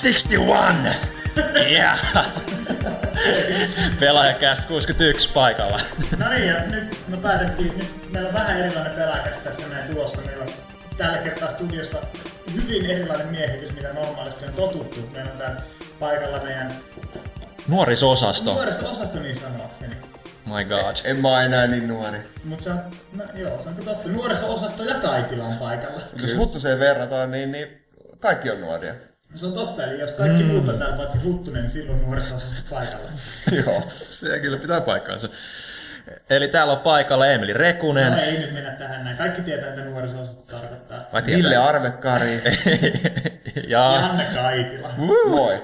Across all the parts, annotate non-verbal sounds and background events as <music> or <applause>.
scissors, 61! Yeah! Pelaajakäst 61 paikalla. No niin, ja nyt me päätettiin, nyt meillä on vähän erilainen pelaajakäst tässä näin tulossa. Meillä on tällä kertaa studiossa hyvin erilainen miehitys, mitä normaalisti on totuttu. Meillä on täällä paikalla meidän Nuoriso-osasto. nuoriso-osasto niin sanoakseni. My god. En mä enää niin nuori. Mutta se on, no joo, se on totta. Nuoriso-osasto ja Kaitila on paikalla. Jos Huttuseen verrataan, niin, niin kaikki on nuoria. Se on totta, eli jos kaikki mm. muut on täällä paitsi Huttunen, niin silloin nuoriso-osasto paikalla. <laughs> Joo. Se kyllä pitää paikkaansa. Eli täällä on paikalla Emeli Rekunen. No ei nyt mennä tähän näin. Kaikki tietää, mitä nuoriso-osasto tarkoittaa. Vai Ville tietää? Arvetkari. <laughs> ja Janne Kaitila. Moi.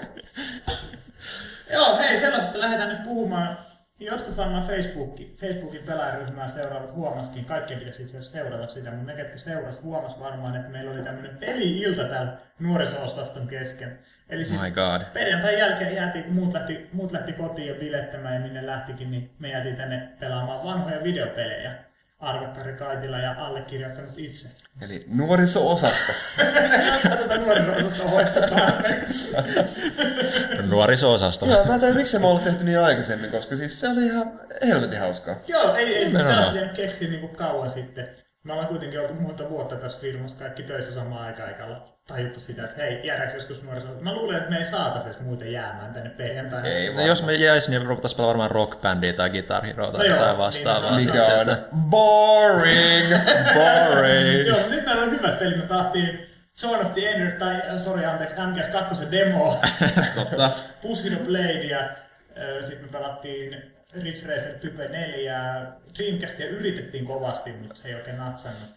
Joo, hei, sellaisesta lähdetään nyt puhumaan. Jotkut varmaan Facebookin, Facebookin pelaajaryhmää seuraavat huomaskin, kaikkien pitäisi itse asiassa seurata sitä, mutta ne, ketkä seurasi, huomas varmaan, että meillä oli tämmöinen peli-ilta täällä nuoriso-osaston kesken. Eli siis My God. perjantain jälkeen jäätiin, muut lähti, muut lähti kotiin jo bilettämään ja minne lähtikin, niin me jäätiin tänne pelaamaan vanhoja videopelejä. Arvekkari Kaitila ja allekirjoittanut itse. Eli nuoriso-osasto. Katsotaan nuoriso-osaston hoitaa tarpeeksi. nuoriso-osasto. Joo, mä en tiedä, miksi me ollaan tehty niin aikaisemmin, koska siis se oli ihan helvetin hauskaa. Joo, ei, ei tää pitänyt keksiä niinku kauan sitten. Me ollaan kuitenkin ollut monta vuotta tässä firmassa kaikki töissä samaan aikaan, eikä olla tajuttu sitä, että hei, jäädäänkö joskus nuoriso... Mä luulen, että me ei saataisi edes muuten jäämään tänne perjantaina. Ei No, jos me jäisi, niin ruvettaisiin pelaamaan varmaan rockbändiä tai Guitar Hero tai No joo, jotain vastaavaa. niin Mikä on että- boring. <laughs> Boring. Joo, mutta nyt meillä on hyvät peli. Me pelattiin Zone of the Ender, tai sorry, anteeksi, MGS2 demo, <laughs> Totta. Push the Blade ja sitten me pelattiin Ridge Racer Type 4 Dreamcastia yritettiin kovasti, mutta se ei oikein natsannut.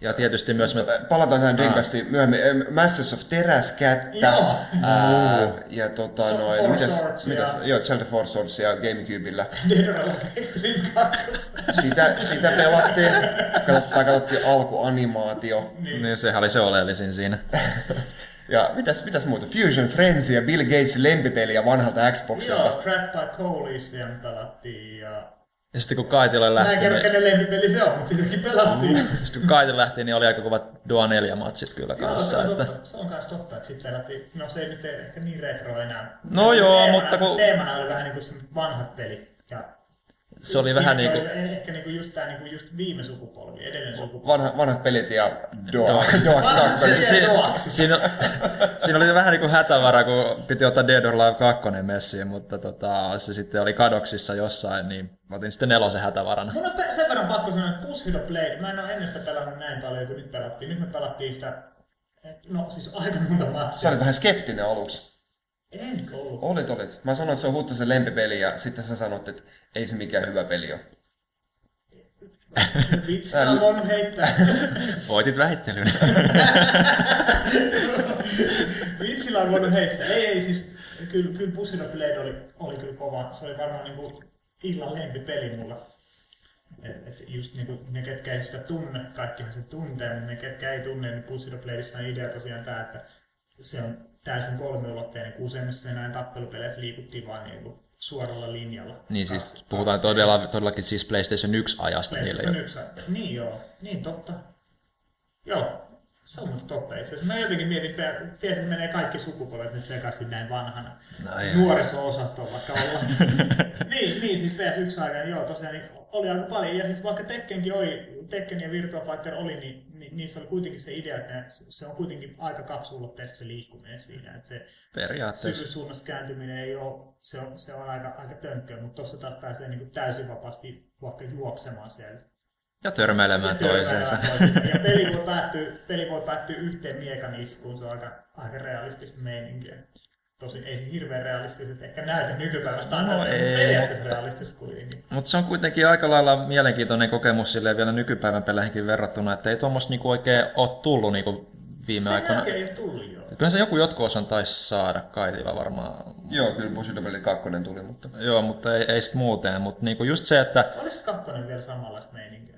Ja tietysti myös me... Palataan tähän Dreamcastiin myöhemmin. Em, Masters of Teräskättä. Joo. Ää, ja tota So- noin, Four mitäs, Swords mitäs, ja- joo, Zelda Four Swords ja Gamecubeillä. <laughs> Dead Extreme 2. Sitä, sitä pelattiin, katsottiin, katsottiin alkuanimaatio. Niin sehän oli se oleellisin siinä. <laughs> Ja mitäs, mitäs muuta? Fusion Frenzy ja Bill Gates lempipeliä vanhalta Xboxilta. Joo, Crap by Coalition pelattiin ja... Ja sitten kun Kaitila Mä en lähti, kerro, niin, kenen lempipeli se on, mutta sitäkin pelattiin. sitten kun Kaitila lähti, niin oli aika kovat Dua 4 matsit kyllä Joo, se kanssa. on, Että... totta. se on kans totta, että sitten pelattiin. No se ei nyt ehkä niin retro enää. No joo, teemana, mutta kun- Teemana oli vähän niinku se vanhat pelit. Ja Se oli siinä vähän niinku... oli Ehkä niinku just tää niinku just viime sukupolvi, edellinen sukupolvi. Vanha, vanhat pelit ja Doa, Doax Vanhat 2. pelit. Si- si- Doaksi. siinä, siinä oli vähän niin kuin hätävara, kun piti ottaa Dead or Alive 2 messiin, mutta tota, se sitten oli kadoksissa jossain, niin otin sitten nelosen hätävarana. Mun on sen verran pakko sanoa, että Push the Blade, mä en ole ennen sitä pelannut näin paljon kuin nyt pelattiin. Nyt me pelattiin sitä, no siis aika monta Sä matsia. olit vähän skeptinen aluksi. En ollut. Olit, olit. Mä sanoin, että se on Huttusen lempipeli ja sitten sä sanoit, että ei se mikään hyvä peli ole. Vitsi, <laughs> mä oon voinut heittää. <laughs> Voitit väittelyn. <laughs> Vitsillä on voinut heittää. Ei, ei siis, kyllä, kyllä Pussy the Blade oli, oli kyllä kova. Se oli varmaan niinku illan lempipeli mulla. Et, et just niinku ne, ketkä ei sitä tunne, kaikkihan se tuntee, mutta ne, ketkä ei tunne, niin Pussy the Bladeissa on idea tosiaan tää, että se on täysin kolmiulotteinen, kun useimmissa näin tappelupeleissä liikuttiin vaan niinku suoralla linjalla. niin siis Kaksi- puhutaan todella, todellakin siis PlayStation 1 ajasta. PlayStation jo- 1. Niin joo, niin totta. Joo, se on muuten totta itse asiassa. Mä jotenkin mietin, että tiesin, että menee kaikki sukupolvet nyt sekaisin näin vanhana. No. Nuoriso-osastoon vaikka ollaan. <laughs> niin, niin, siis PS1 aikana, joo, tosiaan niin oli aika paljon. Ja siis vaikka Tekkenkin oli, Tekken ja Virtua Fighter oli, niin, niin niissä oli kuitenkin se idea, että se on kuitenkin aika kaksulotteista se liikkuminen siinä. Että se Periaatteessa. syvysuunnassa kääntyminen ei ole, se on, se on aika, aika tönkköä, mutta tuossa taas pääsee niin kuin täysin vapaasti vaikka juoksemaan siellä. Ja törmäilemään toiseensa. toisensa. Ja peli voi, <laughs> päättyä, peli voi päättyä yhteen miekan iskuun, se on aika, aika realistista meininkiä. Tosin ei se hirveän realistisesti ehkä näytä nykypäivästä No no, ei, periaatteessa mutta- realistista kuitenkin. Mutta se on kuitenkin aika lailla mielenkiintoinen kokemus silleen vielä nykypäivän peleihinkin verrattuna, että ei tuommoista niinku oikein ole tullut niinku viime Sen aikoina. jälkeen ei ole tullut jo. Kyllä se joku jotkut osan taisi saada Kaitila varmaan. Joo, kyllä Bushido 2 tuli, mutta... Joo, mutta ei, ei sit muuten. Mutta niinku just se, että Oliko kakkonen vielä samanlaista meininkiä?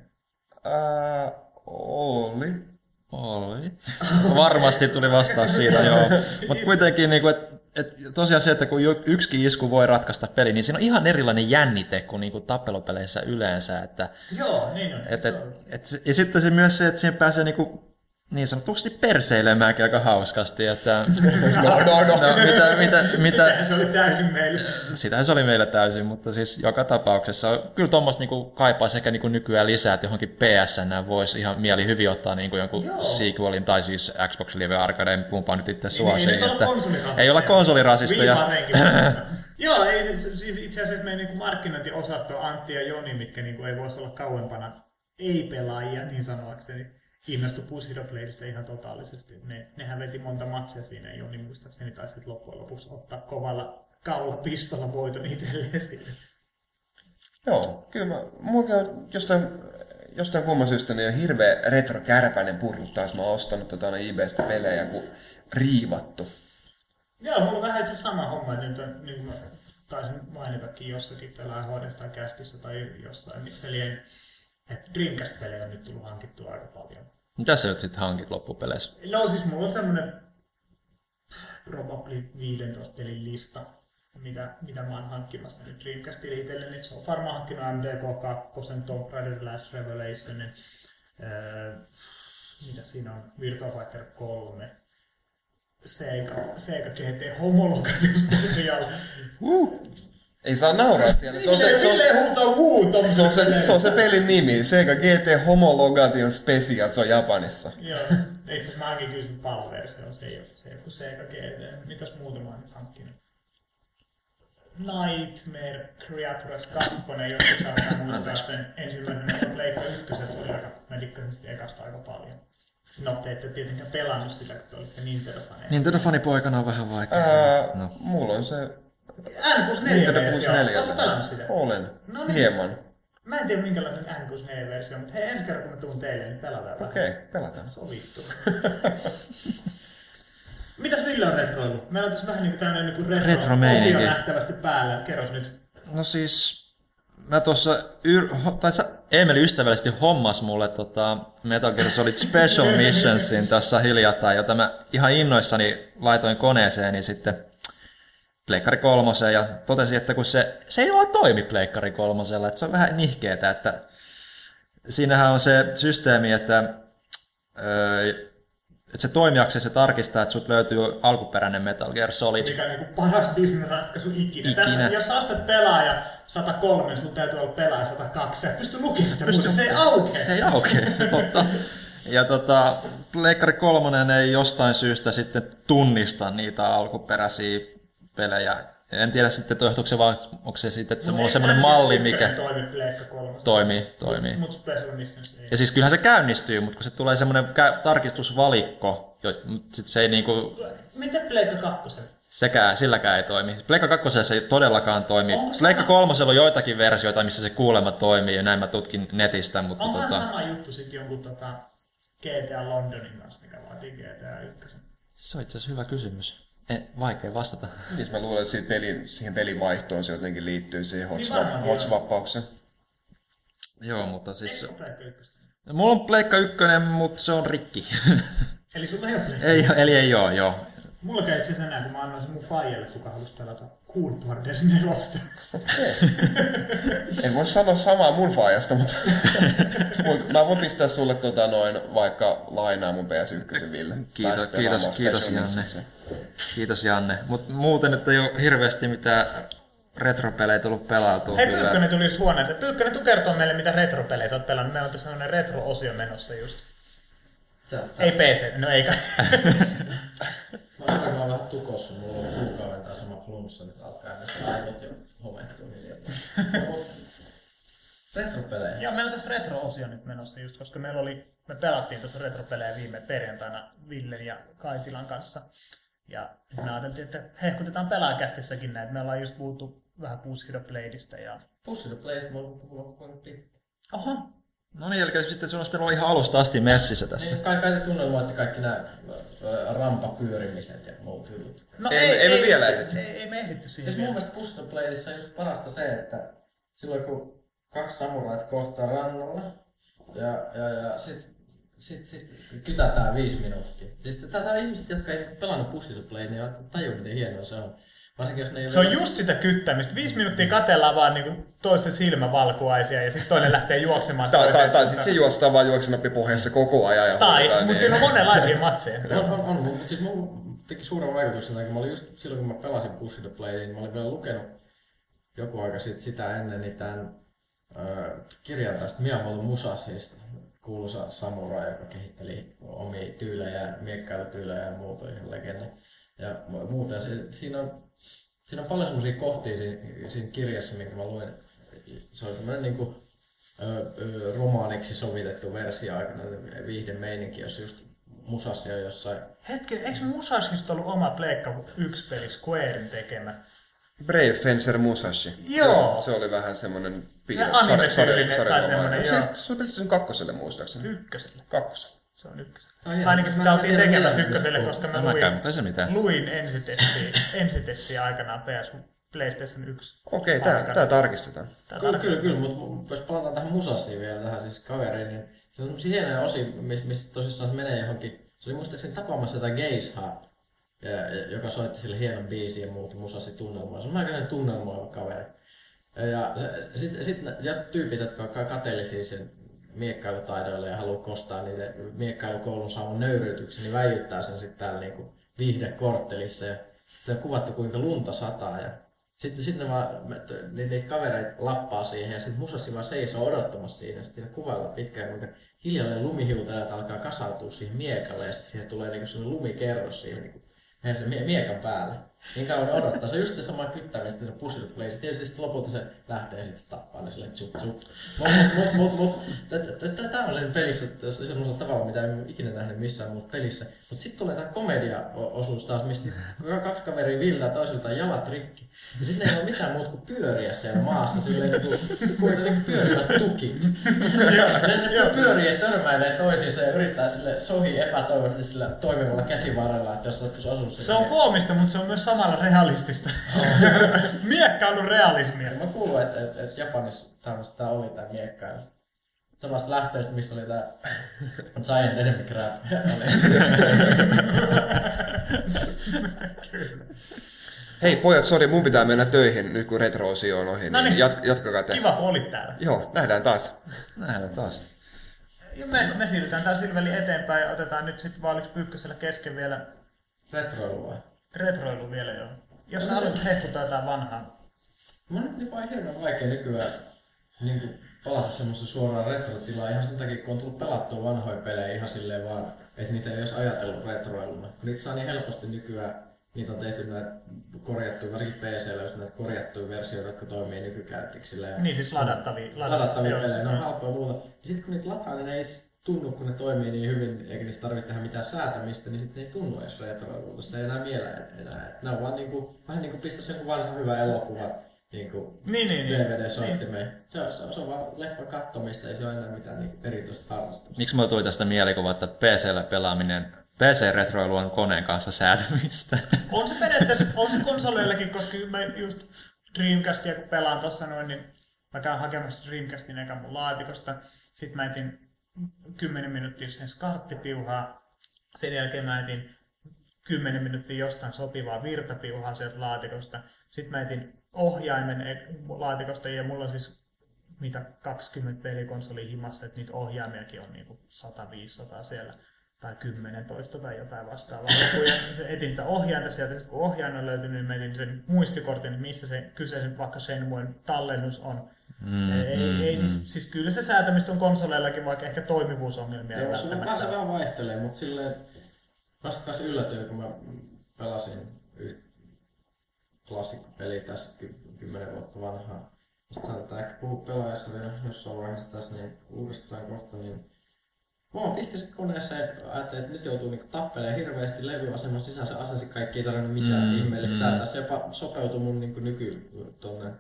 Ää, oli. Oli. <laughs> Varmasti tuli vastaus siitä, joo. Mutta kuitenkin, niin että et tosiaan se, että kun yksikin isku voi ratkaista peli, niin siinä on ihan erilainen jännite kuin niinku tappelupeleissä yleensä. Että, Joo, niin on. et, et, et, ja sitten se myös se, että siihen pääsee niinku niin sanotusti perseilemäänkin aika hauskasti, että <laughs> No, no, no. no, mitä, mitä, mitä, Sitähän se oli täysin meille. Sitähän se oli meillä täysin, mutta siis joka tapauksessa kyllä tuommoista niinku kaipaa sekä niinku nykyään lisää, että johonkin PSN voisi ihan mieli hyvin ottaa niinku jonkun Joo. sequelin tai siis Xbox Live Arcade, pumpaa nyt itse Ei, suosiin. ei nyt olla että ei olla konsolirasisteja. Viimareenkin. <laughs> Joo, ei, siis siis itse asiassa meidän niin markkinointiosasto Antti ja Joni, mitkä niin kuin ei voisi olla kauempana ei-pelaajia, niin sanoakseni, innostui Push Hero Bladeista ihan totaalisesti. Ne, nehän veti monta matsia siinä, ja Joni muistaakseni taisi sitten loppujen lopuksi ottaa kovalla kaulapistolla voiton itselleen sinne. Joo, kyllä mä, on jostain, jostain kumman syystä niin on hirveä retro-kärpäinen purru taas. Mä oon ostanut tota eBaystä pelejä kuin riivattu. Joo, mulla on vähän itse sama homma, että nyt on, niin kuin mä taisin mainitakin jossakin pelaa tai kästissä tai jossain, missä lien, että Dreamcast-pelejä on nyt tullut hankittua aika paljon. Mitä sä nyt sitten hankit loppupeleissä? No siis mulla on semmonen probably 15 pelin lista, mitä, mitä mä oon hankkimassa nyt Dreamcastille itselleni. Se on varmaan hankkinut MDK2, Tomb Raider Last Revelationin, öö, mitä siinä on, Virtua Fighter 3, Sega, Sega GT Homologative Special. Ei saa nauraa siellä. Se on se, se, on, wuu se, on se, se, on se pelin nimi. Sega GT Homologation Special, se on Japanissa. Joo, <laughs> itse asiassa mä kyllä sen PAL-version, se ei ole se joku Sega GT. Mitäs muuta mä oon nyt hankkinut? Nightmare Creatures 2, jos saattaa muistaa sen ensimmäinen Pleikka 1, se oli aika, mä dikkasin sitä ekasta aika paljon. No, te ette tietenkään pelannut sitä, kun te olitte Nintendo-faneja. Nintendo-fanipoikana on vähän vaikea. Ää, No. Mulla on se N64 Nintendo versio. 64. Oletko pelannut sitä? Olen. No niin. Hieman. Mä en tiedä minkälaisen N64-versio, mutta hei, ensi kerran kun mä tuun teille, niin pelataan vähän. Okei, okay, pelataan. Sovittu. <laughs> Mitäs Ville on retroilu? Meillä on tässä vähän niin kuin tämmöinen niin retro osio nähtävästi päällä. Kerros nyt. No siis, mä tuossa, yr- tai sä- Emeli ystävällisesti hommas mulle tota Metal Gear Solid Special <laughs> Missionsin tässä hiljattain, jota mä ihan innoissani laitoin koneeseen, niin sitten Pleikkari kolmoseen ja totesin, että kun se, se ei vaan toimi Pleikkari kolmosella, että se on vähän nihkeetä, että siinähän on se systeemi, että, öö, että se toimijakseen se tarkistaa, että sut löytyy alkuperäinen Metal Gear Solid. Mikä on niin paras business-ratkaisu ikinä. Ikinä. Tästä, jos ostat pelaaja 103, niin sulla täytyy olla pelaaja 102. Sä et pysty lukemaan sitä, se ei aukea. Se ei aukea, <laughs> totta. Ja tota, Pleikkari kolmonen ei jostain syystä sitten tunnista niitä alkuperäisiä pelejä. En tiedä sitten, että johtuuko se vaan, onko se sitten, että se mulla on semmoinen malli, mikä Toimi Pleikka 3. toimii, toimii. Special Missions ei. Ja siis kyllähän se käynnistyy, mutta kun se tulee semmoinen kä- tarkistusvalikko, jo- mutta sit se ei niinku, Miten Pleikka 2? sekään, silläkään ei toimi. Pleikka 2 se ei todellakaan toimi. Onko Pleikka 3 on joitakin versioita, missä se kuulemma toimii, ja näin mä tutkin netistä, mutta Onkohan tota, sama juttu sitten jonkun tota GTA Londonin kanssa, mikä vaatii GTA 1? se on itse asiassa hyvä kysymys. En, vaikea vastata. Siis mä luulen, että siitä pelin, siihen pelivaihtoon se jotenkin liittyy siihen Niin varmaan, hot, joo. mutta siis... Eikö Pleikka 1? Mulla on Pleikka 1, mutta se on rikki. Eli sulla ei ole Pleikka. ei, eli ei oo, joo. Mulla käy itse asiassa näin, kun mä annoin sen mun faijalle, kuka halusi pelata Cool Borders 4. En voi sanoa samaa mun faajasta, mutta mut mä voin pistää sulle tota noin vaikka lainaa mun PS1 Ville. Kiitos, kiitos, kiitos Janne. Kiitos Janne. Mutta muuten nyt ei ole hirveästi mitään retropelejä tullut pelautua Hei, kyllä. Pyykkönen tuli just huoneeseen. Pyykkönen, tu kertoo meille, mitä retropelejä sä oot pelannut. Meillä on tässä sellainen retro-osio menossa just. Ei PC, no eikä. <laughs> Että mä oon tukossa, mulla on kuukauden tai sama flunssa, nyt alkaa näistä aivot jo homettua hiljaa. Retropelejä. ja meillä on tässä retro-osio nyt menossa just, koska meillä oli, me pelattiin tuossa retropelejä viime perjantaina Villen ja Kaitilan kanssa. Ja me ajateltiin, että hehkutetaan pelaajakästissäkin näin. Me ollaan just puhuttu vähän Push Hero Bladeista ja... Pussy the Place, mulla on puhunut kuinka pitkä. Oho, No niin, eli sitten sun olisi pitänyt olla ihan alusta asti messissä tässä. Niin kai kai te tunnelmoitte kaikki nämä rampapyörimiset ja muut jutut. No Ei- ei me vielä ei, ehditty. ei, ei, me ehditty siihen. Siis mun mielestä Pussy the Placeissa on just parasta se, että silloin kun kaksi samurait kohtaa rannalla ja, ja, ja sit, sit, sit kytätään viisi minuuttia. Siis tätä ihmiset, jotka ei pelannut the Play, niin eivät tajua, miten hienoa se on. Varsinkin jos ne ei Se on vielä- just sitä kyttämistä. Viisi minuuttia katellaan vaan niinku toisen silmävalkuaisia ja sitten toinen lähtee juoksemaan Tai, tai suuntaan. sitten se juostaa vaan juoksenappi pohjassa koko ajan. Ja Tai, mutta niin- siinä on monenlaisia matseja. On, on, on, mutta siis mun teki suuren vaikutuksen, kun mä olin just silloin, kun mä pelasin Push the Play, niin mä olin vielä lukenut joku aika sitten sitä ennen niin tämän ö, kirjan tästä Miyamoto Musashista, kuuluisa samurai, joka kehitteli omia tyylejä, miekkailutyylejä ja muuta, ihan legenda. Ja mu- muuta. Ja se, siinä, on, siinä on paljon semmoisia kohtia siinä, siinä kirjassa, minkä mä luin. Se oli tämmöinen niinku, ö, ö, romaaniksi sovitettu versio aikana, viihdemeininki, jos just Musashi on jossain Hetken, eikö Musashista ollut oma Pleikka 1 peli Squarein tekemä? Brave Fencer Musashi. Joo. Se oli vähän semmonen piirre. anime-tyylinen tai semmonen, se, joo. se oli sen kakkoselle muistaakseni. Ykköselle. Kakkoselle. Se on ykkösellä. Ai jaa, Ainakin sitä oltiin tekemässä ykköselle, mistä koska mä luin, mutta ei se mitään. luin ensitestiä, ensitestiä aikanaan PS PlayStation 1. Okei, tää, aikana. tää tarkistetaan. Tää Kyllä, tarkoittaa- kyllä, kyllä, mutta jos palataan tähän Musasiin vielä, tähän siis kaveriin, niin se on semmosia hienoja osia, missä mis tosissaan se menee johonkin, se oli muistaakseni tapaamassa jotain geishaa, ja, ja, joka soitti sille hienon biisin ja muuta Musasi tunnelmaa. Se on aika tunnelmoiva kaveri. Ja, ja sitten sit, jotkut tyypit, jotka ka- kateli sen miekkailutaidoille ja haluaa kostaa niitä miekkailukoulun saamun nöyryytyksen, niin väijyttää sen sitten täällä niinku viihdekorttelissa. Ja se on kuvattu kuinka lunta sataa ja sitten, sitten ne vaan, me- t- ni- niitä kavereita lappaa siihen ja sitten Musasi vaan seisoo odottamassa siinä. Sitten siinä kuvailla pitkään, kuinka hiljalleen lumihiutaleet alkaa kasautua siihen miekalle ja sitten siihen tulee niinku sellainen lumikerros siihen niinku, se mie- miekan päälle. Niin kauan odottaa. Se on just se sama kyttämistä, se it play. Sitten tietysti lopulta se lähtee sitten tappaa ne silleen tsup tsup. Mut, mut, mut, mut, Tämä on sen pelissä että se- semmoisella tavalla, mitä en ikinä nähnyt missään muussa pelissä. Mutta sitten tulee tämä komedia-osuus taas, mistä kaksi kaveria villaa toisiltaan jalat rikki. Ja sitten ei ole mitään muuta kuin pyöriä siellä maassa, silleen niinku, kuin niinku pyörivät tukit. Ne pyörii ja törmäilee toisiinsa ja yrittää sille sohi epätoivoisesti sillä toimivalla käsivarrella, että jos sattuisi asua Se on koomista, mutta se on myös samalla realistista. <laughs> Miekkailu realismia. Mä kuulin, että, että, että Japanissa tämmöistä oli tää miekkailu. Samasta lähteestä, missä oli tää Giant Enemy Crab. <laughs> Oli. <laughs> Hei pojat, sori, mun pitää mennä töihin nyt kun retro-osio on ohi. No niin. Niin jat, jatkakaa te. Kiva, kun olit täällä. Joo, nähdään taas. Nähdään taas. Ja me, me siirrytään tää Silveli eteenpäin ja otetaan nyt sitten vaan yksi pyykkösellä kesken vielä Retroilu vai? retroilu vielä jo. Jos sä haluat hehkuttaa jotain vanhaa. Mun on nyt vaan hirveän vaikea nykyään niin kuin palata semmoista suoraan retrotilaa ihan sen takia, kun on tullut pelattua vanhoja pelejä ihan silleen vaan, että niitä ei olisi ajatellut retroiluna. Niitä saa niin helposti nykyään, niitä on tehty näitä korjattuja, varsinkin PCllä, just näitä korjattuja versioita, jotka toimii nykykäyttöksillä. Ja Niin siis ladattavia. ladattavia joo, pelejä, ne on joo. halpoja ja muuta. Ja sitten kun niitä lataa, niin ne ei itse tunnu, kun ne toimii niin hyvin, eikä niistä tarvitse tehdä mitään säätämistä, niin sitten se ei tunnu edes retroilulta. Sitä ei enää miele enää. Et Ne on vaan niinku, vähän niin kuin pistäisi jonkun vanhan hyvän elokuvan niinku Niin, niin, niin. DVD-soittimeen. Se, on, se, on, se on vaan leffan kattomista, ei se ole enää mitään niinku erityistä harrastusta. Miksi mulla tuli tästä mielikuva, että PCllä pelaaminen, PC-retroilu on koneen kanssa säätämistä? <laughs> On se periaatteessa, on se konsoleillekin, koska mä just Dreamcastia kun pelaan tossa noin, niin mä käyn hakemassa Dreamcastin eka mun laatikosta. Sitten mä etin 10 minuuttia sen skarttipiuhaa. Sen jälkeen mä etin 10 minuuttia jostain sopivaa virtapiuhaa sieltä laatikosta. Sitten mä etin ohjaimen e- laatikosta ja mulla on siis mitä 20 pelikonsolia himassa, että niitä ohjaimiakin on niinku 100-500 siellä tai 10 toista tai jotain vastaavaa. Kun etin sitä ohjainta sieltä, sit kun ohjain on löytynyt, niin mä etin sen muistikortin, että missä se kyseisen vaikka Shenmuen tallennus on. Mm, ei, mm, ei siis, siis, kyllä se säätämistä on konsoleillakin, vaikka ehkä toimivuusongelmia ei Joo, se, vähän, se vähän vaihtelee, mutta silleen vasta kanssa yllätyin, kun mä pelasin yhtä klassikkopeliä tässä ky- kymmenen vuotta vanhaa. Sitten saatetaan ehkä puhua pelaajassa vielä jossain vaiheessa tässä niin uudestaan kohta, niin Mä pistin se koneessa ja ajattelin, että nyt joutuu niinku tappelemaan hirveästi levyaseman sisään. Se asensi kaikki, ei tarvinnut mitään mm, ihmeellistä mm. säätää. Se jopa sopeutui mun niinku nyky tonne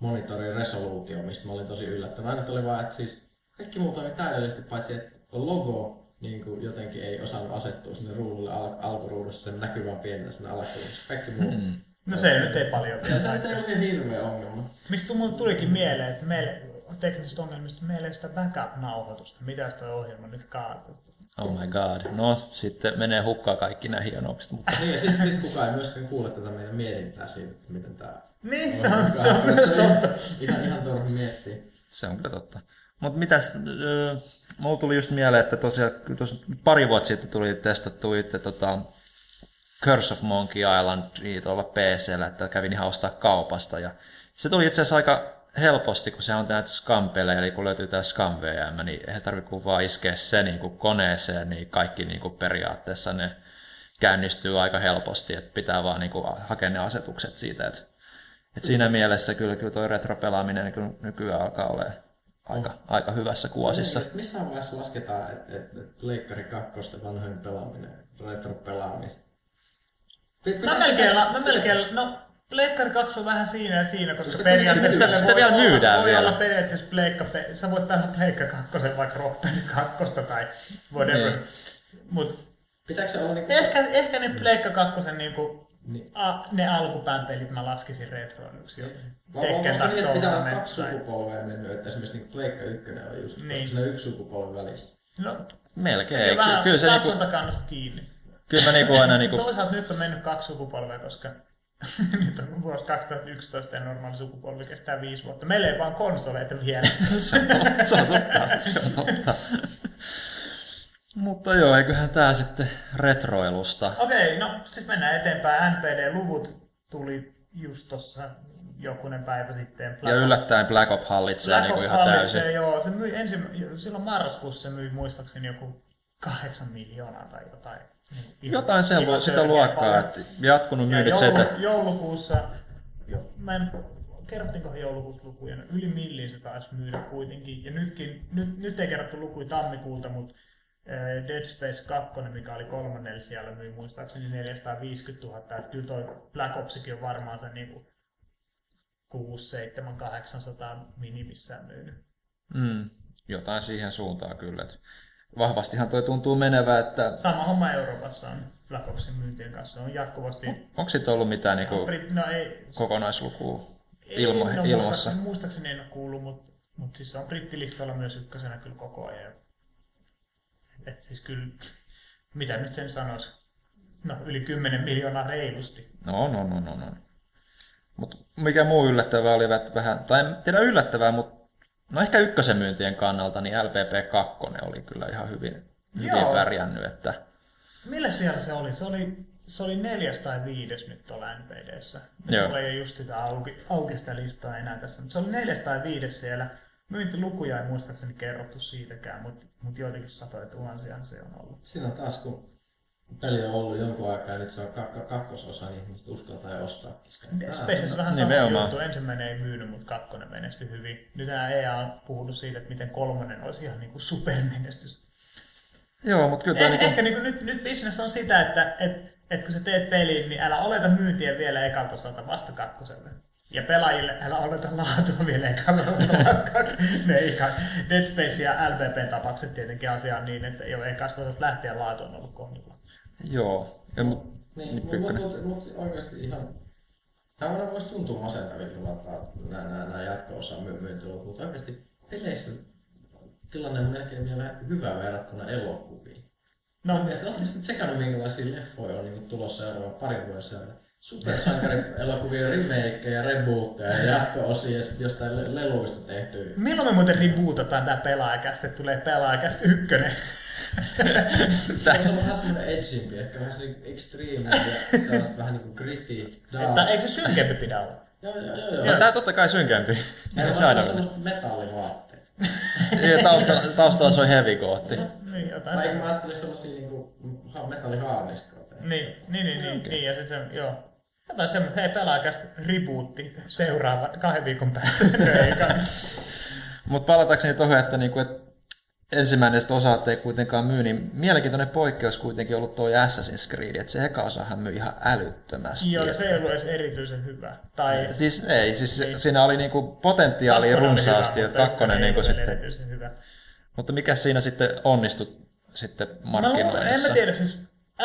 monitorin resoluutioon, mistä mä olin tosi yllättynyt. Aina oli vaan, että siis kaikki muu toimi täydellisesti, paitsi että logo niin kuin jotenkin ei osannut asettua sinne ruudulle al- alkuruudussa sen näkyvän pienenä sinne alakulmassa. Kaikki muu. Mm. No se nyt ei paljon. Se nyt ei ole niin hirveä ongelma. Mistä mulle tulikin mieleen, että meille teknisistä ongelmista, meillä ei sitä backup-nauhoitusta. Mitä sitä ohjelma nyt kaatuu? Oh my god. No, sitten menee hukkaan kaikki nämä hienoukset. Mutta Niin, ja sitten sit kukaan ei myöskään kuule tätä meidän mietintää siitä, että miten tää... Niin, se on, se on myös totta. <laughs> Ihan, ihan turha miettiä. se on kyllä totta. Mutta mitäs, mulla tuli just mieleen, että tosiaan tuossa pari vuotta sitten tuli testattu itse tota, Curse of Monkey Island tuolla PCllä, että kävin ihan ostaa kaupasta. Ja se tuli itse asiassa aika helposti, kun se on näitä scam eli kun löytyy tämä scam VM, niin eihän se tarvitse kuin vaan iskeä se niin kuin koneeseen, niin kaikki niin kuin periaatteessa ne käynnistyy aika helposti, että pitää vaan niin kuin hakea ne asetukset siitä, että, että siinä mielessä kyllä, kyllä tuo retropelaaminen niin nykyään alkaa olemaan aika, aika hyvässä kuosissa. Sitten missään vaiheessa lasketaan, että et, et Pleikkari 2 vanhojen pelaaminen, retro-pelaamista. Pit- Mä melkein, mä melkein, no Pleikkari 2 on vähän siinä ja siinä, koska Sitä- periaatteessa sitä- sitä vielä olla- myydään voi vielä. olla periaatteessa Pleikka, pe- sä voit pelata Pleikka 2 vaikka Rock Band 2 tai whatever. Niin. Mut Pitääkö se olla niinku... ehkä, ehkä ne Pleikka 2 niinku, Niin. a, ne alkupään pelit mä laskisin retroiluksi jo. Vai Tekken onko niin, pitää olla kaksi tai- sukupolvea mennyt, että esimerkiksi niinku Pleikka 1 on just, Niin. koska siinä on yksi sukupolvi välissä. No, Melkein. sekin Ky- vähän kyllä, se niinku, kiinni. kyllä mä niinku aina niinku, Toisaalta nyt on mennyt kaksi sukupolvea, koska <laughs> nyt on vuosi 2011 ja normaali sukupolvi kestää viisi vuotta. Meillä ei vaan konsoleita vielä. <laughs> se on totta, se on totta, se on totta. Mutta joo, eiköhän tää sitten retroilusta. Okei, no siis mennään eteenpäin. NPD-luvut tuli just tossa jokunen päivä sitten. Ja yllättäen Black Ops hallitsee Black Ops ihan hallitsee, täysin. Joo, se myi ensin, silloin marraskuussa se myi muistaakseni joku kahdeksan miljoonaa tai jotain. Niin Jotain sen, ihan sitä luokkaa, että jatkunut Ja myynnit se, joulu, että joulukuussa, jo, mä en, kerrottiinkohan joulukuussa lukuja, no yli milliin se taisi myydä kuitenkin. Ja nytkin, nyt, nyt ei kerrottu lukuja tammikuulta, mutta Dead Space 2, mikä oli kolmannella siellä, myi muistaakseni 450 000. Että kyllä toi Black Opsikin on varmaan sen niinku 6, 7, 800 minimissään myynyt. mm, jotain siihen suuntaan kyllä. Että vahvastihan toi tuntuu menevä, että Sama homma Euroopassa on Black Opsin myyntien kanssa. On jatkuvasti... onko sitten ollut mitään niinku Brit- no ei, kokonaislukua ilmo, Ei, no, ilmassa? Muistaakseni, muistaakseni en ole kuullut, mutta, mutta siis se on brittilistalla myös ykkösenä kyllä koko ajan. Et siis kyllä, mitä nyt sen sanoisi, no yli 10 miljoonaa reilusti. No, no, no, no, no. Mutta mikä muu yllättävää oli että vähän, tai en tiedä yllättävää, mutta no ehkä ykkösen myyntien kannalta, niin LPP2 oli kyllä ihan hyvin, hyvin Joo. pärjännyt, että Millä siellä se oli? Se oli, se oli neljäs tai viides nyt tuolla NPDssä. Mulla ei ole just sitä auki, auki sitä listaa enää tässä. Mutta se oli neljäs tai viides siellä. Myyntilukuja ei muistaakseni kerrottu siitäkään, mutta mut joitakin satoja tuhansia se on ollut. Siinä on taas, kun peli on ollut jonkun aikaa, ja nyt se on kak- kak- kakkososa, niin ihmiset uskaltaa ostaa. Spaces vähän sama Nimenomaan. juttu. Ensimmäinen ei myynyt, mutta kakkonen menestyi hyvin. Nyt EA on puhunut siitä, että miten kolmonen olisi ihan niin kuin supermenestys. joo, mutta kyllä Eh, niinku, ehkä niin kuin nyt, nyt business on sitä, että et, et kun sä teet peliin, niin älä oleta myyntiä vielä ekalta osalta vasta kakkoselle. Ja pelaajille älä oleta laatua vielä ekalta osalta vasta kakkoselle. Ne. Dead Space ja LVP tapauksessa tietenkin asia on niin, että jo ekasta lähtien laatu on ollut kohdilla. Joo, ja, mut, Niin, niin mutta mut, mut, mut oikeasti ihan... Tämä voisi tuntua masentavilta nämä, nämä, nämä jatko-osa my- myyntiluvut, mutta oikeasti peleissä tilanne on melkein vielä hyvä verrattuna elokuviin. No, oikeasti, oletteko sitten tsekannut, minkälaisia leffoja on niin tulossa seuraavan parin vuoden sieltä? Supersankari-elokuvien remakeja, rebootteja ja jatko-osia ja sitten jostain le- leluista tehtyä. milloin me muuten rebootataan tää pelaajakästä, tulee pelaajakästä ykkönen? Se on vähän semmoinen edgimpi, ehkä vähän se extreme ja sellaista vähän niin kuin gritty. Että eikö se synkempi pidä olla? Joo, joo, joo. joo. No, tää totta kai synkempi. Ja Se aina. semmoista metallivaatteet. Ja taustalla, taustalla soi heavy gootti. Niin, jotain Vai mä ajattelin sellaisia niinku ha- metallihaarniskoja. Niin, niin, niin, niin, niin ja se, se joo. Jotain semmoinen, hei pelaajakästä rebootti seuraava kahden viikon päästä. <laughs> No. Mutta palatakseni tuohon, että, niinku, että ensimmäinen osa ei kuitenkaan myy, niin mielenkiintoinen poikkeus kuitenkin ollut tuo Assassin's Creed, että se eka osahan myi ihan älyttömästi. Joo, että- se ei ollut edes erityisen hyvä. Tai Siis ei, siis se, siinä oli niinku potentiaalia oli runsaasti, että kakkonen ei niinku sitten, Erityisen hyvä. mutta mikä siinä sitten onnistui sitten Mä luulen, en markkinoinnissa? mä tiedä, siis,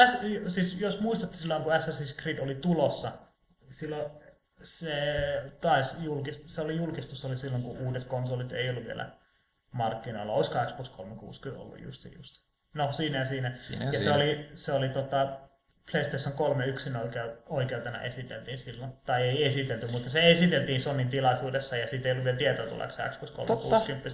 S, siis jos muistatte silloin, kun Assassin's Creed oli tulossa, silloin se, taisi julkist, se oli julkistus oli silloin, kun uudet konsolit ei ollut vielä markkinoilla. Olisiko Xbox 360 ollut just just? No siinä ja siinä. Siinä ja ja se siinä. oli, se oli tota, PlayStation 3 yksin oikeutena esiteltiin silloin. Tai ei esitelty, mutta se esiteltiin Sonin tilaisuudessa ja siitä ei ollut vielä tietoa tuleeko se Xbox 360.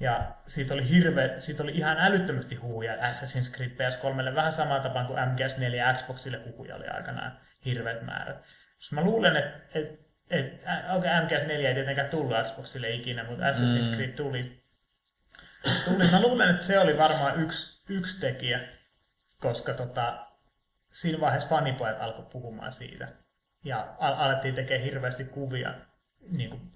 Ja siitä oli, hirveä, siitä oli ihan älyttömästi huhuja Assassin's Creed PS3, vähän samaan tapaan kuin MGS4 ja Xboxille huhuja oli aikanaan hirveät määrät. Mä luulen, että et, et, okay, MGS4 ei tietenkään tullut Xboxille ikinä, mutta Assassin's Creed tuli. tuli. Mä luulen, että se oli varmaan yksi, yksi tekijä, koska tota, siinä vaiheessa fanipojat alkoi puhumaan siitä. Ja al- alettiin tekemään hirveästi kuvia niin kuin,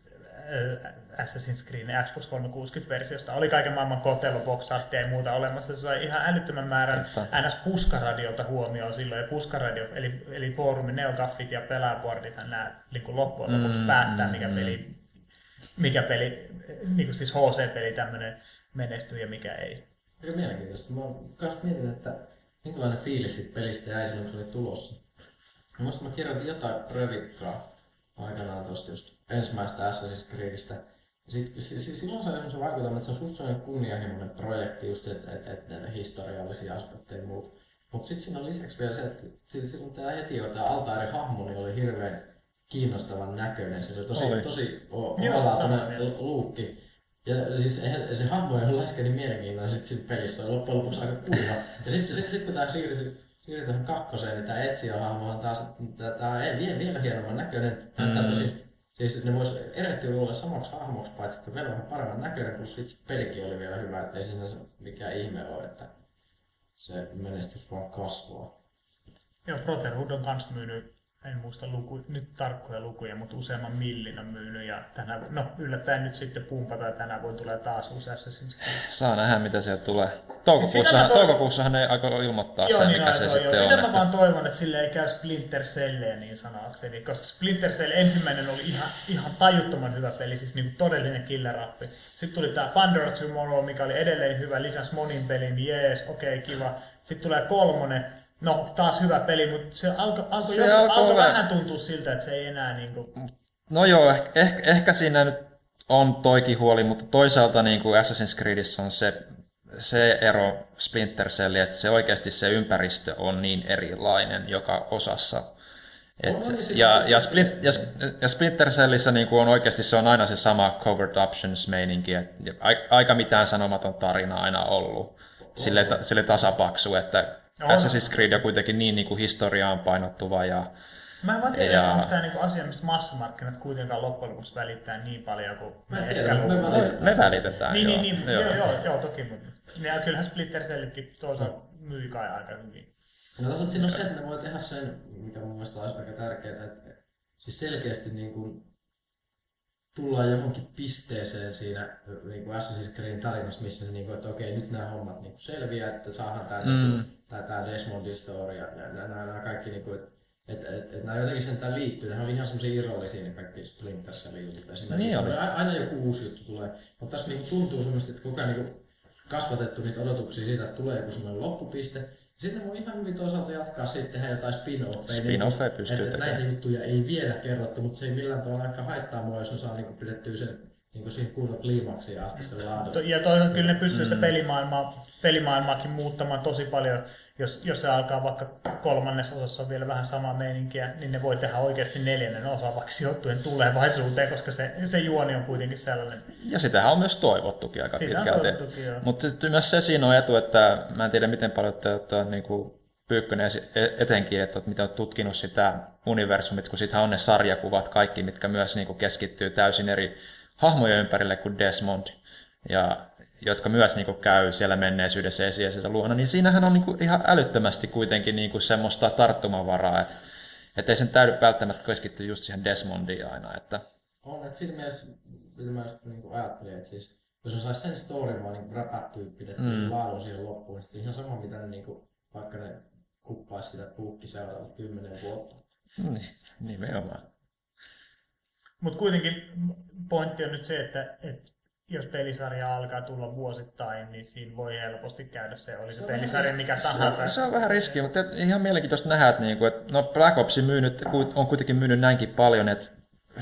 Assassin's Creed ja Xbox 360-versiosta. Oli kaiken maailman kotelo, box ja muuta olemassa. Se sai ihan älyttömän määrän Totta. NS Puskaradiolta huomioon silloin. Ja Puskaradio, eli, eli foorumi, neogaffit ja pelaajaboardithan nämä niin loppujen lopuksi Mm, päättää, mikä mm. peli, mikä peli, niin kuin siis HC-peli tämmöinen menestyy ja mikä ei. Aika mielenkiintoista. Mä kanssa mietin, että minkälainen fiilis siitä pelistä jäi silloin, kun se oli tulossa. Mä muistan, mä kirjoitin jotain previkkaa aikanaan tuosta just ensimmäistä Assassin's Creedistä. Ja sit, si, si, silloin se on semmoisen vaikutelma, että se on suht kunnianhimoinen projekti, just että et, et, et historiallisia aspekteja ja muut. Mutta sitten siinä on lisäksi vielä se, että si- silloin tämä heti jo tämä Altaari hahmo niin oli hirveän kiinnostavan näköinen. Se oli tosi, Oli. tosi omalaatuinen luukki. Ja siis se hahmo ei ole läheskään niin mielenkiintoinen sit siinä pelissä, se on loppujen lopuksi aika kuiva. Ja sitten sit, sit, kun tämä siirtyi, tähän kakkoseen, niin tämä etsijähahmo on taas tämä ei, vielä, vielä hienomman näköinen. Näyttää Mm. tosi, siis ne vois erehtyä luulla samaksi hahmoksi, paitsi että vielä vähän paremman näköinen, plus sit se pelikin oli vielä hyvä, että ei siinä mikään ihme ole, että se menestys vaan kasvaa. Joo, Brotherhood on kans myynyt, en muista luku, nyt tarkkoja lukuja, mutta useamman millin on myynyt. Ja tänä, no yllättäen nyt sitten pumpata ja tänä vuonna tulee taas uusi Assassin's Creed. Saa nähdä, mitä sieltä tulee. Toukokuussahan, toivon- toukokuussahan ne aikoo ilmoittaa sen, mikä se sitten joo. on. Sitä mä Että... vaan toivon, että sille ei käy Splinter Cellia niin sanakseni, koska Splinter Cell ensimmäinen oli ihan, ihan tajuttoman hyvä peli, siis niin todellinen killerappi. Sitten tuli tämä Pandora Tomorrow, mikä oli edelleen hyvä, lisäsi monin pelin, jees, okei, okay, kiva. Sitten tulee kolmonen, no taas hyvä peli, mutta se alkoi alko, Se jos, alkoi alko ole- vähän tuntua siltä, että se ei enää niin kuin, No joo, ehkä, ehkä, ehkä siinä nyt on toikin huoli, mutta toisaalta niin kuin Assassin's Creedissä on se, se ero Splinter Celliin, että se oikeasti se ympäristö on niin erilainen joka osassa. Et, On, niin se- ja, se- ja, se- Splint, ja, ja Splinter Cellissä niin kuin on oikeasti se on aina se sama covert options meininki, että aika mitään sanomaton tarina aina ollut. Sille, sille tasapaksu, että On. Assassin's Creed on kuitenkin niin, niin kuin historiaan painottuva ja Mä en vaan tiedä, Ja- että onko tämä niinku asia, mistä massamarkkinat kuitenkaan loppujen lopuksi välittää niin paljon kuin Mä en ne tiedä, ehkä me välitetään. me välitetään. Niin, joo. niin, niin, joo, joo, joo, toki, mutta ja kyllähän Splinter Cellitkin toisaalta myi kai aika hyvin. No toisaalta siinä on se, että ne voi tehdä sen, mikä mun mielestä olisi aika tärkeää, että siis selkeästi niin kuin tullaan johonkin pisteeseen siinä niin kuin Assassin's Creedin tarinassa, missä niin kuin, että okei, nyt nämä hommat niin kuin selviää, että saadaan tämä, Mm. mm. tämä, tämä Desmondin story ja nämä, nämä, kaikki, niin kuin, että että et, et nämä jotenkin sentään liittyy, nehän oli ihan semmoisia irrallisia ne kaikki Splinter Cellin jutut esimerkiksi. Niin oli. Aina joku uusi juttu tulee, mutta tässä niinku tuntuu semmoista, että koko ajan niinku kasvatettu niitä odotuksia siitä, että tulee joku semmoinen loppupiste. Sitten voi ihan hyvin toisaalta jatkaa sitten tehdä jotain spin-offeja. Spin-offeja niin, pystyy että tekemään. Näitä juttuja ei vielä kerrottu, mutta se ei millään tavalla ehkä haittaa mua, jos ne saa niinku pidettyä sen niinku siihen kunnon kliimaksiin asti sen laadun. Ja toisaalta kyllä ne pystyy sitä pelimaailmaa, pelimaailmaakin muuttamaan tosi paljon. Jos, jos se alkaa vaikka kolmannes osassa on vielä vähän samaa meininkiä, niin ne voi tehdä oikeasti neljännen osa vaikka sijoittuen tulevaisuuteen, koska se, se juoni on kuitenkin sellainen. Ja sitähän on myös toivottukin aika Sitä on pitkälti. Mutta sitten myös se siinä on etu, että mä en tiedä miten paljon te olette niin kuin Pyykkönen e- etenkin, että mitä olet tutkinut sitä universumit, kun siitä on ne sarjakuvat kaikki, mitkä myös niin kuin keskittyy täysin eri hahmojen ympärille kuin Desmond. Ja jotka myös niin kuin, käy siellä menneisyydessä esiäisessä luona, niin siinähän on niin kuin, ihan älyttömästi kuitenkin niin kuin, semmoista tarttumavaraa, että et ei sen täydy välttämättä keskittyä just siihen Desmondiin aina. Että, On, että siinä mielessä, mitä mä just niin ajattelin, että siis, jos on saisi sen story vaan niin räpättyä pidettyä mm. sen laadun siihen loppuun, niin ihan sama, mitä ne, niin kuin, vaikka ne kuppaisi sitä puukki seuraavat kymmenen vuotta. niin, nimenomaan. Mutta kuitenkin pointti on nyt se, että, että jos pelisarja alkaa tulla vuosittain, niin siinä voi helposti käydä se, oli se, Se on pelisarja vähän- mikä Se, tahansa. se on vähän riski, mutta et ihan mielenkiintoista nähdä, että, niinku, että no Black Ops myynyt, on kuitenkin myynyt näinkin paljon, että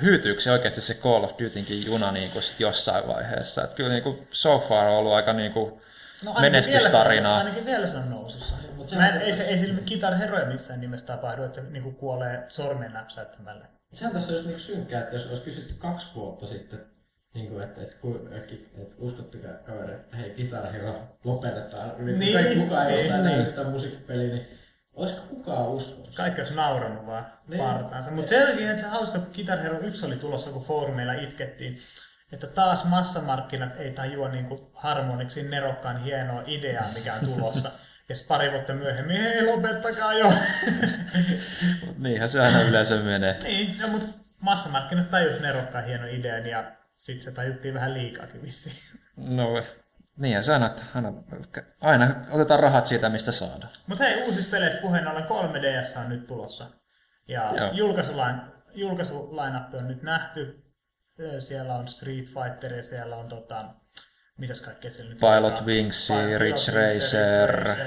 hyytyykö se oikeasti se Call of Dutynkin juna niinku sit jossain vaiheessa. Että kyllä niinku so far on ollut aika niinku No, ainakin menestystarinaa. Vielä se, on- ainakin vielä se on nousussa. Se Mä en, ei, se, ei sillä Guitar Heroja missään nimessä tapahdu, että se niinku kuolee sormen näpsäyttämällä. Sehän tässä olisi niinku synkkää, että jos olisi kysytty kaksi vuotta sitten, niin kuin, että, että, ku- että, että uskottakaa kaveri, että hei, Guitar Hero lopetetaan. Niin, Niin, kaikki kukaan ei niin, ostaa niin. yhtään musiikkipeliä, niin olisiko kukaan uskonut? Kaikki olisi nauranut vaan Niin. partaansa. Mutta se olikin ihan se hauska, kun Guitar Hero 1 oli tulossa, kun foorumeilla itkettiin, että taas massamarkkinat ei tajua niin kuin harmoniksi nerokkaan hienoa ideaa, mikä on tulossa. <laughs> Ja sitten pari vuotta myöhemmin, hei lopettakaa jo. <laughs> Niinhän se aina yleensä menee. niin, no, mutta massamarkkinat tajus nerokkaan hieno idean ja sitten se tajuttiin vähän liikaakin vissiin. <laughs> No, niinhän se aina, aina, aina otetaan rahat siitä, mistä saadaan. Mutta hei, uusissa peleissä puheen ollen 3DS on nyt tulossa. Ja Joo. julkaisulain, julkaisulainappi on nyt nähty. Siellä on Street Fighter ja siellä on tota, mitäs kaikkea siellä nyt Pilot on? Wings, Pilot Ridge Wings, Racer. Racer.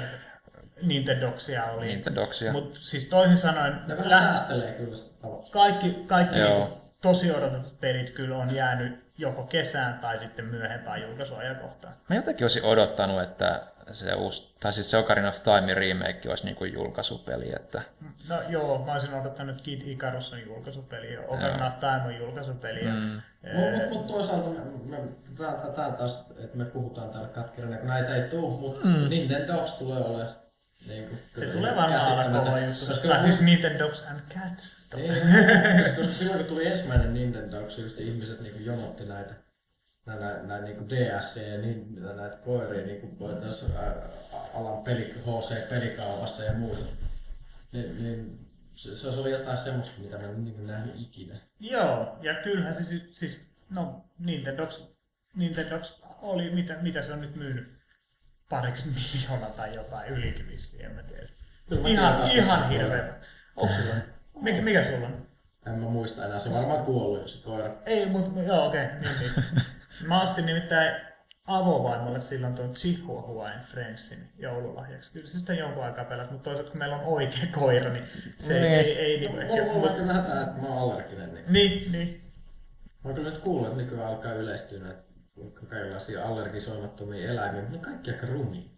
Nintendoxia oli. Nintendoxia. Mutta siis toisin sanoen, Ne vähän läht- säästelee kyllä sitä kaikki, kaikki Joo. niinku tosi odotetut pelit kyllä on jäänyt joko kesään tai sitten myöhempään julkaisuajankohtaan. Mä jotenkin olisin odottanut, että se uusi, tai siis se Ocarina of Time remake olisi niinku julkaisupeli, että No joo, mä olisin odottanut Kid Icarus on julkaisupeli, Ocarina of Time on julkaisupeli. Mm. Mutta mut, mut toisaalta me, me, tää, tää, tää taas, että me puhutaan täällä katkerana, kun näitä ei tuu, mutta mm. Nintendox tulee olemaan niin kuin, Se tulee varmaan olla kova juttu. Koska, Tai siis Nintendogs and Cats. niin, koska, koska silloin kun tuli ensimmäinen Nintendox, just ihmiset niin jonotti näitä näitä, näitä, niin DS ja niin, näitä koiria niin voitaisiin alan peli, HC-pelikaavassa ja muuta. Niin, niin se, se oli jotain semmoista, mitä mä en niin nähnyt ikinä. Joo, ja kyllähän se siis, siis no Nintendogs, Nintendogs oli, mitä, mitä se on nyt myynyt? Pariksi miljoonaa tai jotain, ylikin vissiin, en mä tiedä. Kyllä mä Ihan, tiedän ihan hirveä. Onko sulla? Mikä, mikä sulla on? En mä muista enää, se on varmaan kuollut jo se koira. Ei, mutta joo, okei, okay, niin, niin. <laughs> Mä ostin nimittäin avovaimolle silloin tuon Chihuahuain Friendsin joululahjaksi. Kyllä se sitten jonkun aikaa pelasi, mutta toisaalta kun meillä on oikea koira, niin se Niin. ei, ei niin Mulla ehkä... mulla on vähän tää, että mä oon allerginen. Niin. niin, niin. Mä oon kyllä nyt kuullut, että nykyään alkaa yleistyä näitä kaikenlaisia allergisoimattomia eläimiä, mutta ne kaikki aika rumia.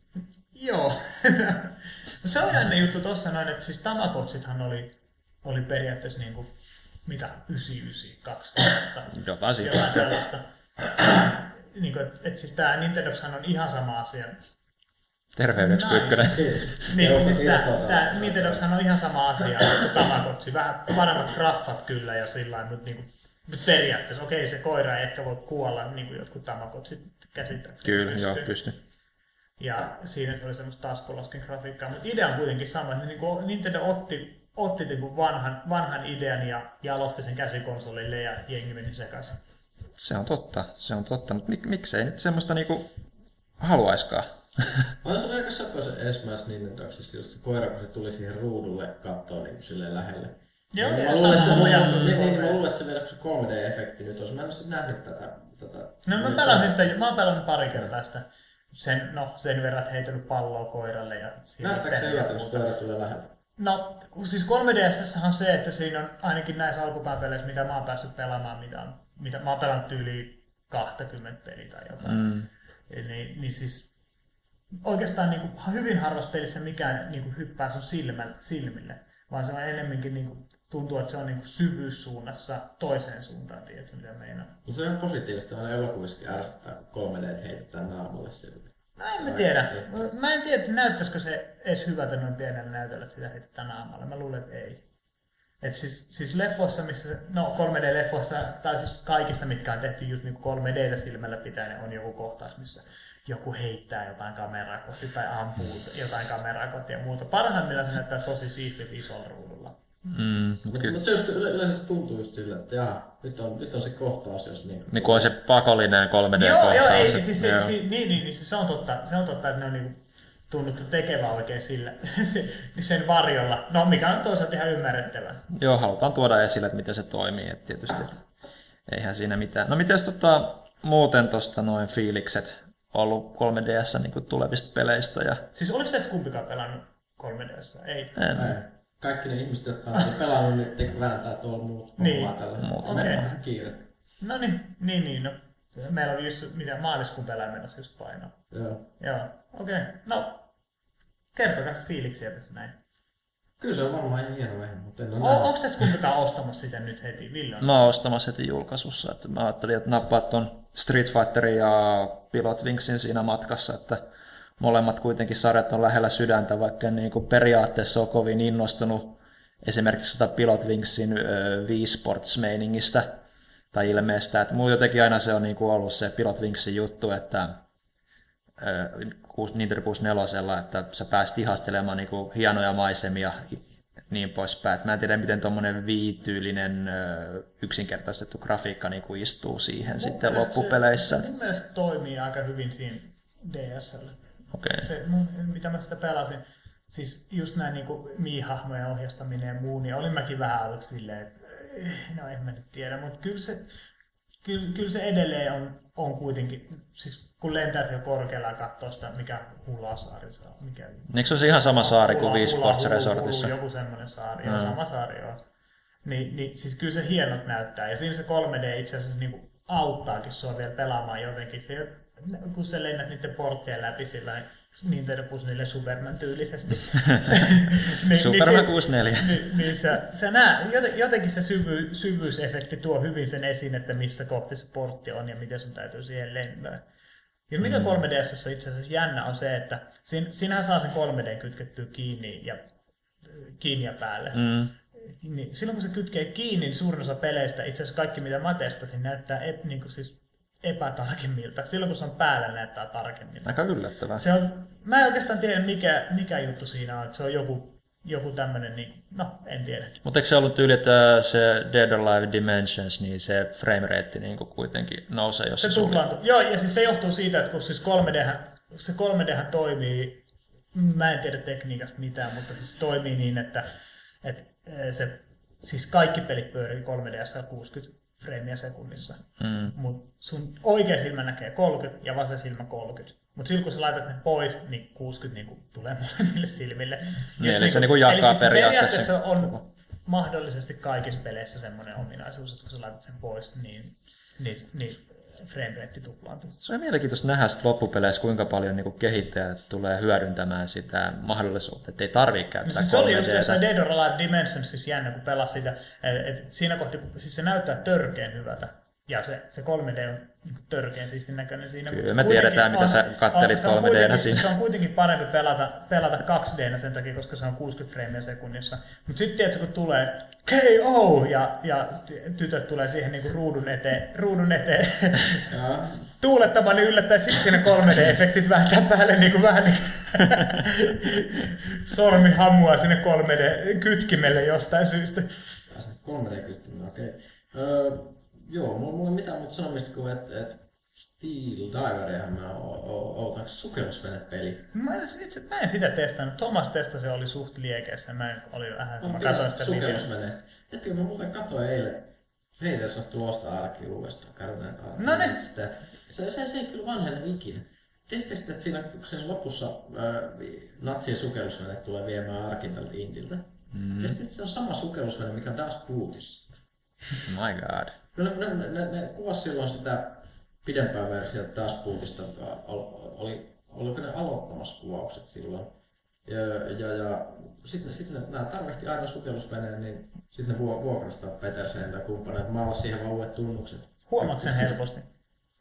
Joo. <laughs> no se on jännä juttu tossa noin, että siis Tamakotsithan oli, oli periaatteessa niinku, mitä, 99, 2000. jotain siitä. jotain sellaista. Niin kuin, että et siis tää Nintendoxhan on ihan sama asia. Terveydeksi Nice. Pyykkönen. Niin, Joo, siis tää, tietoa tää Nintendoxhan on ihan sama asia kuin Tamagotchi. Vähän paremmat graffat kyllä ja sillä lailla, mutta niinku, mutta periaatteessa, okei, se koira ei ehkä voi kuolla, niin kuin jotkut Tamagotchit käsittääkseni Kyllä, pystyy. joo, pysty. Ja siinä oli semmoista taskulaskin grafiikkaa, mutta idea on kuitenkin sama, että niin kuin Nintendo otti, otti niin kuin vanhan, vanhan idean ja jalosti sen käsikonsolille ja jengi meni sekaisin. Se on totta, se on totta, mutta mik, miksei nyt semmoista niinku haluaiskaan. <laughs> On se aika söpö se ensimmäisessä Nintendoxissa, just se koira, kun se tuli siihen ruudulle kattoon niin silleen lähelle. Joo, niin, ja mä luulen, että se, mä, niin, jatkuu niin, niin, mä 3D. luulen, että se vielä kun se 3D-efekti nyt olisi. Mä en ole sit nähnyt tätä. tätä No mä pelasin se- sitä, mä oon pelannut pari kertaa sitä. Sen, no, sen verran että heitellyt palloa koiralle ja siinä Näyttääkö se hyvältä, kun koira tulee lähelle? No, siis 3DS on se, että siinä on ainakin näissä alkupääpeleissä, mitä mä oon päässyt pelaamaan, mitä, on, mitä mä oon pelannut yli 20 peliä tai jotain. Mm. Niin, niin siis oikeastaan niin kuin, hyvin harvassa pelissä mikään niin kuin, hyppää sun silmä, silmille, vaan se on enemmänkin niin kuin, tuntuu, että se on niin kuin, syvyyssuunnassa toiseen suuntaan, tiedätkö mitä meinaa? Mutta se on ihan positiivista, että elokuvissakin ärsyttää, kun 3D heitetään naamalle sieltä. No en mä tiedä. Mä en tiedä, näyttäisikö se edes hyvältä noin pienellä näytöllä, että sitä heitetään naamalle. Mä luulen, että ei. Et siis, siis leffoissa, missä, no 3D-leffoissa, tai siis kaikissa, mitkä on tehty just niin 3D silmällä pitäen, on joku kohtaus, missä joku heittää jotain kameraa kohti tai ampuu jotain kameraa kohti ja muuta. Parhaimmillaan se näyttää tosi siistiä isolla ruudulla. Mm, mut Mutta mut se just yle, yleensä se tuntuu just sillä, että jaa, nyt on, nyt on se kohtaus, jos niin niin kuin on se pakollinen 3D-kohtaus. Joo, joo, ei, siis se, joo. si, niin, niin, niin siis se on totta, se on totta, että ne on niinku tunnuttu tekevän oikein sillä, <laughs> se- sen varjolla. No, mikä on toisaalta ihan ymmärrettävää. Joo, halutaan tuoda esille, että miten se toimii, että tietysti, että eihän siinä mitään. No mites tota, muuten tosta noin fiilikset ollut 3DS niin tulevista peleistä. Ja... Siis oliko tästä kumpikaan pelannut 3DS? Ei. En. Ei. Kaikki ne ihmiset, jotka on pelannut nyt, vääntää tuolla muut Niin. tällä. On vähän kiire. No niin, niin, niin. No. Meillä oli just, mitä maaliskuun pelaaja menossa just painoa. Joo. Joo, okei. Okay. No, kertokaa fiiliksiä tässä näin. Kyllä se on varmaan ihan hieno vehje, mutta en ole O- onko tästä kumpikaan ostamassa sitä nyt heti? Ville on. Mä oon ostamassa heti julkaisussa, että mä ajattelin, että nappaat ton Street Fighterin ja Pilot Wingsin siinä matkassa, että molemmat kuitenkin sarjat on lähellä sydäntä, vaikka niin kuin periaatteessa ole kovin innostunut esimerkiksi sitä Pilot Wingsin ö, Wii Sports-meiningistä tai ilmeestä, että mulla jotenkin aina se on niin kuin ollut se Pilot Wingsin juttu, että Nintendo 64, että sä pääsit ihastelemaan niin kuin hienoja maisemia niin poispäin. Et mä en tiedä, miten tuommoinen viityylinen yksinkertaistettu grafiikka niin kuin istuu siihen sitten mielestä loppupeleissä. Se, mun mielestä toimii aika hyvin siinä DSL. Okei. Se, mun, mitä mä sitä pelasin, siis just näin niin Mii-hahmojen ohjastaminen ja muu, niin olin mäkin vähän aluksi silleen, että no en mä nyt tiedä, mutta kyllä se, kyllä, kyllä se edelleen on, on kuitenkin, siis kun lentää siellä korkealla ja katsoo sitä, mikä Hulasaari saa, mikä Eikö se ole ihan sama saari kuin Hula- Wii Hula- Sports Hulu- Resortissa? Joku semmoinen saari, joo, sama saari joo. Niin, niin, siis kyllä se hienot näyttää. Ja siinä se 3D itse asiassa niin auttaakin sua vielä pelaamaan jotenkin. Se, kun sä lennät niiden porttien läpi sillä Nintendo 64 Superman tyylisesti. <laughs> niin, Superman niin, 64. niin, niin sä, sä jotenkin se syvy, syvyysefekti tuo hyvin sen esiin, että missä kohti se portti on ja miten sun täytyy siihen lentää. Ja mikä 3DS on itse asiassa jännä on se, että siinä, siinähän saa sen 3D kytkettyä kiinni ja, kiinni ja päälle. Mm. Niin, silloin kun se kytkee kiinni, niin suurin osa peleistä, itse asiassa kaikki mitä mä testasin, näyttää ep, niin kuin siis epätarkemmilta. Silloin kun se on päällä, näyttää tarkemmilta. Aika yllättävää. Se on, mä en oikeastaan tiedä mikä, mikä juttu siinä on, että se on joku, joku tämmöinen, niin, no en tiedä. Mutta eikö se ollut tyyli, että se Dead or Alive Dimensions, niin se frame rate niin kuitenkin nousee, jos Se se, tuplaantuu. Joo, ja siis se johtuu siitä, että kun siis 3D, se 3D toimii, mä en tiedä tekniikasta mitään, mutta siis se toimii niin, että, että eh, se, siis kaikki pelit pyörii 3DS 60 freimiä sekunnissa. Mm. Mutta sun oikea silmä näkee 30 ja vasen silmä 30. Mutta silloin kun sä laitat ne pois, niin 60 niinku tulee <laughs> molemmille silmille. Niin, eli se niinku jakaa eli siis periaatteessa- periaatteessa on mahdollisesti kaikissa peleissä semmoinen ominaisuus, että kun sä laitat sen pois, niin, niin, niin frame rate tuplaantuu. Se on mielenkiintoista nähdä loppupeleissä, kuinka paljon niin kuin kehittäjät tulee hyödyntämään sitä mahdollisuutta, että ei tarvitse No käyttää siis se oli just 3Dtä. jossain Dead or Alive Dimensions siis jännä, kun pelasi sitä, et, et siinä kohti, siis se näyttää törkeen hyvältä. Ja se, se 3D on niin törkeän siistin näköinen siinä. Kyllä, me tiedetään, mitä sä kattelit se on 3D:nä kuitenkin- siinä. Se on kuitenkin parempi pelata, pelata 2Dnä sen takia, koska se on 60 freimiä sekunnissa. Mutta sitten tiedätkö, kun tulee KO ja, ja ty- tytöt tulee siihen niinku ruudun eteen, ruudun eteen <laughs> tuulettamaan, niin yllättäen sitten siinä 3D-efektit vääntää päälle niin kuin vähän <laughs> niin sormi hammua sinne 3D-kytkimelle jostain syystä. Ja se 3D-kytkiminen, okei. Öö, joo, mulla, mulla ei mitään muuta sanomista kuin, että et Steel Diverihan mä ootan sukellusvenepeli. Mä en, itse, mä en sitä testannut. Thomas testasi oli suht liekeessä. Mä en- oli vähän, kun On mä katsoin sitä sukellusveneestä. Tiedättekö, mä muuten katsoin eilen Raiders olisi tulosta arki uudestaan, Caroline Arki. No niin. Se, se, se, ei kyllä vanhennu ikinä. Tiesittekö, että siinä, sen lopussa äh, natsien sukellusvene tulee viemään arkin tältä Indiltä? Mm. Tiesittekö, että se on sama sukellusvene, mikä on Das Bootissa? My god. No, ne, ne, ne, ne kuvasi silloin sitä pidempää versiota Das Bootista, ä, ol- oli, oliko ne aloittamassa kuvaukset silloin. Ja, ja, ja sitten sit ne, nämä tarvitsi aina sukellusveneen, niin sitten ne vuo- vuokrastaa Petersen tai kumppaneet maalasi siihen vaan uudet tunnukset. Huomaatko sen helposti?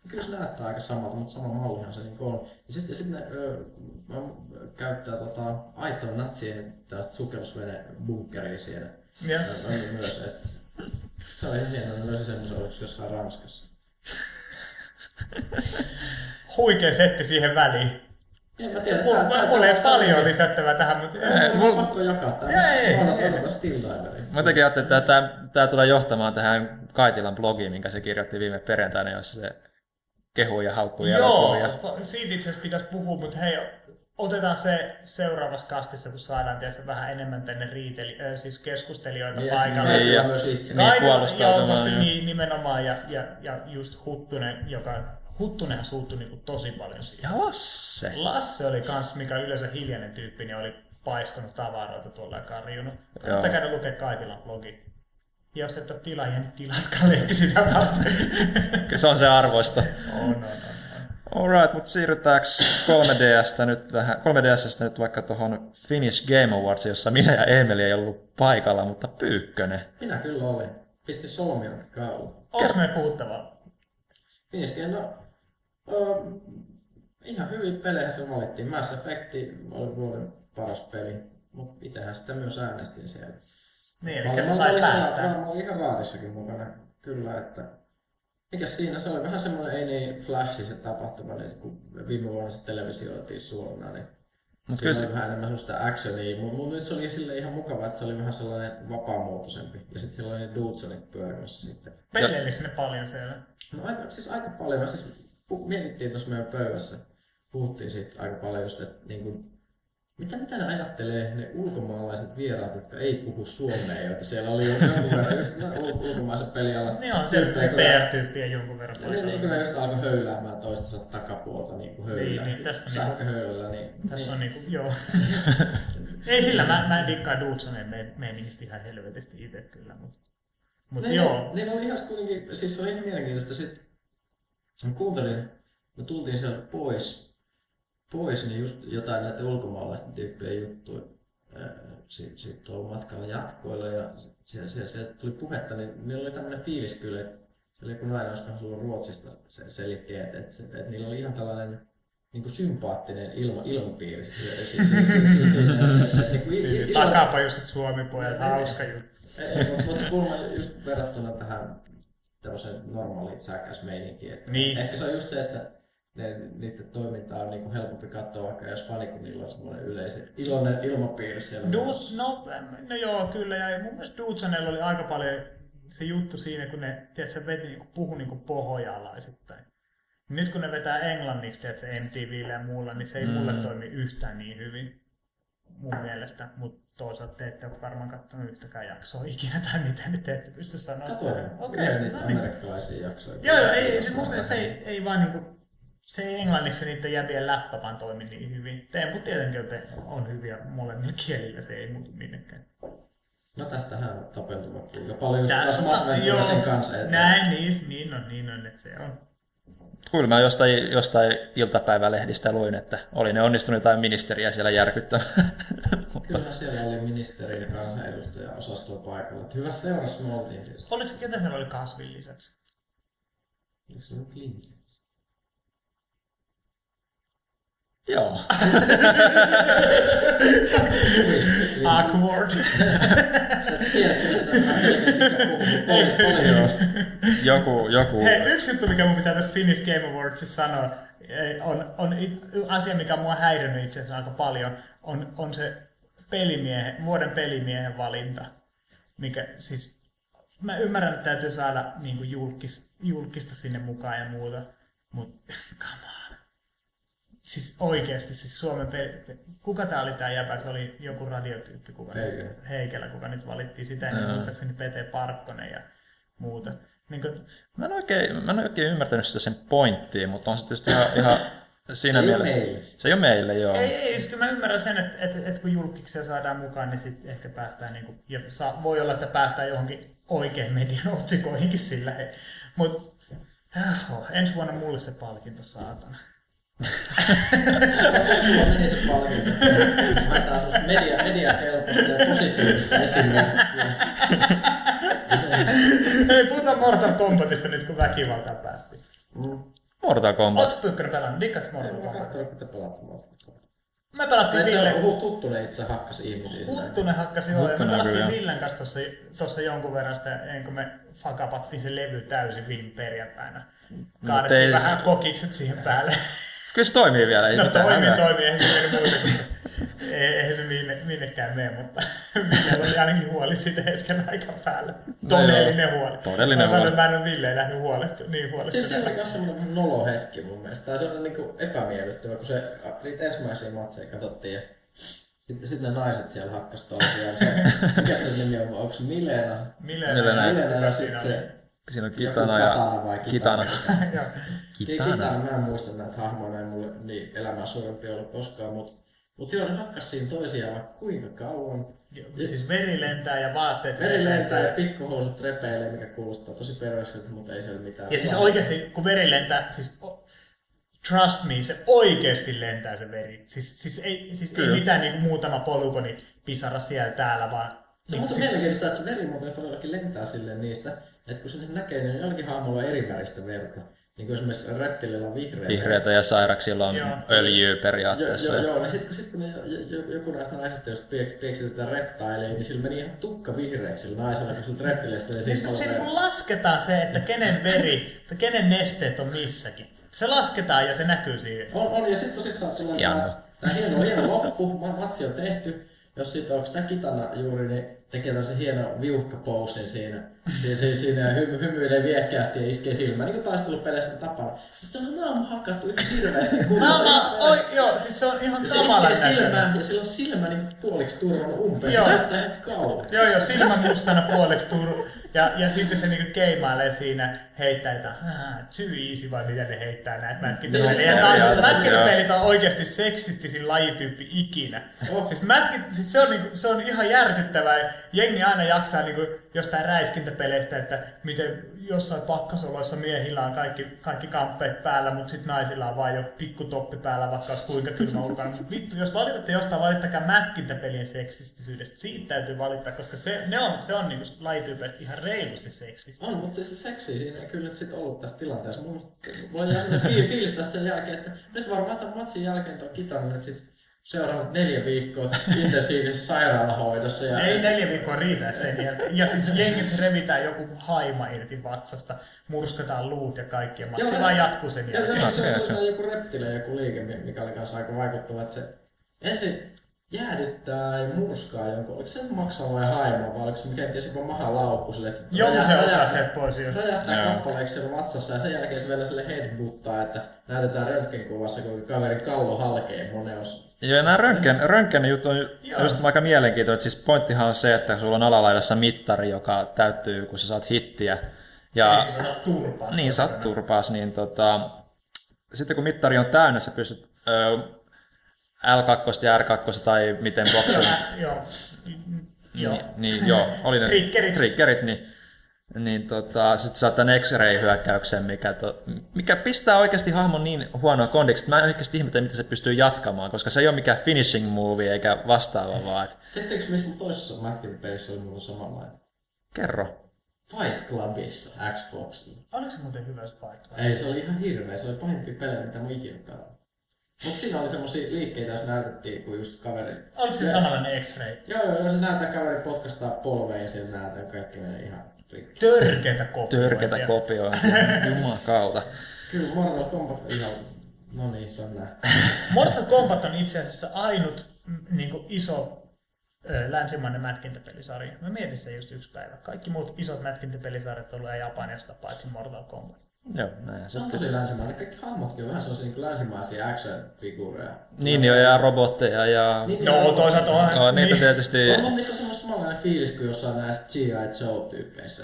Kyllä se näyttää aika samalta, mutta sama mallihan se niin on. Ja sitten sit ne ö, mä, käyttää tota, aitoa natsien tästä sukellusvene bunkkeria. Ja, ja myös, että se on ihan hienoa, ne löysi semmoisen oliko jossain Ranskassa. Huikea setti siihen väliin. En mä tiedä, Mulla, tää- tää- mulla ei tää- paljon lisättävää tähän, mutta... Ei, mulla- on pakko jakaa tää. Ei, ei, Odotan. Mä jotenkin ajattelin, että tämä, tämä tulee johtamaan tähän Kaitilan blogiin, minkä se kirjoitti viime perjantaina, jossa se kehuu ja haukkuu ja. Joo, siitä itse asiassa pitäisi puhua, mutta hei, otetaan se seuraavassa kastissa, kun saadaan tietysti, vähän enemmän tänne riiteli, äh, siis keskustelijoita Niin, paikalle. niin, Niin, ja ja- myös itse. Niin, puolustautumaan, Joo, niin, nimenomaan, ja, ja, ja just Huttunen, joka... Huttunenhan suuttui niinku tosi paljon siihen. Ja Lasse. Lasse oli kans, mikä yleensä hiljainen tyyppi, niin oli paiskonut tavaroita tuolla ja karjunut. Kannattaa käydä lukea Kaitilan blogi. Jos et ole tilaajia, niin tilatkaa lehti sitä varten. <laughs> Se on se arvoista. on, on, on. Alright, mutta siirrytäänkö 3DSstä nyt vähän, 3DSstä nyt vaikka tuohon Finnish Game Awards, jossa minä ja Emeli ei ollut paikalla, mutta Pyykkönen. Minä kyllä olin. Pistin solmionkin kaula. Onko me puhuttavaa? Finnish no, ö, ihan hyvin pelejä se valittiin. Mass Effect oli vuoden paras peli, mutta itsehän sitä myös äänestin siellä. Niin, eli se sai päättää. Mä olin ihan raadissakin mukana, kyllä, että mikä siinä, se oli vähän semmoinen ei niin flashi se tapahtuma nyt, kun viime vuonna se televisioitiin suorana, niin Mut Siinä kyllä oli se, vähän enemmän sellaista actionia, mutta mut nyt se oli sille ihan mukava, että se oli vähän sellainen vapaamuotoisempi. Ja sitten siellä oli ne Dudesonit pyörimässä sitten. Peleilikö ne paljon siellä? No aika, siis aika paljon. Mä siis pu- mietittiin tuossa meidän pöydässä, puhuttiin siitä aika paljon just, että niin kuin, mitä, mitä ne ajattelee ne ulkomaalaiset vieraat, jotka ei puhu suomea, joita siellä oli jo jonkun verran just ul- ulkomaisen pelialan Niin on se ne- PR-tyyppiä jonkun verran ja niin, niin kun ne just alkoi höyläämään toistensa takapuolta niin kuin höylä, Niin, niin, tässä sähköhöylällä, niin, Tässä niin, on niinku, joo. <laughs> Ei sillä, mä, mä dikkaan Dudsonen me- meiningistä ihan helvetisti itse kyllä, mutta mut Niin, joo. Niin oli ihan kuitenkin, siis se oli ihan mielenkiintoista. Sitten mä kuuntelin, me tultiin sieltä pois, pois niin just jotain näitä ulkomaalaisten tyyppien juttuja. Sitten sit tuolla matkalla jatkoilla ja siellä, siellä, siellä tuli puhetta, niin niillä oli tämmöinen fiilis kyllä, että se oli joku nainen, olisikohan se ollut Ruotsista, se selitti, että, että, että, että niillä oli ihan tällainen niin kuin sympaattinen ilma, ilmapiiri. Si- si- si- että- että kuin i- i- ilo- Takapajuset Suomi-pojat, hauska juttu. mutta mut se kulma just verrattuna tähän tämmöiseen normaaliin säkäsmeininkiin. Niin. Ehkä se on just se, että ne, niiden toimintaa on niinku helpompi katsoa vaikka jos fani, kun niillä on semmoinen yleisen iloinen ilmapiiri siellä. Dudes, no, no joo, kyllä. Ja mun mielestä Dudsonella oli aika paljon se juttu siinä, kun ne tiedätkö, veti, niinku, puhu niinku pohojalaisittain. Nyt kun ne vetää englanniksi tiedätkö, MTVllä ja muulla, niin se ei mm. mulle toimi yhtään niin hyvin mun mielestä, mutta toisaalta te ette ole varmaan katsonut yhtäkään jaksoa ikinä tai mitä, niin te ette pysty sanoa. Katoin Okei, okay, niitä no niin. amerikkalaisia jaksoja. Joo, joo, ei, se, musta se ei, ei vaan niinku, se englanniksi niiden jävien läppä vaan toimi niin hyvin. Temput tietenkin on, te- on hyviä molemmilla kielillä, se ei muutu minnekään. No tästähän tapeltuvat kuinka paljon just on- Matt joo, sen kanssa. Että Näin, niin, niin on, niin on, että se on. kyllä mä jostain, jostain iltapäivälehdistä luin, että oli ne onnistunut jotain ministeriä siellä järkyttämään. <laughs> Kyllähän siellä oli ministeri ja kansanedustaja osastoa paikalla. Että hyvässä seurassa me oltiin siis. Oliko se, ketä siellä oli kasvin lisäksi? Oliko se nyt linja? Joo. <laughs> Awkward. <laughs> Joku, joku. Hei, yksi juttu, mikä mun pitää tästä Finnish Game Awardsissa sanoa, on, on it- asia, mikä mua on häirinnyt itse asiassa aika paljon, on, on se pelimiehen, vuoden pelimiehen valinta. Mikä siis, mä ymmärrän, että täytyy saada niin julkis, julkista sinne mukaan ja muuta, mutta <laughs> come on. Siis oikeasti, siis Suomen peli... Kuka tää oli tää jäbä? Se oli joku radiotyyppi, kuka Heikelä. Heikelä, kuka nyt valittiin sitä, ennen muistaakseni Pete Parkkonen ja muuta. Niin kuin, Mä en, oikein, mä en oikein ymmärtänyt sitä sen pointtia, mutta on se tietysti ihan, ihan siinä Se mielessä. meille. Se ei ole meille, joo. Ei, ei, siis kyllä mä ymmärrän sen, että, että, että kun julkiksia saadaan mukaan, niin sitten ehkä päästään, niin kuin, ja saa, voi olla, että päästään johonkin oikein median otsikoihinkin sillä. Mutta äh, oh, ensi vuonna mulle se palkinto, saatana. Sulla meni se palkinto. Haetaan semmoista media, mediakelpoista ja positiivista esimerkkiä. Ei, puhutaan Mortal Kombatista nyt, kun väkivaltaan päästiin. Mortal Kombat. Oletko Pyykkönen pelannut? Dikkaatko Mortal Mä Kombatia? katsoin, kun te pelaatte Mortal Kombatia. Me pelattiin se Ville. on hu- tuttunen itse hakkasi ihmisiä. Huttunen hakkasi joo, ja me Huttunen pelattiin. Villen kanssa tossa, tossa jonkun verran sitä, ennen kuin me fakapattiin se levy täysin viime perjantaina. Kaadettiin No, se- vähän kokikset siihen päälle. Kyllä se toimii vielä, ei No mitään toimii, häveä. toimii, eihän se mennyt muuta kuin se. ei, eihän se minne, minnekään mene, mutta Ville oli ainakin huoli siitä hetken aika päällä. Todellinen huoli. Todellinen mä sanoin, huoli. että mä en ole Ville nähnyt huolestu, niin Siinä, huolestuneena. siinä oli myös semmoinen vähän nolo hetki mun mielestä. Tai semmoinen niinku epämiellyttävä, kun se, niitä ensimmäisiä matseja katsottiin ja sitten, sitten ne naiset siellä hakkas toisiaan. Se, mikä se nimi on? Onko se Milena? Milena, Milena. Milena ja sitten siinä se... Siinä on kitana ja... Katana Kitana. Kitana? <laughs> Kitana. Kitana. Mä en muista näitä hahmoja, ei mulle niin elämää suurempi ollut koskaan, mutta mut joo, ne hakkas siinä toisiaan vaikka kuinka kauan. Joo, Siis veri lentää ja vaatteet Veri lentää ja pikkuhousut repeilee, mikä kuulostaa tosi perversiltä, mutta ei siellä mitään. Ja siis oikeasti, kun veri lentää, siis trust me, se oikeasti lentää se veri. Siis, siis ei, siis ei mitään niin muutama polukoni pisara siellä täällä, vaan... Se on niin, muuten siis, mielenkiintoista, että se veri muuten todellakin lentää silleen niistä, että kun sinne näkee, niin jollakin hahmolla on eri väristä verta. Niin kuin esimerkiksi reptilillä on vihreä. Vihreätä ja sairaksilla on Joo. öljyä Joo, periaatteessa. joo, joo, niin sitten kun, sit, kun ne, jo, jo, joku näistä naisista, jos piek, pieksitetään reptaileja, niin sillä meni ihan tukka vihreäksi sillä naisella, kun sillä reptileistä oli niin se, siinä kun lasketaan se, että kenen veri, että kenen nesteet on missäkin. Se lasketaan ja se näkyy siinä. On, on, ja sitten tosissaan tulee Hieno. tämä, tämä hieno, hieno loppu, ma- matsi on tehty. Jos sitten onko tämä kitana juuri, niin tekee tämmöisen hieno viuhkapousin siinä. Siinä, siinä, siinä hymy, hymyilee viekkäästi ja iskee silmään, niin kuin taistelupeleissä tapana. Mutta se on naamu hakattu ihan hirveästi <laughs> kunnossa. Naama, oi, joo, siis se on ihan se iskee silmään näköinen. ja sillä on silmä niin puoliksi turvannut umpeen. Joo. Se näyttää ihan kauan. Joo, joo, silmä mustana puoleksi turu. Ja, ja sitten se niinku keimailee siinä, heittää jotain, "Ah, too easy vai mitä ne heittää näitä mätkintäpelejä. Ja mätkintäpelit on oikeasti seksistisin lajityyppi ikinä. Siis, mätkit, siis se, on niinku, se on ihan järkyttävää. Jengi aina jaksaa niinku jostain räiskintäpeleistä, että miten jossain pakkasoloissa miehillä on kaikki, kaikki kamppeet päällä, mutta sitten naisilla on vain jo pikku toppi päällä, vaikka olisi kuinka kylmä ulkona. Vittu, jos valitatte jostain, valittakaa mätkintäpelien seksistisyydestä. Siitä täytyy valittaa, koska se, ne on, se on niinku lajityypeistä ihan reilusti seksistä. On, mutta siis se seksi siinä ei kyllä nyt sit ollut tässä tilanteessa. Mun mielestä mulla on jäänyt fiil- fiilis tästä sen jälkeen, että nyt varmaan tämän matsin jälkeen tuo kitana nyt sit seuraavat neljä viikkoa intensiivisessä sairaalahoidossa. Ja Ei neljä viikkoa riitä sen jälkeen. Ja siis jengit revitään joku haima irti vatsasta, murskataan luut ja kaikki. Ja se vaan jatkuu sen Ja, ja jälkeen. se, se, se, oli joku reptile, joku liike, mikä oli kanssa aika vaikuttava, että se ensin jäädyttää ja murskaa jonkun, oliko se maksaa vai haima, vai oliko se kenties jopa maha laukku sille, että Joo, se ottaa sen pois jo. räjähtää Joo. kappaleeksi siellä vatsassa ja sen jälkeen se vielä sille headbuttaa, että näytetään röntgenkuvassa, kuinka kaverin kallo halkee moneos. Joo, nämä röntgen, röntgen juttu on Joo. just aika mielenkiintoinen. että Siis pointtihan on se, että sulla on alalaidassa mittari, joka täyttyy, kun sä saat hittiä. Ja Siis se on turpaa. niin, oot turpaas, niin tota, sitten kun mittari on täynnä, sä pystyt ö, L2 ja R2 tai miten boksin. Joo. Joo. Niin, niin, joo, oli ne Triggerit. triggerit niin, niin tota, sitten saat tämän X-ray-hyökkäyksen, mikä, to, mikä pistää oikeasti hahmon niin huonoa kondiksi, että mä en oikeasti ihmetellä, miten se pystyy jatkamaan, koska se ei ole mikään finishing movie eikä vastaava vaan, että Tiedättekö, missä mun toisessa mätkintäpelissä oli mulla samanlainen? kerro. Fight Clubissa Xboxilla. Oliko se muuten hyvä se paikka? Ei, se oli ihan hirveä. Se oli pahimpia pelejä, mitä mä ikinä pelannut. Mut siinä oli semmosia liikkeitä, jos näytettiin, kun just kaveri... Oliko se samanlainen X-ray? Joo, joo, joo, se näyttää kaveri potkastaa polveen ja siellä näyttää kaikki menee ihan rikki. Törkeätä kopiointia. Törketä kopiointia, <laughs> jumakalta. Kyllä Mortal Kombat on ihan... No niin, se on nähty. <laughs> Mortal Kombat on itse asiassa ainut niin kuin iso ö, länsimainen mätkintäpelisarja. Mä mietin sen just yksi päivä. Kaikki muut isot mätkintäpelisarjat on ollut Japanista paitsi Mortal Kombat. Joo, näin se on tosi länsimainen. Kaikki hahmotkin on vähän sellaisia niin länsimaisia action-figuureja. Niin, niin, ja robotteja ja... Niin, No niin, toisaalta onhan No, niitä niin. tietysti... On, mutta niissä on semmoinen samanlainen fiilis kuin jossain näistä G.I.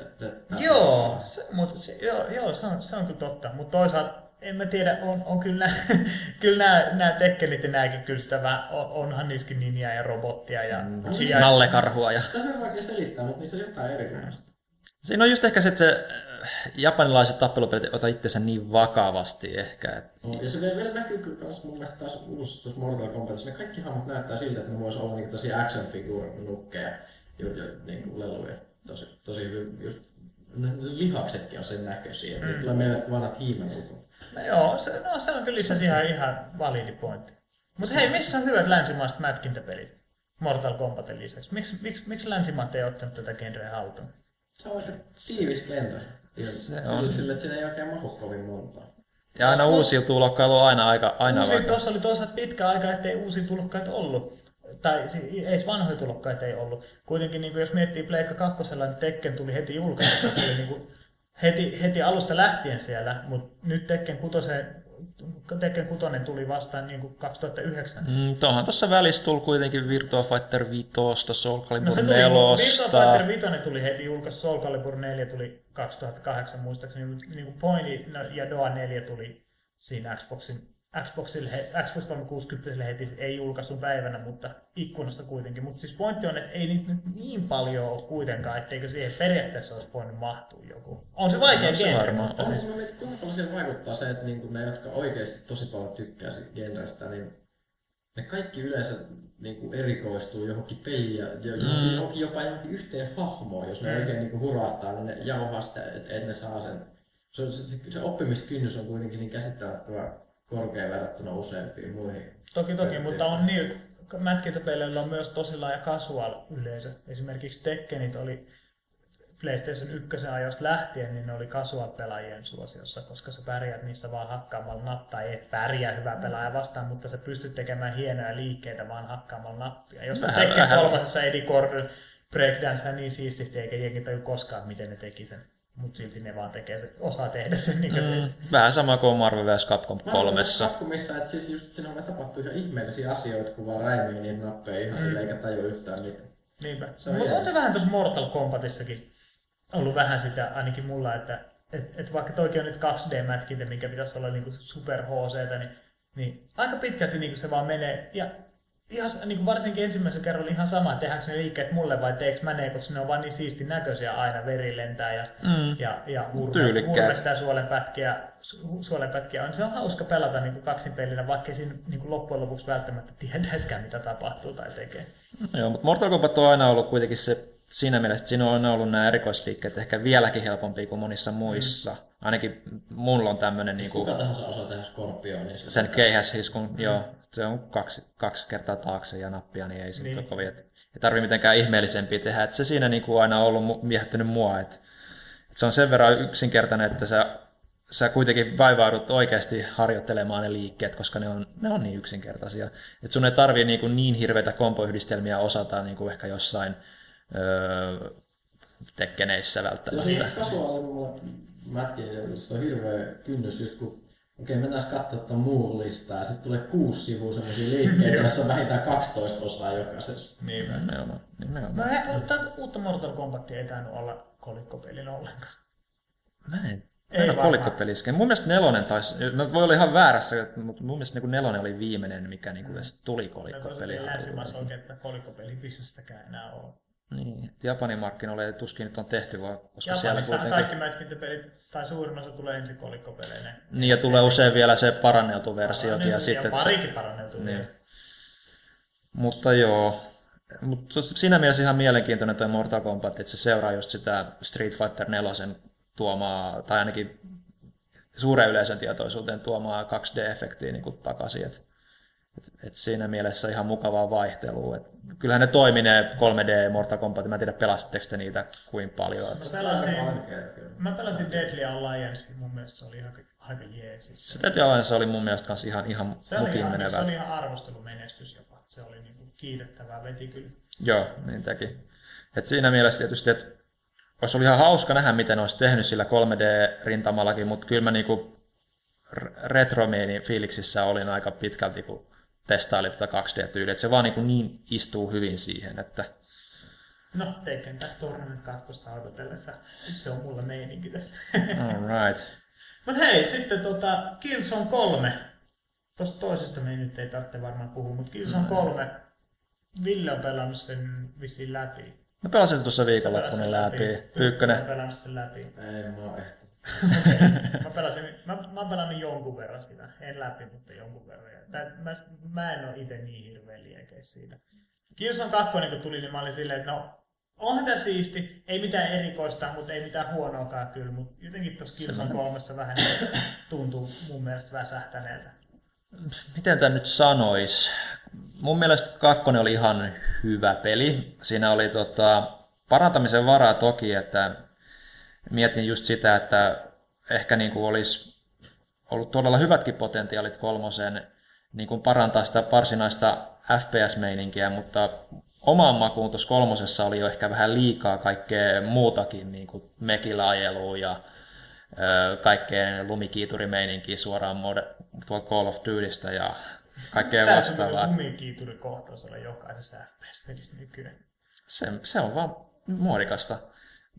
Että Joo, se, mutta se, joo, joo se, on, se on kyllä totta. Mutta toisaalta en mä tiedä, on, on kyllä, <laughs> kyllä nämä, nämä tekkelit ja nämäkin kyllä sitä vähän, on, onhan niissäkin nimiä ja robottia ja mm. Nallekarhua ja... Sitä on vaikea selittää, mutta niissä on jotain erinomaista. Siinä on just ehkä se, että se äh, japanilaiset tappelupelit ota itsensä niin vakavasti ehkä. Että No, ja se vielä, vielä näkyy kyllä kans mun mielestä taas uusi tuossa Mortal Kombatissa. Ne kaikki hahmot näyttää siltä, että ne vois olla niinku tosi action figure nukkeja, jo, niinku leluja. Tosi, tosi hyvin, just lihaksetkin on sen näköisiä. Mm. tulee mieleen, että vanhat hiimen ulko. No joo, se, no, se on kyllä itse asiassa ihan, ihan validi pointti. Mutta hei, missä on hyvät länsimaiset mätkintäpelit Mortal Kombatin lisäksi? Miksi, miksi, miksi länsimaat ei ottanut tätä genreä haltuun? Se on aika tiivis genre. Se Se on. on. Sille, että siinä ei oikein mahu kovin montaa. Ja aina uusia tulokkailu on aina aika aina Uusi, vaikka. tuossa oli toisaalta pitkä aika, ettei uusia tulokkaita ollut. tai ei edes vanhoja tulokkaita ei ollut. Kuitenkin niin kuin jos miettii Pleikka 2, niin Tekken tuli heti julkaisussa, se oli niin kuin heti, heti alusta lähtien siellä, mutta nyt Tekken 6, Tekken 6 tuli vastaan niin kuin 2009. Mm, tuohan tuossa välissä tuli kuitenkin Virtua Fighter 5, Soul Calibur No se tuli, 4. Virtua Fighter 5 tuli heti julkaisu, Soul Calibur 4 tuli 2008 muistaakseni, niin kuin Point ja Doa 4 tuli siinä Xboxin, Xboxille, Xbox 360 heti, ei julkaisun päivänä, mutta ikkunassa kuitenkin. Mutta siis pointti on, että ei niitä nyt niin paljon ole kuitenkaan, etteikö siihen periaatteessa olisi voinut mahtua joku. On se vaikea No se genre, varmaan mutta On, siis, mä mietin, kuinka paljon siihen vaikuttaa se, että niinku ne, jotka oikeasti tosi paljon tykkää siitä genrestä, niin ne kaikki yleensä niinku erikoistuu johonkin peliin ja jo- johonkin, Mm. johonkin jopa johonkin yhteen hahmoon. Jos ne Mm. oikein niinku hurahtaa, niin ne jauhaa sitä, että et ne saa sen. Se, se, se, se oppimiskynnys on kuitenkin niin käsittämättömän korkea verrattuna useampiin muihin. Toki, toki, mutta on niin, mätkintäpeleillä on myös tosi laaja casual yleisö. Esimerkiksi Tekkenit oli PlayStation 1 ajoista lähtien, niin ne oli casual-pelaajien suosiossa, koska sä pärjäät niissä vaan hakkaamalla nappia. Ei pärjää hyvä pelaaja vastaan, mutta sä pystyt tekemään hienoja liikkeitä vaan hakkaamalla nappia. Jos Vähän- Tekken kolmasessa Eddie Gordon breakdance niin siististi, eikä jengi taju koskaan, miten ne teki sen. Mutta silti ne vaan tekee se, osaa tehdä sen. Niin Mm, vähän sama kuin Marvel vs. Capcom kolmessa. Capcomissa, että siis just siinä voi tapahtua ihan ihmeellisiä asioita, kun vaan räimii niitä nappeja ihan mm. silleen, eikä tajua yhtään mitään. Niinpä. Se on Mutta on se vähän tuossa Mortal Kombatissakin ollut vähän sitä, ainakin mulla, että et, et vaikka toikin on nyt 2D-mätkintä, mikä pitäisi olla niinku super hc niin, niin aika pitkälti niinku se vaan menee. Ja ihan, s- niinku varsinkin ensimmäisen kerralla ihan sama, että tehdäänkö ne liikkeet mulle vai teekö mä ne, koska ne on vaan niin siisti näköisiä aina, veri lentää ja, Mm. ja, ja hurme, hurmettaa suolenpätkiä, su- suolenpätkiä on. Se on hauska pelata niinku kaksin pelinä, vaikka siinä niinku loppujen lopuksi välttämättä tietäisikään, mitä tapahtuu tai tekee. Joo, mutta Mortal Kombat on aina ollut kuitenkin se siinä mielessä, että siinä on aina ollut nämä erikoisliikkeet ehkä vieläkin helpompia kuin monissa muissa. Mm. Ainakin mulla on tämmöinen niin Kuka kuin, tahansa osaa tehdä skorpionia. sen keihäshiskun, mm. joo, se on kaksi, kaksi kertaa taakse ja nappia, niin ei se Niin. niin. ole kovin, että ei tarvi mitenkään ihmeellisempiä tehdä. Että se siinä niin kuin aina on ollut miehättänyt mua, että, että se on sen verran yksinkertainen, että sä, sä kuitenkin vaivaudut oikeasti harjoittelemaan ne liikkeet, koska ne on, ne on niin yksinkertaisia. Että sun ei tarvii niin, kuin niin hirveitä kompoyhdistelmiä osata niin kuin ehkä jossain öö, tekkeneissä Jos välttämättä. on kasuaalilla se on hirveä kynnys just kun Okei, mennään katsoa tuota move-listaa ja sitten tulee kuusi sivua semmoisia liikkeitä, <laughs> joissa on vähintään 12 osaa jokaisessa. Niin. Nimenomaan, nimenomaan. No he, tätä uutta Mortal Kombatia ei tainnut olla kolikkopelin ollenkaan. Mä en, Ei en ole varmaan. kolikkopeliskään. Mun mielestä nelonen taisi, mä voi olla ihan väärässä, mutta mun mielestä niin nelonen oli viimeinen, mikä niin kuin tuli No kolikkopeli. länsimaissa oikein tätä kolikkopelin bisnestäkään enää ole. Niin, että Japanin markkinoille tuskin nyt on tehty, vaan koska siellä Japanissahan kuitenkin... kaikki mätkintäpelit, tai suurin osa tulee ensin kolikkopeleinen. Niin, ja tulee usein vielä se paranneltu versiokin. Ja, ja sitten, että se, parikin paranneltu niin. vielä. Mutta joo, mutta siinä mielessä ihan mielenkiintoinen tuo Mortal Kombat, että se seuraa just sitä Street Fighter 4 tuomaa, tai ainakin suuren yleisön tietoisuuteen tuomaa 2D-efektiä niin kuin takaisin. Et, et, et siinä mielessä ihan mukavaa vaihtelua. Et kyllähän ne toimii ne 3D Mortal Kombat, mä en tiedä pelasitteko te niitä kuin paljon. Mä pelasin, mä pelasin Deadly Alliance, mun mielestä se oli aika, aika jeesis. se Dead Alliance oli mun mielestä kans ihan, ihan Se oli, mukin ihan, se oli ihan arvostelumenestys jopa. Se oli niinku kiitettävää, veti kyllä. Joo, niin teki. Et siinä mielessä tietysti, että olisi ollut ihan hauska nähdä, miten olisi tehnyt sillä 3D-rintamallakin, mutta kyllä mä niinku retromeeni fiiliksissä olin aika pitkälti, kun testailin tätä 2D-tyyliä. Et se vaan niinku niin istuu hyvin siihen, että No, Tekken tai Tournament 2 odotellessa. Se on mulla meininki tässä. all right. Mut hei, sitten tota, Killzone 3. Tuosta toisesta me nyt ei tarvitse varmaan puhua, mutta Killzone 3. Ville on pelannut sen vissiin läpi. Mä pelasin se tuossa viikonloppuna pelasit läpi. Pyykkönen Pyykkönen. on pelannut sen läpi. Ei, mä oon ehti. Mä, pelasin, mä, mä oon pelannut jonkun verran sitä. En läpi, mutta jonkun verran. Tää- Mä, mä en ole itse niin hirveän liekeis siitä. Killzone 2 kun tuli, niin mä olin silleen, että no, onhan tää siisti, ei mitään erikoista, mutta ei mitään huonoakaan kyllä, mutta jotenkin tuossa Killzone 3 vähän tuntuu mun mielestä väsähtäneeltä. Miten tämä nyt sanois? Mun mielestä kakkonen oli ihan hyvä peli. Siinä oli tota, parantamisen varaa toki, että mietin just sitä, että ehkä niin kuin olisi ollut todella hyvätkin potentiaalit kolmosen, niin kuin parantaa sitä varsinaista FPS-meininkiä, mutta omaan makuun tuossa kolmosessa oli jo ehkä vähän liikaa kaikkea muutakin, niin kuin mekillä ajelua ja ö, kaikkea lumikiiturimeininkiä suoraan mode, tuolta Call of Dutystä ja kaikkea vastaavaa. lumikiiturikohtaus olla jokaisessa FPS-pelissä nykyään. Se, se on vaan muodikasta.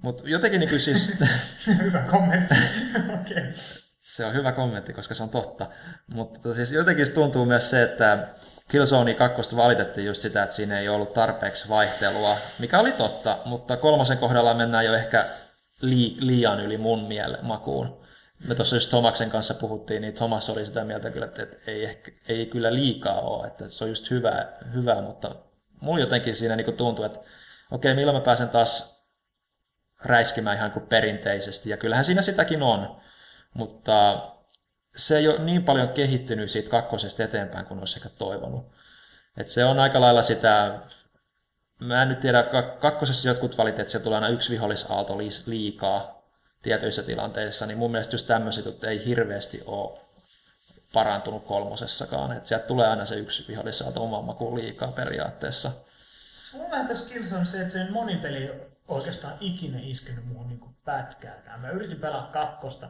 Mutta jotenkin niin kuin siis, <laughs> Hyvä kommentti. <laughs> Okay. se on hyvä kommentti, koska se on totta. Mutta tota siis jotenkin tuntuu myös se, että Killzone 2 valitettiin just sitä, että siinä ei ollut tarpeeksi vaihtelua, mikä oli totta, mutta kolmosen kohdalla mennään jo ehkä lii, liian yli mun miele makuun. Me tuossa just Tomaksen kanssa puhuttiin, niin Thomas oli sitä mieltä kyllä, että että ei, ehkä, ei kyllä liikaa ole, että se on just hyvä, hyvä mutta mulla jotenkin siinä niin tuntuu, että okei, milloin mä pääsen taas räiskimään ihan kuin perinteisesti, ja kyllähän siinä sitäkin on, mutta se ei ole niin paljon kehittynyt siitä kakkosesta eteenpäin kuin olisi ehkä toivonut. Et se on aika lailla sitä, mä en nyt tiedä, kak- kakkosessa jotkut valitet, että se tulee aina yksi vihollisaalto liikaa tietyissä tilanteissa, niin mun mielestä just tämmöiset jutut ei hirveästi ole parantunut kolmosessakaan. Että sieltä tulee aina se yksi vihollisaalto oman makuun liikaa periaatteessa. On vähän tässä on se, että sen monipeli oikeastaan ikinä iskenyt muuhun niin pätkääkään. Mä yritin pelaa kakkosta,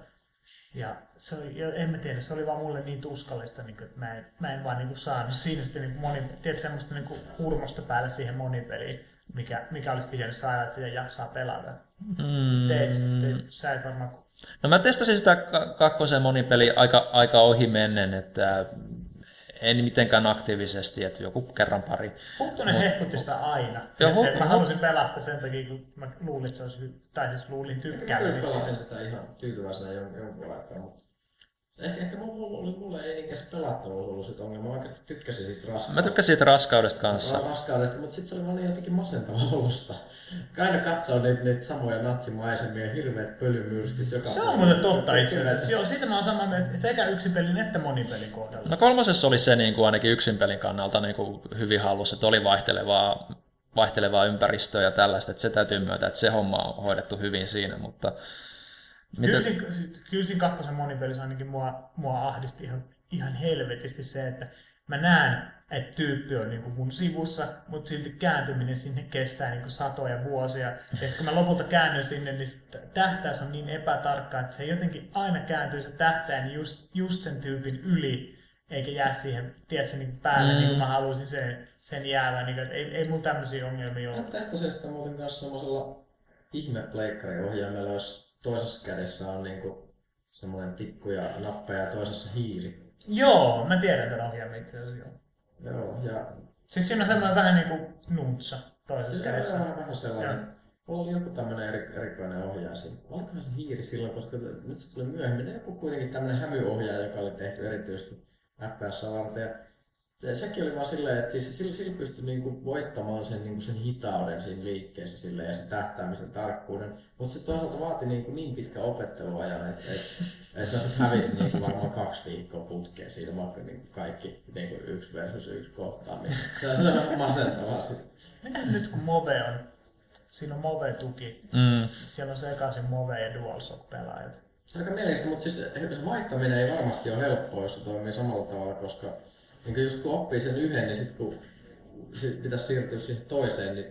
ja se oli, ja en mä tiedä, se oli vaan mulle niin tuskallista, niin kuin, että mä en, mä en vaan niin kuin, saanut siinä sitten niin moni, tiedät, semmoista niin kuin, hurmosta päälle siihen monipeliin, mikä, mikä olisi pitänyt saada, että sitä jaksaa pelata. Mm. Te, te, sä et varmaan... No mä testasin sitä ka- kakkosen monipeli aika, aika ohi mennen, että en mitenkään aktiivisesti, että joku kerran pari. Huttunen hehkutti sitä aina. Se, Hu- mä Hu- halusin pelastaa sen takia, kun mä luulin, että se olisi hy- tai siis luulin Kyllä tykkääväni. pelasin sitä ihan tyytyväisenä jon- jonkun aikaa, mutta ehkä, ehkä mulla oli, mulle ei niinkään se pelattavuus ollut sit ongelma. Mä oikeasti tykkäsin siitä raskaudesta. Mä tykkäsin siitä raskaudesta kanssa. raskaudesta, mutta sitten se oli vaan niin jotenkin masentava <laughs> olusta. Aina katsoo niitä, niitä samoja natsimaisemia, hirveät pölymyrskyt joka Se on muuten totta itse asiassa. Joo, siitä mä oon samaa mieltä sekä yksinpelin että monipelin kohdalla. No kolmosessa oli se niin kuin ainakin yksin pelin kannalta niin kuin hyvin hallussa, että oli vaihtelevaa, vaihtelevaa ympäristöä ja tällaista, että se täytyy myötä, että se homma on hoidettu hyvin siinä, mutta mitä, siinä, kyllä siinä kakkosen monipelissä ainakin mua, mua ahdisti ihan, ihan helvetisti se, että mä näen, että tyyppi on niin mun sivussa, mutta silti kääntyminen sinne kestää niin satoja vuosia. Ja sitten kun mä lopulta käännyn sinne, niin tähtäys on niin epätarkka, että se jotenkin aina kääntyy se tähtäin just, just sen tyypin yli, eikä jää siihen, tiedätkö, niin päälle, mm. niin kuin mä haluaisin sen, sen jäävän. Niin, ei, ei mulla tämmöisiä ongelmia ole. Tästä syystä muuten kanssa semmoisella ihme ohjaimella, jos toisessa kädessä on niinku semmoinen tikku ja nappeja ja toisessa hiiri. Joo, mä tiedän tämän ohjelman itse asiassa. Joo. Joo, ja Siis siinä on semmoinen vähän niin kuin nuntsa toisessa kädessä. Joo, vähän sellainen. Mulla oli joku tämmöinen eri, erikoinen ohjaaja siinä. Olikohan se hiiri silloin, koska nyt se tuli myöhemmin. Joku kuitenkin tämmöinen hämyohjaaja, joka oli tehty erityisesti FPS varten. Se, sekin oli vaan silleen, että siis sillä, sillä pystyi niinku voittamaan sen, niinku sen hitauden siinä liikkeessä silleen, ja sen tähtäämisen tarkkuuden. Mutta se toisaalta vaati niinku niin pitkä opetteluajan, että et, et mä sitten hävisin niinku varmaan kaksi viikkoa putkeen siitä, vaikka niinku kaikki niinku yksi versus yksi kohtaaminen. Se on sellainen masentavaa sitten. Mitä nyt kun Move on, siinä on Move-tuki, mm, siellä on sekaisin Move ja DualShock-pelaajat. Se on aika mieleistä, mutta siis se vaihtaminen ei varmasti ole helppoa, jos se toimii samalla tavalla, koska niin just kun oppii sen yhden, niin sitten kun sit pitäisi siirtyä siihen toiseen, niin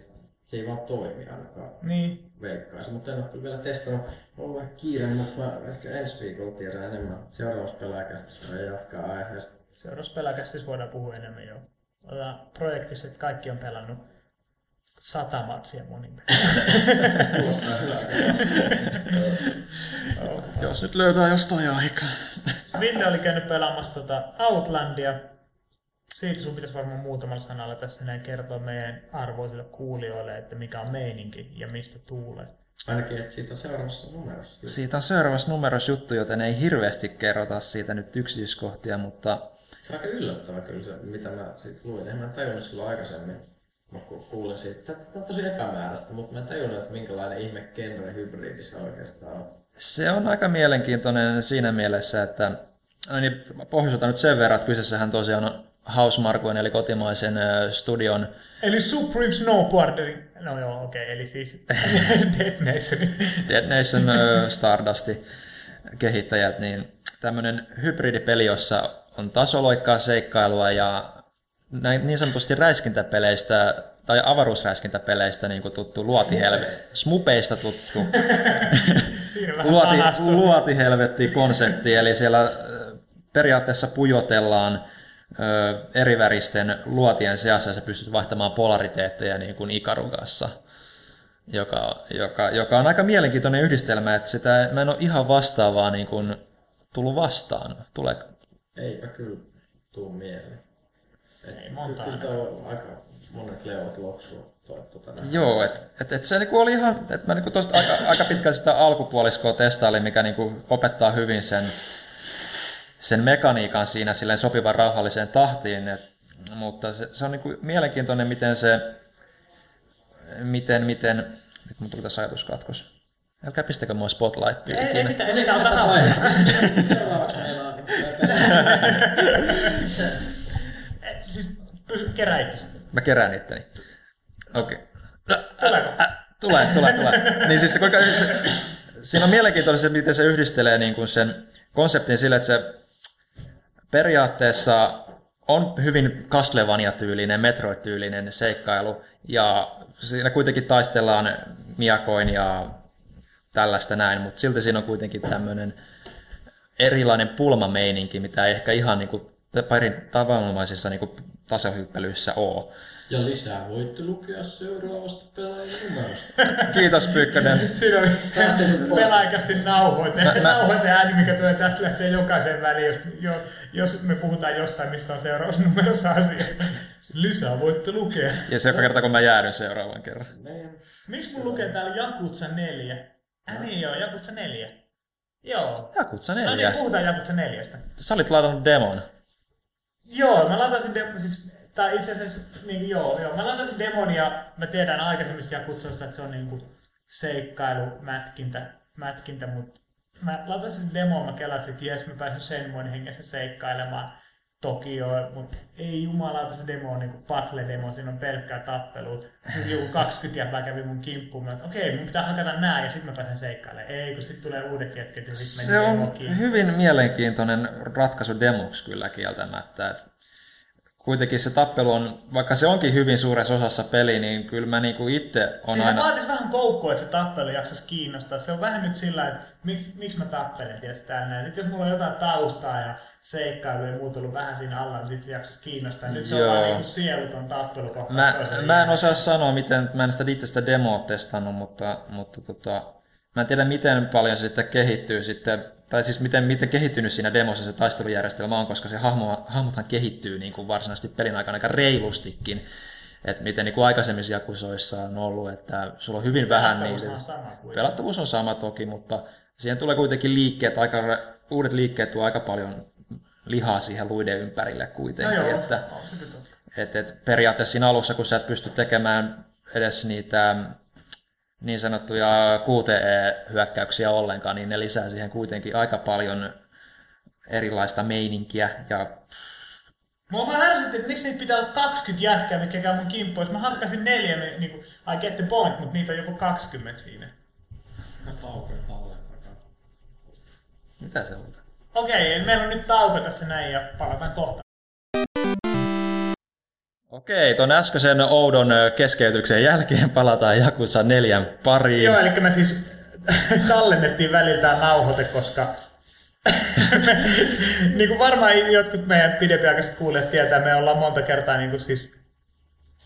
se ei vaan toimi ainakaan. Niin. Veikkaisin, mutta en ole kyllä vielä testannut. Mulla on vähän kiire, mutta mä ehkä ensi viikolla tiedän enemmän. Seuraavassa pelaajakästissä voi jatkaa aiheesta. Seuraavassa pelakästissä voidaan puhua enemmän jo. Otetaan projektissa, että kaikki on pelannut sata matsia monin <laughs> Kuulostaa hyvältä. jos nyt löytää jostain aikaa. Ville oli käynyt pelaamassa tota Outlandia. Siitä sun pitäisi varmaan muutamalla sanalla tässä näin kertoa meidän arvoisille kuulijoille, että mikä on meininki ja mistä tuulee. Ainakin, että siitä on seuraavassa numerossa. Siitä on seuraavassa numerossa juttu, joten ei hirveästi kerrota siitä nyt yksityiskohtia, mutta Se on aika yllättävä kyllä se, mitä mä siitä luin. En mä tajunnut silloin aikaisemmin. Mä ku- kuulin siitä, että tämä on tosi epämääräistä, mutta mä en tajunnut, että minkälainen ihme genre hybridi se oikeastaan on. se on aika mielenkiintoinen siinä mielessä, että no niin, pohjustetaan nyt sen verran, että kyseessähän tosiaan on Housemarqueen eli kotimaisen studion. Eli Supreme Snowboarderin, no joo okei, okay, eli siis <laughs> Dead Nation. Dead Nation Stardusti kehittäjät, niin tämmöinen hybridipeli, jossa on tasoloikkaa seikkailua ja näin niin sanotusti räiskintäpeleistä tai avaruusräiskintäpeleistä niin kuin tuttu luotihelvetti, smupeista. Tuttu. <laughs> Luoti, luotihelvetti konsepti, eli siellä periaatteessa pujotellaan eriväristen luotien seassa ja sä pystyt vaihtamaan polariteetteja niin kuin Ikarugassa, joka, joka, joka on aika mielenkiintoinen yhdistelmä, että sitä mä en ole ihan vastaavaa niin kuin tullut vastaan. Tule, Eipä kyllä tuu mieleen. Ei monta Kyllä tuo on aika monet leuat loksua toi, tota, näin. Joo, että et, et se niinku oli ihan, että mä niinku tosta aika, aika pitkään sitä alkupuoliskoa testailin, mikä niinku opettaa hyvin sen, sen mekaniikan siinä silleen sopivan rauhalliseen tahtiin, et, mutta se, se on niinku mielenkiintoinen, miten se, miten, miten, nyt mun tuli tässä ajatuskatkos. Älkää pistäkö mua spotlightia Ei, ei mitään, ei mitään, ota. Seuraavaksi meillä on... Eh, Siis kerää itsesi. Mä kerään itteni. Okei. Okay. Tuleeko? Tulee, tulee, tulee. niin siis se, kuinka, se, siinä on mielenkiintoista, miten se yhdistelee niin kuin sen konseptin sille, että se periaatteessa on hyvin Castlevania-tyylinen, Metroid-tyylinen seikkailu, ja siinä kuitenkin taistellaan miakoin ja tällaista näin, mutta silti siinä on kuitenkin tämmöinen erilainen pulmameininki, mitä ei ehkä ihan niin kuin parin tavanomaisissa niin kuin tasohyppelyissä ole. Ja lisää voitte lukea seuraavasta pelaajan numerosta. <laughs> Kiitos Pyykkönen. Siinä pois. pelaajakästi nauhoite. Mä- mä- nauhoite ääni, mikä tulee tästä lähtee jokaisen väliin, jos, jo, jos me puhutaan jostain, missä on seuraavassa numerossa asia. Lisää voitte lukea. Ja se joka kerta, kun mä jäädyn seuraavan kerran. Miksi mun lukee täällä Jakutsa 4? Äh niin joo, Jakutsa 4. Joo. Jakutsa No niin, puhutaan Jakutsa 4. Sä olit ladannut demon. Joo, mä latasin demo, siis, tai itse asiassa, niin, joo, joo, mä latasin demon ja mä tiedän aikaisemmista Jakutsoista, että se on niinku seikkailu, mätkintä, mätkintä, mutta mä latasin demon, mä kelasin, että jes, mä pääsen Shenmuen hengessä seikkailemaan Tokioon, mutta ei jumalauta se demo on niinku battle-demo, siinä on pelkkää tappelua. Siis joku 20 jäppää kävi mun kimppuun, mä että okei, mun pitää hakata nää ja sitten mä pääsen seikkailemaan. Ei, kun sitten tulee uudet jätket ja sitten Se on hyvin mielenkiintoinen ratkaisu demoksi kyllä kieltämättä. Et kuitenkin se tappelu on, vaikka se onkin hyvin suuressa osassa peli, niin kyllä mä niinku itse on Siinä aina... vaatisi vähän koukkua, että se tappelu jaksaisi kiinnostaa. Se on vähän nyt sillä, että miksi, miksi mä tappelen, tietysti täällä Sitten jos mulla on jotain taustaa ja seikkailu ja muut ollut vähän siinä alla, niin sitten se jaksaisi kiinnostaa. Nyt se on Joo. vaan niinku sieluton tappelu kohta Mä, mä en osaa sanoa, miten, mä en sitä itse sitä demoa testannut, mutta, mutta tota, mä en tiedä, miten paljon se sitten kehittyy sitten, tai siis miten, miten kehittynyt siinä demossa se taistelujärjestelmä on, koska se hahmo, hahmothan kehittyy niin kuin varsinaisesti pelin aikana aika reilustikin. Että miten niin kuin aikaisemmissa jakusoissa on ollut, että sulla on hyvin vähän niitä. on Pelattavuus on sama toki, mutta siihen tulee kuitenkin liikkeet, aika, uudet liikkeet tuo aika paljon lihaa siihen luiden ympärille No kuitenkin. joo, että, on se kyllä totta. et, et periaatteessa siinä alussa, kun sä et pysty tekemään edes niitä niin sanottuja QTE-hyökkäyksiä ollenkaan, niin ne lisää siihen kuitenkin aika paljon erilaista meininkiä. Ja Mua vaan ärsytti, että miksi niitä pitää olla 20 jätkää, mitkä käy mun kimppuun. Jos mä hakkasin neljä, niin, niin kuin, I get the point, mutta niitä on joku 20 siinä. Takaa. mitä se on? Okei, eli meillä on nyt tauko tässä näin ja palataan kohta. Okei, tuon äskeisen oudon keskeytyksen jälkeen palataan Jakussa neljän pariin. Joo, eli me siis <laughs> tallennettiin väliltään nauhoite, koska me, <laughs> niin kuin varmaan jotkut meidän pidempiaikaiset kuulijat tietää, me ollaan monta kertaa niin kuin siis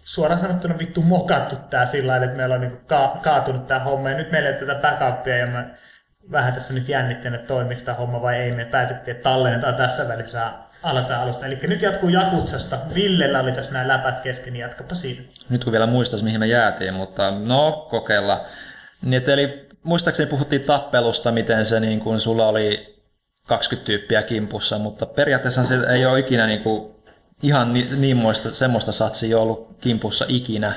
suoraan sanottuna vittu mokattu tää sillä lailla, että meillä on niin kuin ka- kaatunut tää homma. Ja nyt meillä ei tätä backupia ja mä vähän tässä nyt jännittänyt, että toimiko tämä homma vai ei. Me päätettiin, että tallennetaan tässä välissä aletaan alusta. Eli nyt jatkuu Jakutsasta. Villellä oli tässä nämä läpät kesken, niin jatkapa siitä. Nyt kun vielä muistais, mihin me jäätiin, mutta no, kokeilla. Niin, eli muistaakseni puhuttiin tappelusta, miten se niin kuin sulla oli 20 tyyppiä kimpussa, mutta periaatteessa se ei ole ikinä niin kuin ihan ni, niin muista, semmoista satsia ollut kimpussa ikinä.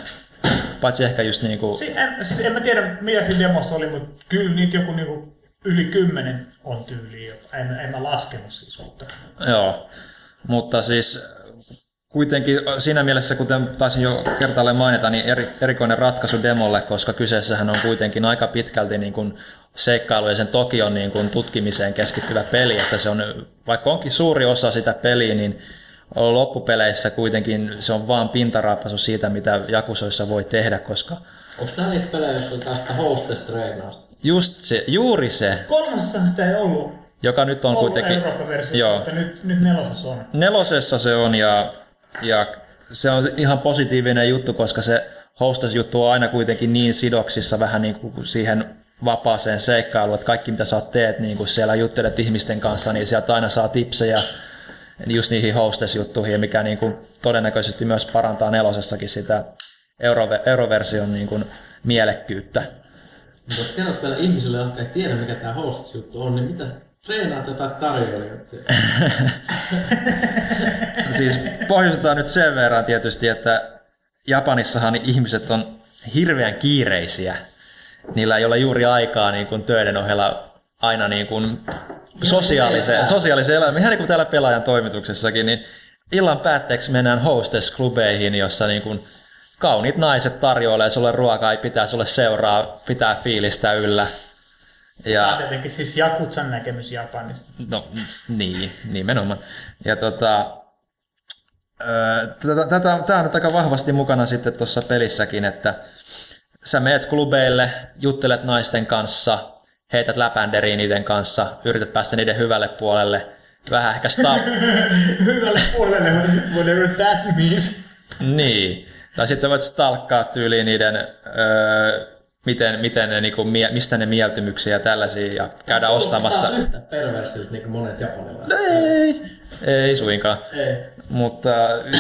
Paitsi ehkä just niin kuin, Si- en, siis en mä tiedä, mitä siinä demossa oli, mutta kyllä niitä joku niinku yli kymmenen on tyyliin. En, en mä laskenut siis, mutta... Joo, mutta siis kuitenkin siinä mielessä, kuten taisin jo kertaalleen mainita, niin eri, erikoinen ratkaisu demolle, koska kyseessähän on kuitenkin aika pitkälti niin kuin seikkailu ja sen Tokion niin kuin tutkimiseen keskittyvä peli, että se on, vaikka onkin suuri osa sitä peliä, niin loppupeleissä kuitenkin se on vaan pintaraapasu siitä, mitä Jakusoissa voi tehdä, koska Onko nämä niitä pelejä, joissa on tästä hostess treenausta? Just se, juuri se, Kolmasessahan sitä ei ollut, joka nyt on ollut kuitenkin... Eurooppa-versiossa, Joo. mutta nyt, nyt nelosessa on. Nelosessa se on ja, ja se on ihan positiivinen juttu, koska se hostess-juttu on aina kuitenkin niin sidoksissa vähän niin kuin siihen vapaaseen seikkailuun, että kaikki mitä sä teet, niin kuin siellä juttelet ihmisten kanssa, niin sieltä aina saa tipsejä just niihin hostess-juttuihin, mikä niin kuin todennäköisesti myös parantaa nelosessakin sitä euro- euroversion niin kuin mielekkyyttä. Mutta jos kerrot vielä ihmisille, jotka ei tiedä, mikä tämä hostess-juttu on, niin mitä treenaat jotain tarjoilijoita siellä? <laughs> siis pohjustetaan nyt sen verran tietysti, että Japanissahan ihmiset on hirveän kiireisiä. Niillä ei ole juuri aikaa niin kuin töiden ohella aina niin kuin sosiaaliseen, sosiaaliseen elämään. Ihan niin kuin täällä pelaajan toimituksessakin, niin illan päätteeksi mennään hostess-klubeihin, jossa niin kuin kauniit naiset tarjoilee sulle ruokaa, ei pitää sulle seuraa, pitää fiilistä yllä. Tämä Ja, on tietenkin siis Jakutsan näkemys Japanista. No niin, nimenomaan. Ja tota, Tämä on nyt aika vahvasti mukana sitten tuossa pelissäkin, että sä meet klubeille, juttelet naisten kanssa, heität läpänderiin niiden kanssa, yrität päästä niiden hyvälle puolelle, vähän ehkä sta- <laughs> Hyvälle puolelle, whatever that means. niin. Tai sitten sä voit stalkkaa tyyliin niiden, öö, miten, miten ne, niinku, mistä ne mieltymyksiä ja tällaisia, ja käydä ostamassa. Taas yhtä perversiltä niin kuin monet japanilaiset. Ei, ei suinkaan. Ei. Mutta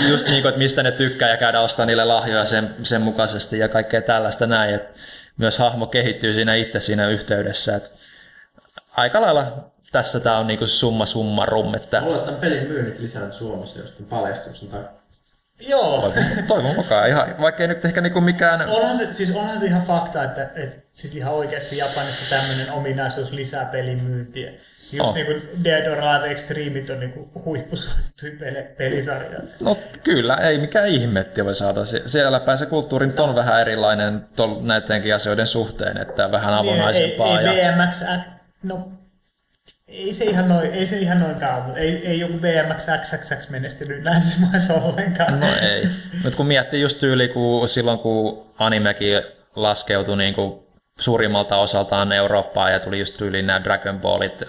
just niin kuin, että mistä ne tykkää ja käydä ostaa niille lahjoja sen, sen mukaisesti ja kaikkea tällaista näin. Et myös hahmo kehittyy siinä itse siinä yhteydessä. Et aika lailla tässä tämä on niinku summa summarum, että että tämän pelin myynnit lisääntyy Suomessa jostain paljastuksen tai Joo. toivon, toivon mukaan. Ihan, vaikka ei nyt ehkä niinku mikään... Onhan se, siis onhan se ihan fakta, että, että siis ihan oikeasti Japanissa tämmöinen ominaisuus lisää pelimyyntiä. Just On. niin kuin Dead or Alive Extremeit on niin kuin huippusuosittuja peli, pelisarjoja. No kyllä, ei mikään ihmetti voi saada. Sie- Siellä päin se kulttuuri nyt on vähän erilainen tol, näidenkin asioiden suhteen, että vähän avonaisempaa. Niin, ei, ei ja... BMX, no ei se ihan noin, ei se ihan noin kauan, ei, ei joku BMX XXX menestynyt länsimaissa ollenkaan. No ei. Mutta kun miettii just tyyli, kun silloin kun animekin laskeutui niin kuin suurimmalta osaltaan Eurooppaan ja tuli just tyyliin nämä Dragon Ballit,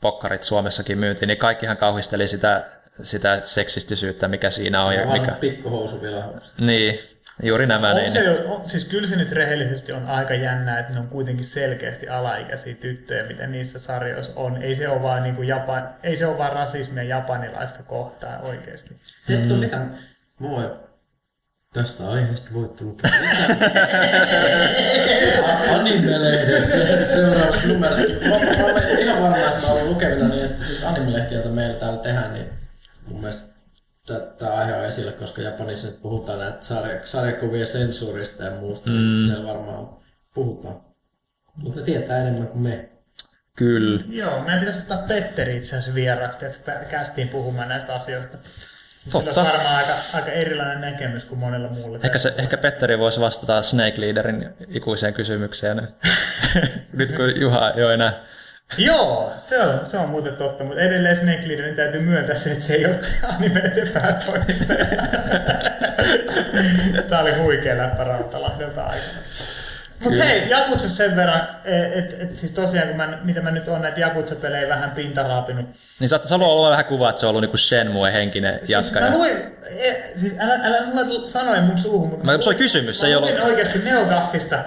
pokkarit Suomessakin myyntiin, niin kaikkihan kauhisteli sitä, sitä seksistisyyttä, mikä siinä on. Ja vanhat mikä... pikkuhousuvilahukset. Niin, juuri nämä. On Niin, se, jo- on, siis kyllä se nyt rehellisesti on aika jännää, että ne on kuitenkin selkeästi alaikäisiä tyttöjä, mitä niissä sarjoissa on. Ei se ole vaan, niin kuin Japan, ei se ole vaan rasismia japanilaista kohtaan oikeasti. Tiedätkö mm. mitä? Moi. Tästä aiheesta voitte lukea. <laughs> Anime-lehdessä seuraavassa numerossa. Mä, mä olen ihan varma, että mä olen lukevina niin, että siis anime-lehtiä, joita meillä täällä tehdään, niin mun mielestä tämä aihe on esillä, koska Japanissa nyt puhutaan näitä sarja, sarjakuvien sensuurista ja muusta. Mm. Siellä varmaan puhutaan. Mutta tietää enemmän kuin me. Kyllä. Joo, meidän pitäisi ottaa Petteri itse asiassa vieraaksi, että kästiin puhumaan näistä asioista. Sillä Totta. olisi varmaan aika, aika erilainen näkemys kuin monella muulla. Ehkä, se, ehkä Petteri voisi vastata Snake Leaderin ikuiseen kysymykseen. <laughs> Nyt kun Juha ei ole enää. Joo, se on, se on muuten totta, mutta edelleen Snake Leaderin täytyy myöntää se, että se ei ole animeiden päätoimittaja. Tämä oli huikea läppä Rautalahdelta aikana. Mutta hei, Jakutsa sen verran, että et, siis tosiaan kun mä, mitä mä nyt on näitä Jakutsa-pelejä vähän pintaraapinut. Niin saattaisi haluaa olla vähän kuvaa, että se on ollut niinku Shenmue henkinen Siis jatkaja. mä luin, e, siis älä, älä mulla sanoja mun suuhun. Mutta Mä- se oli kysymys, se ei mä ollut- luin oikeasti Neogaffista.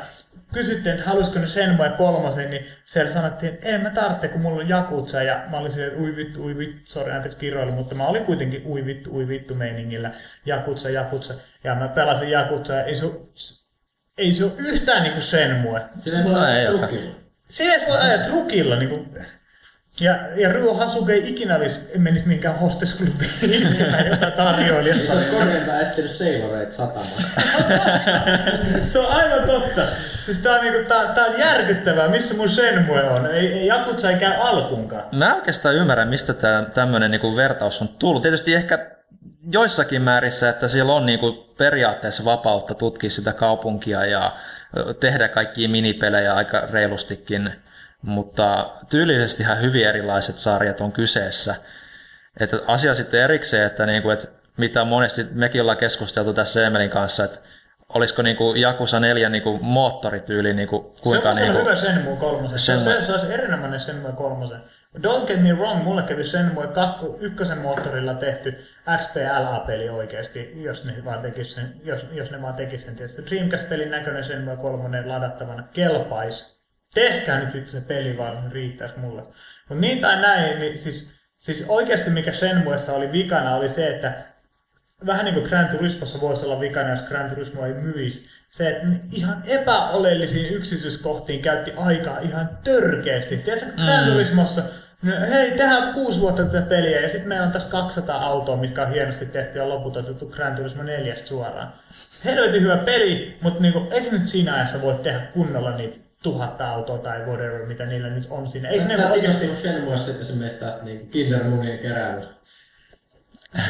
Kysyttiin, että halusiko ne Shenmue kolmosen, niin siellä sanottiin, että ei mä tarvitse, kun mulla on Jakutsa. Ja mä olin silleen, ui vittu, ui vittu, sori anteeksi kiroilu, mutta mä olin kuitenkin ui vittu, ui vittu meiningillä. Jakutsa, Jakutsa. Ja mä pelasin Jakutsa ja ei se, ei se ole yhtään niinku Shenmue. Sillä ei voi No olla ei trukilla. Siinä ei voi ajaa trukilla. Niin kuin, ja, ja Ryo Hasuke ei ikinä olisi, hostess-klubiin <laughs> tai jotain tarjoilijaa. Ei se olisi korkeintaan etsinyt Sailoreit satamaan. <laughs> Se on aivan totta. Siis tää on, niinku, tää, tää on järkyttävää, missä mun Shenmue on. Ei, ei Jakutsa ei käy alkuunkaan. Mä en oikeastaan ymmärrä, mistä tämä tämmöinen niinku vertaus on tullut. Tietysti ehkä joissakin määrissä, että siellä on niinku periaatteessa vapautta tutkia sitä kaupunkia ja tehdä kaikkia minipelejä aika reilustikin. Mutta tyylisesti ihan hyvin erilaiset sarjat on kyseessä. Että asia sitten erikseen, että, niinku, että mitä monesti mekin ollaan keskusteltu tässä Emelin kanssa, että olisiko niinku Jakusa 4 niinku moottorityyli, niinku, kuinka... se on niinku, hyvä Shenmue 3. Se, Shenmue- se, se olisi erinomainen Shenmue 3. Don't get me wrong, mulle kävi Shenmue 2, ykkösen moottorilla tehty XPLA-peli oikeasti, jos ne vaan tekis sen, jos, jos ne vaan tekis sen. Tietysti Dreamcast-pelin näköinen Shenmue 3 ladattavana kelpais. Tehkää nyt itse se peli vaan, se riittäisi mulle. Mutta niin tai näin, niin siis, siis oikeasti mikä Shenmuessa oli vikana oli se, että vähän niin kuin Gran Turismossa voisi olla vikana, jos Gran Turismo ei myisi. Se, että ihan epäoleellisiin yksityiskohtiin käytti aikaa ihan törkeästi. Tiedätkö, Gran Turismossa, no, hei, tehdään kuusi vuotta tätä peliä ja sitten meillä on tässä 200 autoa, mitkä on hienosti tehty ja loput otettu Gran Turismo 4 suoraan. Helvetin hyvä peli, mutta niinku, eikö nyt siinä ajassa voi tehdä kunnolla niitä tuhatta autoa tai whatever, mitä niillä nyt on siinä. Ne Sä et oikeasti... innostunut Shenmuessa sitten esimerkiksi tästä niin kindermunien keräilystä.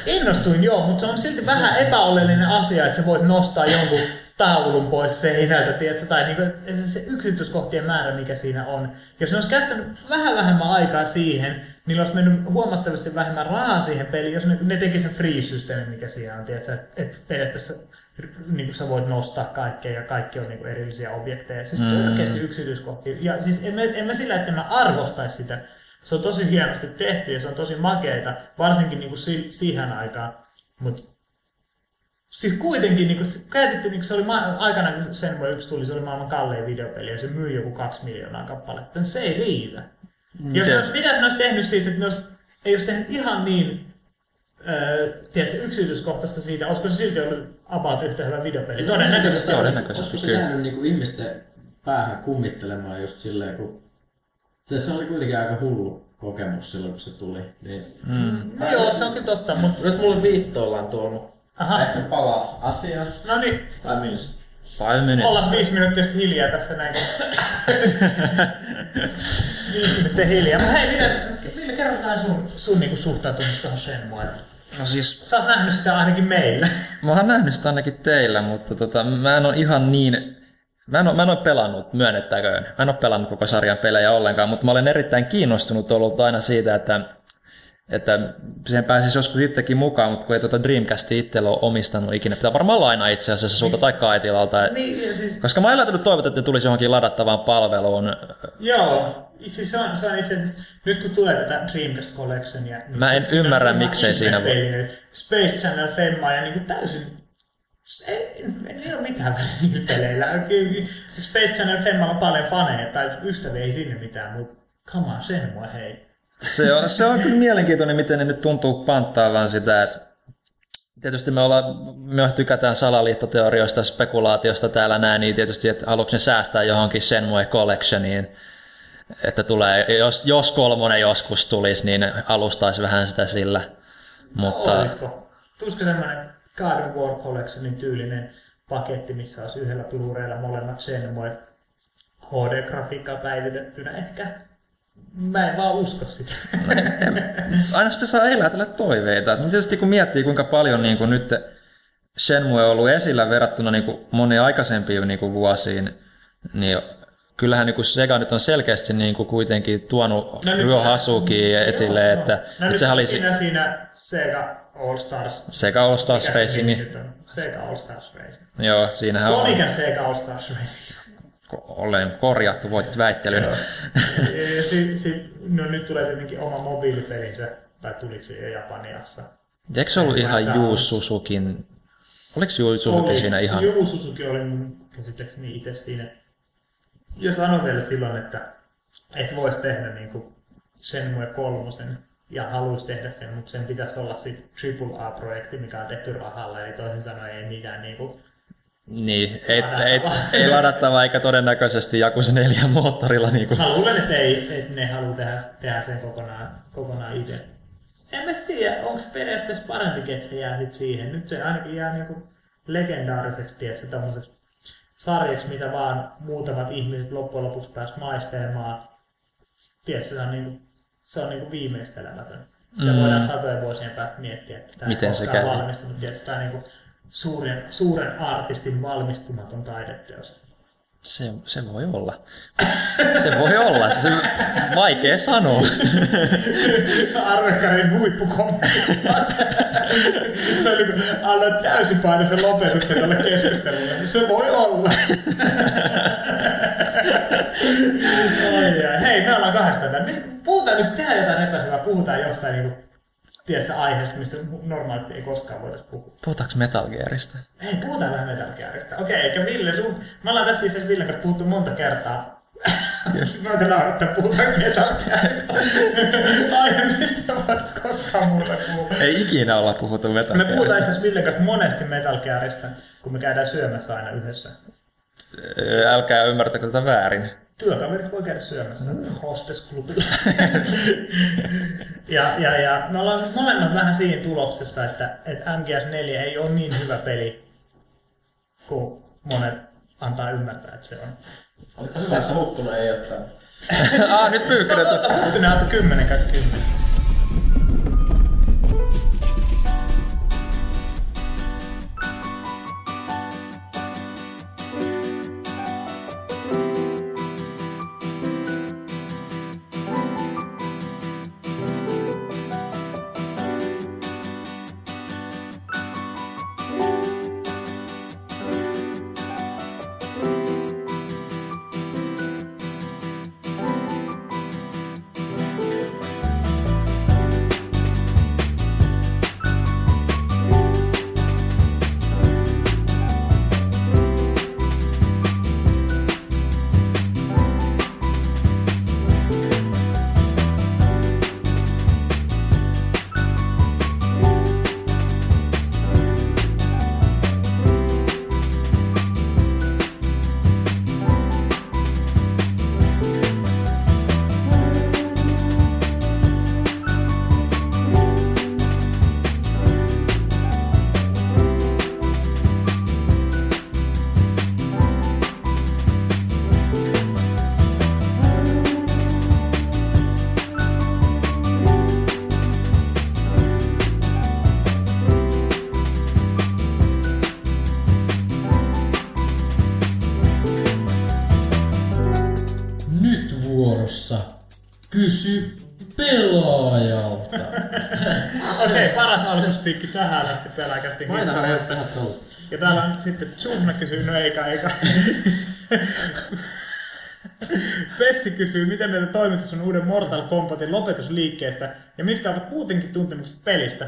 Innostuin joo, mutta se on silti vähän epäoleellinen asia, että sä voit nostaa jonkun taulun pois seinältä, tiedätkö, tai niinku, se, se yksityiskohtien määrä, mikä siinä on. Jos ne olisi käyttänyt vähän vähemmän aikaa siihen, niin olisi mennyt huomattavasti vähemmän rahaa siihen peliin, jos ne, ne teki sen free-systeemin, mikä siinä on, tiedätkö, että et periaatteessa niin kuin sä voit nostaa kaikkea ja kaikki on niin kuin erillisiä objekteja. Siis mm. oikeasti yksityiskohtia. Ja siis en mä, en mä sillä, että mä arvostaisi sitä. Se on tosi hienosti tehty ja se on tosi makeita, varsinkin niin kuin si- siihen aikaan. Mutta siis kuitenkin, niin kuin, käytetty, niin kuin se oli ma- aikana, kun sen voi yksi tuli, se oli maailman kallein videopeli ja se myi joku kaksi miljoonaa kappaletta. Se ei riitä. Jos ne olisi, mitä ne olisi tehnyt siitä, että ne olisi, ei olisi tehnyt ihan niin tiedätkö, yksityiskohtaista siitä, olisiko se silti ollut about yhtä hyvä videopeli? Todennäköisesti. Todennäköisesti, Olisiko se jäänyt niinku ihmisten päähän kummittelemaan just silleen, kun se, se oli kuitenkin aika hullu kokemus silloin, kun se tuli. Niin... Mm. No joo, se onkin totta, mutta Nyt mulle viittoillaan tuonut. aha. Ehkä palaa asiaan. No niin, Tai mies. Five minutes. ollaan viisi minuuttia sitten hiljaa tässä näin. <laughs> viisi minuuttia hiljaa. Mutta hei, mitä, Ville, kerro vähän sun, sun niinku suhtautumista tuohon Shenmueen. No siis, Sä oot nähnyt sitä ainakin meillä. mä oon nähnyt sitä ainakin teillä, mutta tota, mä en ole ihan niin... Mä en, ole, mä en ole pelannut, myönnettäköön. Mä en ole pelannut koko sarjan pelejä ollenkaan, mutta mä olen erittäin kiinnostunut ollut aina siitä, että, että siihen pääsisi joskus itsekin mukaan, mutta kun ei tuota Dreamcastia itsellä ole omistanut ikinä. Pitää varmaan lainaa itse asiassa sulta tai Kaitilalta. Niin, ja siis, Koska mä oon ajatellut toivota, että tulisi johonkin ladattavaan palveluun. joo, itse se on, se on itse asiassa, nyt kun tulee tätä Dreamcast Collectionia, niin Mä en siis on ymmärrä, ihan miksei siinä voi-. Space Channel Femma ja niinku täysin ei, ei ole mitään väliä niillä peleillä. Space Channel Femmalla on paljon faneja, tai ystäviä ei sinne mitään, mutta come on, sen mua hei. Se on, se on mielenkiintoinen, miten ne nyt tuntuu panttaavan sitä, että tietysti me, ollaan, me tykätään salaliittoteorioista, spekulaatiosta täällä näin, niin tietysti, että haluatko säästää johonkin Shenmue Collectioniin, että tulee, jos, jos kolmonen joskus tulisi, niin alustaisi vähän sitä sillä. Mutta Olisiko? Tulisiko semmoinen God of War Collectionin tyylinen paketti, missä olisi yhdellä Blu-raylla molemmat Shenmue HD-grafiikkaa päivitettynä ehkä? Mä en vaan usko sitä. aina sitten saa elätellä toiveita. Mutta tietysti kun miettii, kuinka paljon niin kuin nyt Shenmue on ollut esillä verrattuna niin kuin moniin aikaisempiin niin kuin vuosiin, niin kyllähän niin kuin Sega nyt on selkeästi niin kuin kuitenkin tuonut no, Ryo Hasuki esille, Joo, että, joo. että nyt sehän oli siinä, siinä Sega All Stars. Sega All Stars Racing. Sega All Stars Racing. Joo, siinähän Sonic on, and Sega All Stars Racing. Olen korjattu, voitit väittelyn. Ja <laughs> sit, sit, no nyt tulee tietenkin oma mobiilipelinsä, tai tuliko se Japaniassa. Eikö se ollut ihan Juu Suzukin? Oliko Juu Suzuki Oli- siinä ihan? Juu Suzuki oli mun käsittääkseni itse siinä. Ja sanoi vielä silloin, että et voisi tehdä niinku Shenmue kolmosen ja haluaisi tehdä sen, mutta sen pitäisi olla sitten AAA-projekti, mikä on tehty rahalla, eli toisin sanoen ei mitään niinku Niin, ei, ei, Ladattava. ei ladattava eikä todennäköisesti Jakusa 4 moottorilla. Niin kuin. Mä luulen, että, ei, että ne haluaa tehdä, tehdä sen kokonaan, kokonaan itse. En mä tiedä, onko se periaatteessa parempi, että se jää sit siihen. Nyt se ainakin jää niinku legendaariseksi, tiedätkö, tommoseksi sarjaksi, mitä vaan muutamat ihmiset loppujen lopuksi pääs maistelemaan. Tiedätkö, se on, niinku, se on niinku viimeistelemätön. Sitä Mm. voidaan satojen vuosien päästä miettiä, että tämä Miten se kävi? valmistunut. Tiedätkö, tämä niinku suuren, suuren artistin valmistumaton taideteos. Se, se voi olla. Se voi olla. Se, se vaikea sanoa. Arvekkarin huippukommentti. se oli niin anna täysipainoisen lopetuksen tälle keskustelulle. Se voi olla. Hei, me ollaan. Mis- Puhutaan nyt, tehdään jotain repäisevää. Puhutaan jostain niinku, tiedätkö, aiheesta, mistä normaalisti ei koskaan voitaisiin puhua. Puhutaanko Metal Gearista? Hei, puhutaan vähän Metal Gearista. Okei, eikä Ville, sun... Me ollaan tässä siis Villen kanssa puhuttu monta kertaa. <laughs> Mä otan naurattaa, puhutaanko Metal Gearista. <laughs> Aihe, mistä voitaisiin koskaan muuta puhua. Ei ikinä olla puhuttu Metal Me puhutaan itse Gearista. asiassa Villen kanssa monesti Metal Gearista, kun me käydään syömässä aina yhdessä. Älkää ymmärtäkö tätä väärin. Työkaverit voi käydä syömässä hostess-klubilla. <laughs> ja, ja, ja me ollaan molemmat vähän siinä tuloksessa, että, että MGS4 ei ole niin hyvä peli, kuin monet antaa ymmärtää, että se on. Oliko hyvä, että hukkunut ei ottanut? <laughs> ah, nyt pyykkönen. Mutta ne antoi 10 kautta 10. alkuspiikki tähän asti peläkästi historiassa. Ja täällä on sitten Tsuhna kysyy, no eikä, eikä. Pessi kysyy, miten meitä toimitus on uuden Mortal Kombatin lopetusliikkeestä ja mitkä ovat muutenkin tuntemukset pelistä.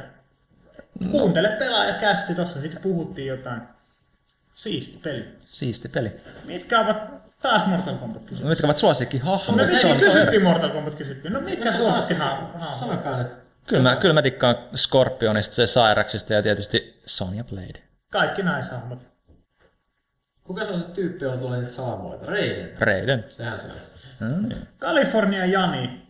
Kuuntele pelaaja kästi, tossa siitä puhuttiin jotain. Siisti peli. Siisti peli. Mitkä ovat taas Mortal Kombat kysymykset? Mitkä ovat? Me on- mekin se on- kysyttiin Mortal Kombat kysyttiin. No mitkä suosikki Sanokaa nyt. Kyllä mä, kyllä mä dikkaan Scorpionista, se Cyraxista ja tietysti Sonya Blade. Kaikki naishahmot. Kuka se on se tyyppi, jolla tulee niitä salamoita? Raiden. Raiden. Sehän se on. Mm. California Jani.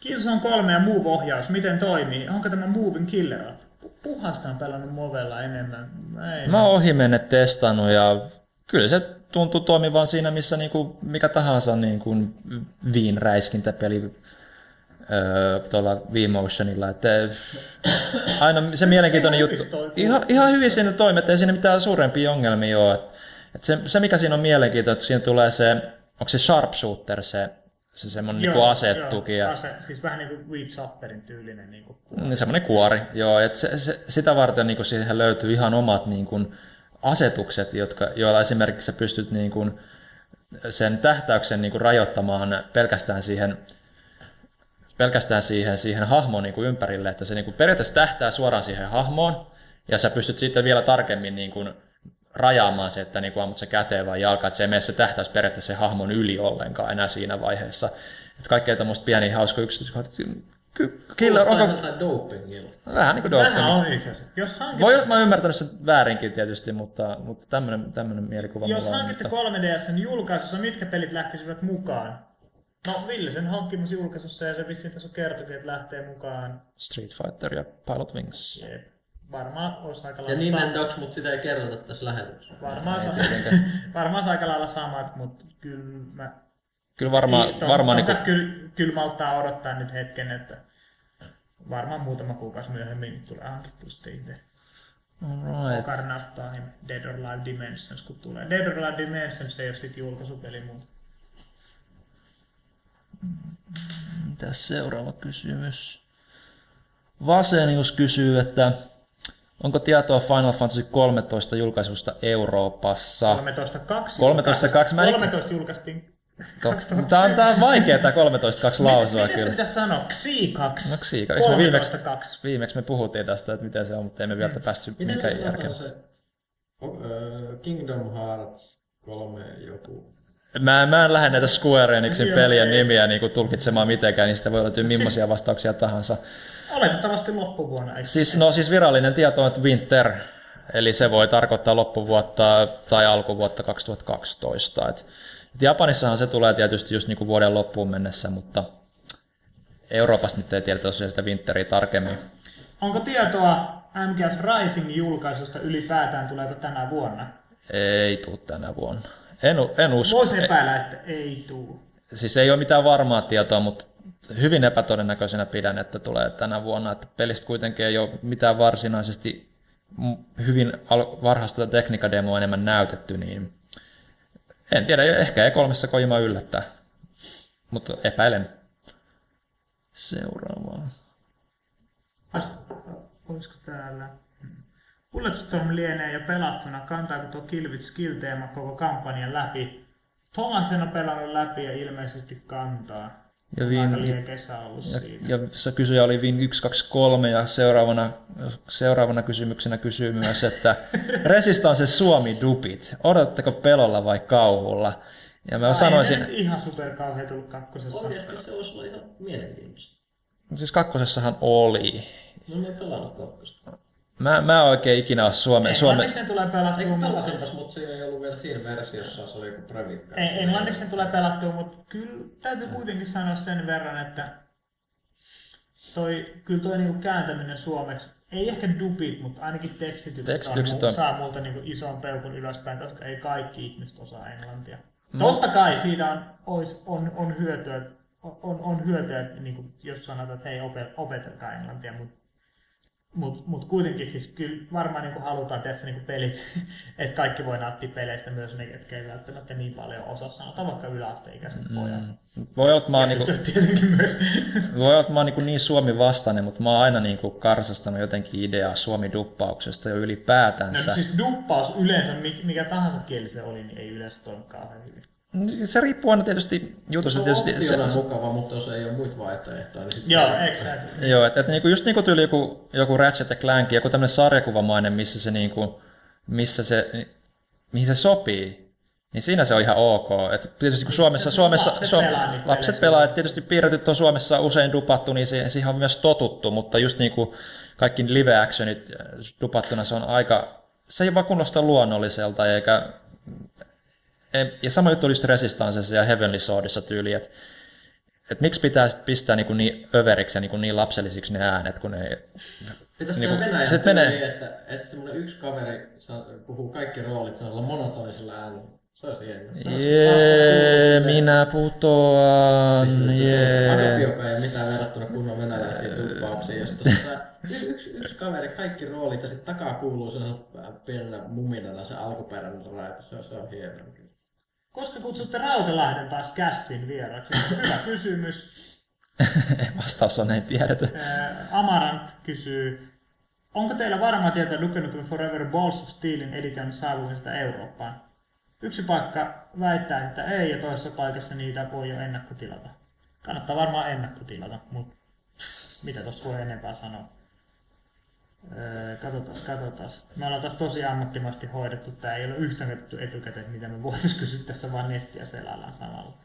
Killzone 3 ja Move-ohjaus, miten toimii? Onko tämä Moven Killer app? Pu- Puhasta on pelannut Movella enemmän. Ei. Mä oon ohimennet testannut ja kyllä se tuntuu toimivan siinä, missä niinku mikä tahansa niinku Viin räiskintäpeli öö, tuolla V-Motionilla. Että, aina se mielenkiintoinen Ihan juttu. Ihan, ihan hyvin siinä toimii, että ei siinä mitään suurempia ongelmia ole. Et, et se, se, mikä siinä on mielenkiintoista, että siinä tulee se, onko se sharpshooter, se, se semmoinen niinku asetuki. Joo, Ja, ase, siis vähän niin kuin Weed Chopperin tyylinen. Niin kuin. niin semmoinen kuori, joo. Et se, se, sitä varten niin siihen löytyy ihan omat niin kuin, asetukset, jotka, joilla esimerkiksi sä pystyt niin kuin, sen tähtäyksen niin kuin, rajoittamaan pelkästään siihen pelkästään siihen, siihen hahmoon niin kuin ympärille, että se niin kuin periaatteessa tähtää suoraan siihen hahmoon, ja sä pystyt sitten vielä tarkemmin niin kuin rajaamaan se, että niin kuin ammut se käteen vai jalka, että se ei mene se tähtäys periaatteessa sen hahmon yli ollenkaan enää siinä vaiheessa. Että kaikkea tämmöistä pieniä hauskoja yksityiskohtia. Ky- Killer, jotain dopingilta. vähän niin kuin Vähän doping. on itse asiassa. Jos hankitte, Voi olla, että mä oon ymmärtänyt sen väärinkin tietysti, mutta, mutta tämmöinen, mielikuva jos on. hankitte Mutta... 3DSn julkaisussa, mitkä pelit lähtisivät mukaan? No, Ville sen hankkimassa julkaisussa ja se vissiin tässä kertokin, että lähtee mukaan. Street Fighter ja Pilot Wings. Jep. Varmaan olisi aika Ja lailla Nintendox, mutta sitä ei kerrota tässä lähetyksessä. Varmaan, sa- <laughs> varmaan se aika lailla samat, mutta kyllä mä... Kyllä varmaan, Niin, ton- varmaan niin kanssa kyllä, kyllä malttaa odottaa nyt hetken, että varmaan muutama kuukausi myöhemmin tulee hankittua sitten itse. Right. Ocarina of Time, Dead or Alive Dimensions, kun tulee. Dead or Alive Dimensions ei ole sit julkaisupeli, mutta Mitäs seuraava kysymys? Vasenius kysyy, että onko tietoa Final Fantasy 13 julkaisusta Euroopassa? 13.2. 13.2, mä en- 13 julkaistiin. Tämä on, tää on vaikeaa tämä 13.2 lausua Miten sitä kyllä. pitäisi sanoa? Xi 2. No Xiika, eikö me viimeksi, 13.2. viimeksi me puhuttiin tästä, että miten se on, mutta emme vielä päästy Miten se järkeen. se Kingdom Hearts 3 joku? Mä, mä en lähde näitä Square Enixin Joo, pelien ei. nimiä niin kuin tulkitsemaan mitenkään, niin sitä voi löytyä millaisia vastauksia tahansa. Oletettavasti loppuvuonna. eikö? Siis, no siis virallinen tieto on, että Winter, eli se voi tarkoittaa loppuvuotta tai alkuvuotta 2012. Et, et Japanissahan se tulee tietysti just niin kuin vuoden loppuun mennessä, mutta Euroopasta nyt ei tiedetä tosiaan sitä Winteria tarkemmin. Onko tietoa MGS Rising julkaisusta ylipäätään tuleeko tänä vuonna? Ei tule tänä vuonna. En, en usko. Voisi epäillä, että ei tuu. Siis ei ole mitään varmaa tietoa, mutta hyvin epätodennäköisenä pidän, että tulee tänä vuonna. Että pelistä kuitenkin ei ole mitään varsinaisesti hyvin varhaista tekniikademoa enemmän näytetty, niin en tiedä, ehkä E3 Kojima yllättää, mutta epäilen. Seuraavaa. Olis- Olisiko täällä? Bulletstorm lienee jo pelattuna. Kantaako tuo Kilvit Skill-teema koko kampanjan läpi? Thomasen on pelannut läpi ja ilmeisesti kantaa. Ja Vin- Aika liian kesä ollut Ja, siinä. ja se kysyjä oli Vin 123 ja seuraavana, seuraavana kysymyksenä kysyy myös, että <laughs> Resistance Suomi dupit, odotatteko pelolla vai kauhulla? Ja mä Ai, sanoisin, ei ihan superkauhean tullut kakkosessa. Oikeasti se olisi ollut ihan mielenkiintoista. siis kakkosessahan oli. No mä en pelannut kakkosta. Mä, mä oikein ikinä ole Suomen, Suomen, Englanniksi ne tulee pelattua, Eikö mutta... pelasinpas, mutta se ei ollut vielä siinä versiossa, se oli joku previkka. Ei, englanniksi ne tulee pelattua, mutta kyllä täytyy kuitenkin sanoa sen verran, että toi, kyllä toi niinku kääntäminen suomeksi, ei ehkä dupit, mutta ainakin tekstitykset, Tekstitykset on, on- saa multa niinku ison peukun ylöspäin, koska ei kaikki ihmiset osaa englantia. Totta kai siitä on, ois, on, on hyötyä, on, on hyötyä, niinku, jos sanotaan, että hei, opet, opetelkaa englantia, mutta mutta mut kuitenkin siis kyllä varmaan niinku halutaan tehdä niinku pelit, <laughs> että kaikki voi nauttia peleistä myös ne, ketkä ei välttämättä niin paljon osaa sanotaan vaikka yläasteikäiset pojat. voi olla, mä oon, niinku, myös. <laughs> voi olla, että mä oon niinku niin Suomi vastainen, mutta mä oon aina niinku karsastanut jotenkin ideaa Suomi-duppauksesta jo No, ylipäätänsä. siis duppaus yleensä, mi- mikä tahansa kieli se oli, niin ei yleensä toimi kauhean hyvin. Se riippuu aina tietysti jutusta. Se on Tietysti, se, mukava, mutta jos ei ole muita vaihtoehtoja, niin sitten Joo, exactly. Joo, että et niinku, just niinku tyyli joku, joku Ratchet ja Clank, joku tämmöinen sarjakuvamainen, missä se niinku, missä se, mihin se sopii, niin siinä se on ihan ok. Et tietysti kun Suomessa, Suomessa lapset Suom- pelaa niitä lapset pelaa, että tietysti piirretyt on Suomessa usein dupattu, niin se, siihen on myös totuttu, mutta just niinku kaikki live-actionit dupattuna se on aika, se ei vaan kuulosta luonnolliselta, eikä, ei- ja sama juttu oli just Resistancessa ja Heavenly Swordissa tyyli, että et miksi pitää sit pistää niinku niin överiksi ja niinku niin lapsellisiksi ne äänet, kun ne... Pitäisi Niinku, Venäjän se se menee- että, että semmoinen yksi kaveri puhuu kaikki roolit sellaisella monotonisella äänellä. Se olisi hienoa. Jee, kuulla minä putoan. Siis jee. Joka ei mitään verrattuna kunnon venäläisiin tuppauksiin, jos tuossa yksi, yksi kaveri, kaikki roolit ja sitten takaa kuuluu sellaisena pienenä muminana se alkuperäinen raita. Se on, se on hienoa. Koska kutsutte Rautalahden taas kästin vieraksi? Hyvä kysymys. <laughs> Vastaus on, ei tiedetä. Amarant kysyy, onko teillä varma tietää Duke Nukem Forever Balls of Steelin edition saapumisesta Eurooppaan? Yksi paikka väittää, että ei, ja toisessa paikassa niitä voi jo ennakkotilata. Kannattaa varmaan ennakkotilata, mutta mitä tuossa voi enempää sanoa? Öö, katsotaan, katsotaan. Me ollaan taas tosi ammattimaisesti hoidettu. Tämä ei ole yhtään katsottu etukäteen, mitä me voitaisiin kysyä tässä, vaan nettiä selaillaan samalla.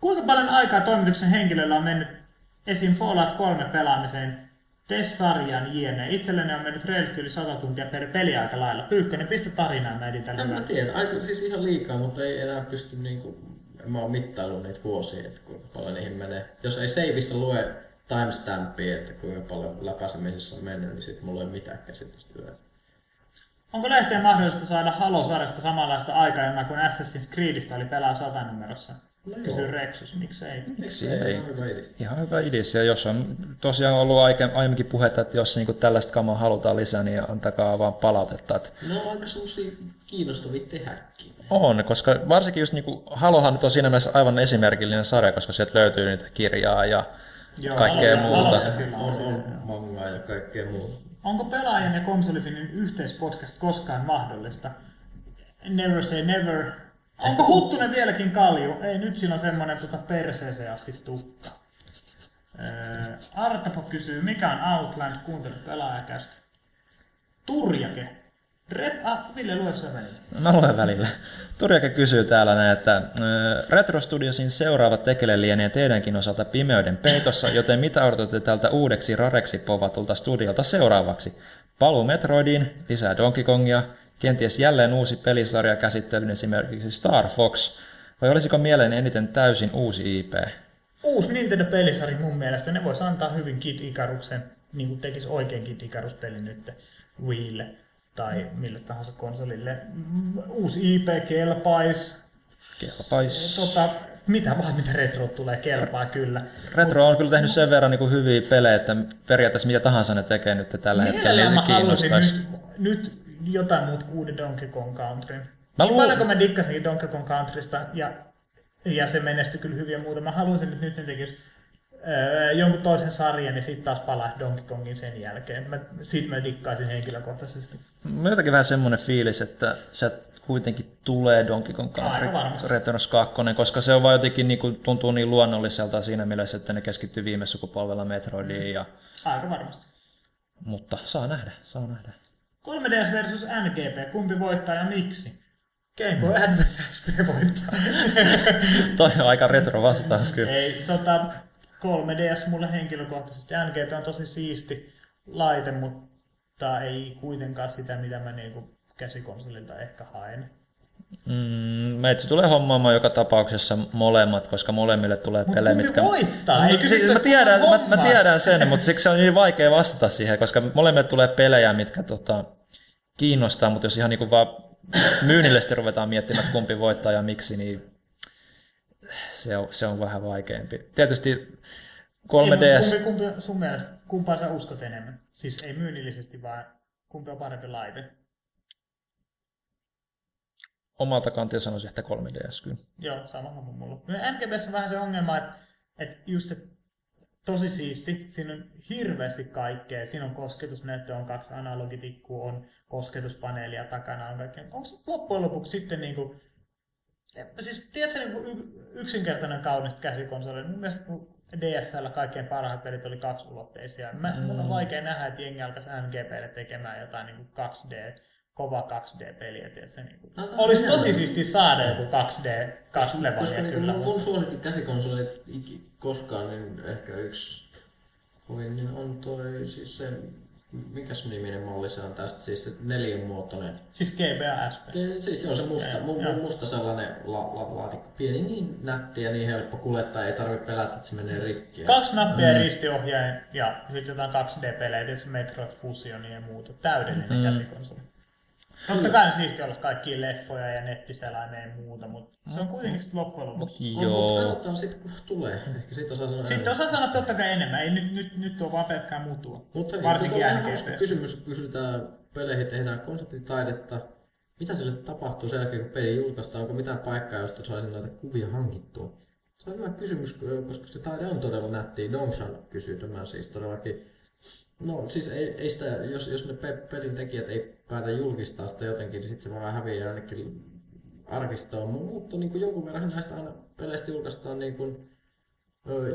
Kuinka paljon aikaa toimituksen henkilöllä on mennyt esim. Fallout 3 pelaamiseen Tess-sarjan jne. Itselleni on mennyt reilusti yli 100 tuntia per peli aika lailla. Pyykkönen, pistä tarinaa mä edin tällä En mä tiedä, aika, siis ihan liikaa, mutta ei enää pysty niinku, mä oon mittaillut niitä vuosia, että kuinka paljon niihin menee. Jos ei seivissä lue timestampia, että kuinka paljon läpäisemisessä on mennyt, niin sit mulla ei ole mitään käsitystä yleensä. Onko lehteen mahdollista saada Halo-sarjasta samanlaista aikajanaa kuin Assassin's Creedistä oli pelaa 100 numerossa? No Kysy joo. Rexus, miksei. Miksi Ei, ei? ihan hyvä idis. Ihan hyvä idis. Ja jos on tosiaan ollut aike- aiemminkin puhetta, että jos niin tällaista kamaa halutaan lisää, niin antakaa vaan palautetta. Että Ne on aika semmosia kiinnostavia tehdäkin. on, koska varsinkin just niin kuin, Halohan nyt on siinä mielessä aivan esimerkillinen sarja, koska sieltä löytyy niitä kirjaa ja Joo, kaikkea Halossa- muuta. Halossa kyllä On, on. on mangaa ja kaikkea muuta. Onko pelaajan ja konsolifinin yhteispodcast koskaan mahdollista? Never say never. Onko Huttunen vieläkin kalju? Ei, nyt siinä on semmonen tota perseeseen asti tukka. Öö, Artapo kysyy, mikä on Outland? Kuuntele pelaajakästä. Turjake. Rep, ah, Ville, lue sen välillä. Mä luen välillä. Turjake kysyy täällä näin, että Retro Studiosin seuraavat tekele lienee teidänkin osalta pimeyden peitossa, joten mitä odotatte tältä uudeksi rareksi povatulta studiolta seuraavaksi? Paluu Metroidiin, lisää Donkey Kongia, kenties jälleen uusi pelisarja käsittelyyn esimerkiksi Star Fox, vai olisiko mieleen eniten täysin uusi IP? Uusi Nintendo-pelisarja mun mielestä. Ne vois antaa hyvin Kid Icaruksen, niin kuin tekisi oikein Kid Icarus-peli nyt Wiille tai mille tahansa konsolille. Mm, Uusi IP kelpais. Kelpais. Tota, mitä vaan, mitä retro tulee, kelpaa kyllä. Retro on kyllä tehnyt sen verran niin kuin hyviä pelejä, että periaatteessa mitä tahansa ne tekee nyt tällä hetkellä, niin se kiinnostaisi. nyt, nyt jotain muuta kuin uuden Donkey Kong Countryn. Mä Mä luul- Paljon kun mä dikkasin Donkey Kong Countrysta ja, ja se menestyi kyllä hyvin ja muuta. Mä haluaisin, että nyt ne tekis öö, jonkun toisen sarjan ja sitten taas palaa Donkey Kongin sen jälkeen. Mä, siitä mä dikkaisin henkilökohtaisesti. Mä jotenkin vähän semmoinen fiilis, että se kuitenkin tulee Donkey Kong Country. Returns 2, koska se on vaan jotenkin niin kuin, tuntuu niin luonnolliselta siinä mielessä, että ne keskittyy viime sukupolvella Metroidiin, ja, Aika varmasti. mutta saa nähdä, saa nähdä. 3DS versus NGP, kumpi voittaa ja miksi? Game Boy Advance SP voittaa. <laughs> Toi on aika retro vastaus kyllä. Ei, tota, 3DS mulle henkilökohtaisesti. NGP on tosi siisti laite, mutta ei kuitenkaan sitä, mitä mä niinku käsikonsolilta ehkä haen. Mm, meitsi tulee hommaamaan joka tapauksessa molemmat, koska molemmille tulee Mut pelejä, mitkä... voittaa? Ei siis, mä, tiedän, mä, mä tiedän sen, mutta siksi se on niin vaikea vastata siihen, koska molemmille tulee pelejä, mitkä tota, kiinnostaa, mutta jos ihan niin kuin vaan myynnille sitten ruvetaan miettimään, että kumpi voittaa ja miksi, niin se on, se on vähän vaikeampi. Tietysti Ei, 3DS, mutta kumpi, kumpi, sun mielestä, kumpaa sä uskot enemmän? Siis ei myynnillisesti, vaan kumpi on parempi laite? omalta kantilta sanoisin, että 3DS kyllä. Joo, sama homma mulla. No MGBssä on vähän se ongelma, että, että just se tosi siisti, siinä on hirveästi kaikkea. Siinä on kosketusnäyttö, on kaksi analogitikkua, on kosketuspaneelia takana, on kaikkea. Onko se loppujen lopuksi sitten niin kuin, siis tiedätkö niin yksinkertainen kaunista käsikonsoli? Mun mielestä kun DSL kaikkein parhaat pelit oli kaksulotteisia. Mä, mm. Mun on vaikea nähdä, että jengi alkaisi MGPlle tekemään jotain niin kuin 2D, kova 2D-peliä. Tiedätkö, niin kuin. No, Olisi tosi siistiä saada joku 2D, Koska 2 levelia niinku kyllä. mun, mun suosikki käsikonsoli koskaan, niin ehkä yksi kovin, niin on toi siis se, mikäs niminen malli se on tästä, siis se neliönmuotoinen. Siis GBA SP. Ja Siis se on se musta, Joo, mu, musta sellainen la, la, laatikko, pieni, niin nätti ja niin helppo kuljettaa, ei tarvitse pelätä, että se menee rikki. Kaksi nappia mm. ristiohjain ja sitten jotain 2D-pelejä, tietysti Metroid Fusionia ja muuta. Täydellinen mm. käsikonsoli. Totta kai on siisti olla kaikkia leffoja ja nettiselaimia ja muuta, mutta se on kuitenkin sitten loppujen lopuksi. On, mutta Joo. katsotaan sitten kun tulee. Ehkä sit osaa sanoa Sitten osaa sanoa totta kai enemmän, ei nyt, nyt, nyt on vaan pelkkää mutua. Mutta Varsinkin hauska kysymys, kun kysytään peleihin, tehdään konseptitaidetta. Mitä sille tapahtuu sen jälkeen, kun peli julkaistaan? Onko mitään paikkaa, josta saisi noita kuvia hankittua? Se on hyvä kysymys, koska se taide on todella nättiä. Dongshan kysyy tämän siis todellakin. No siis ei, ei sitä, jos, jos ne pe- pelin tekijät ei päätä julkistaa sitä jotenkin, niin sitten se vaan häviää jonnekin arkistoon. Mutta niin kuin jonkun verran näistä aina peleistä julkaistaan niin kuin,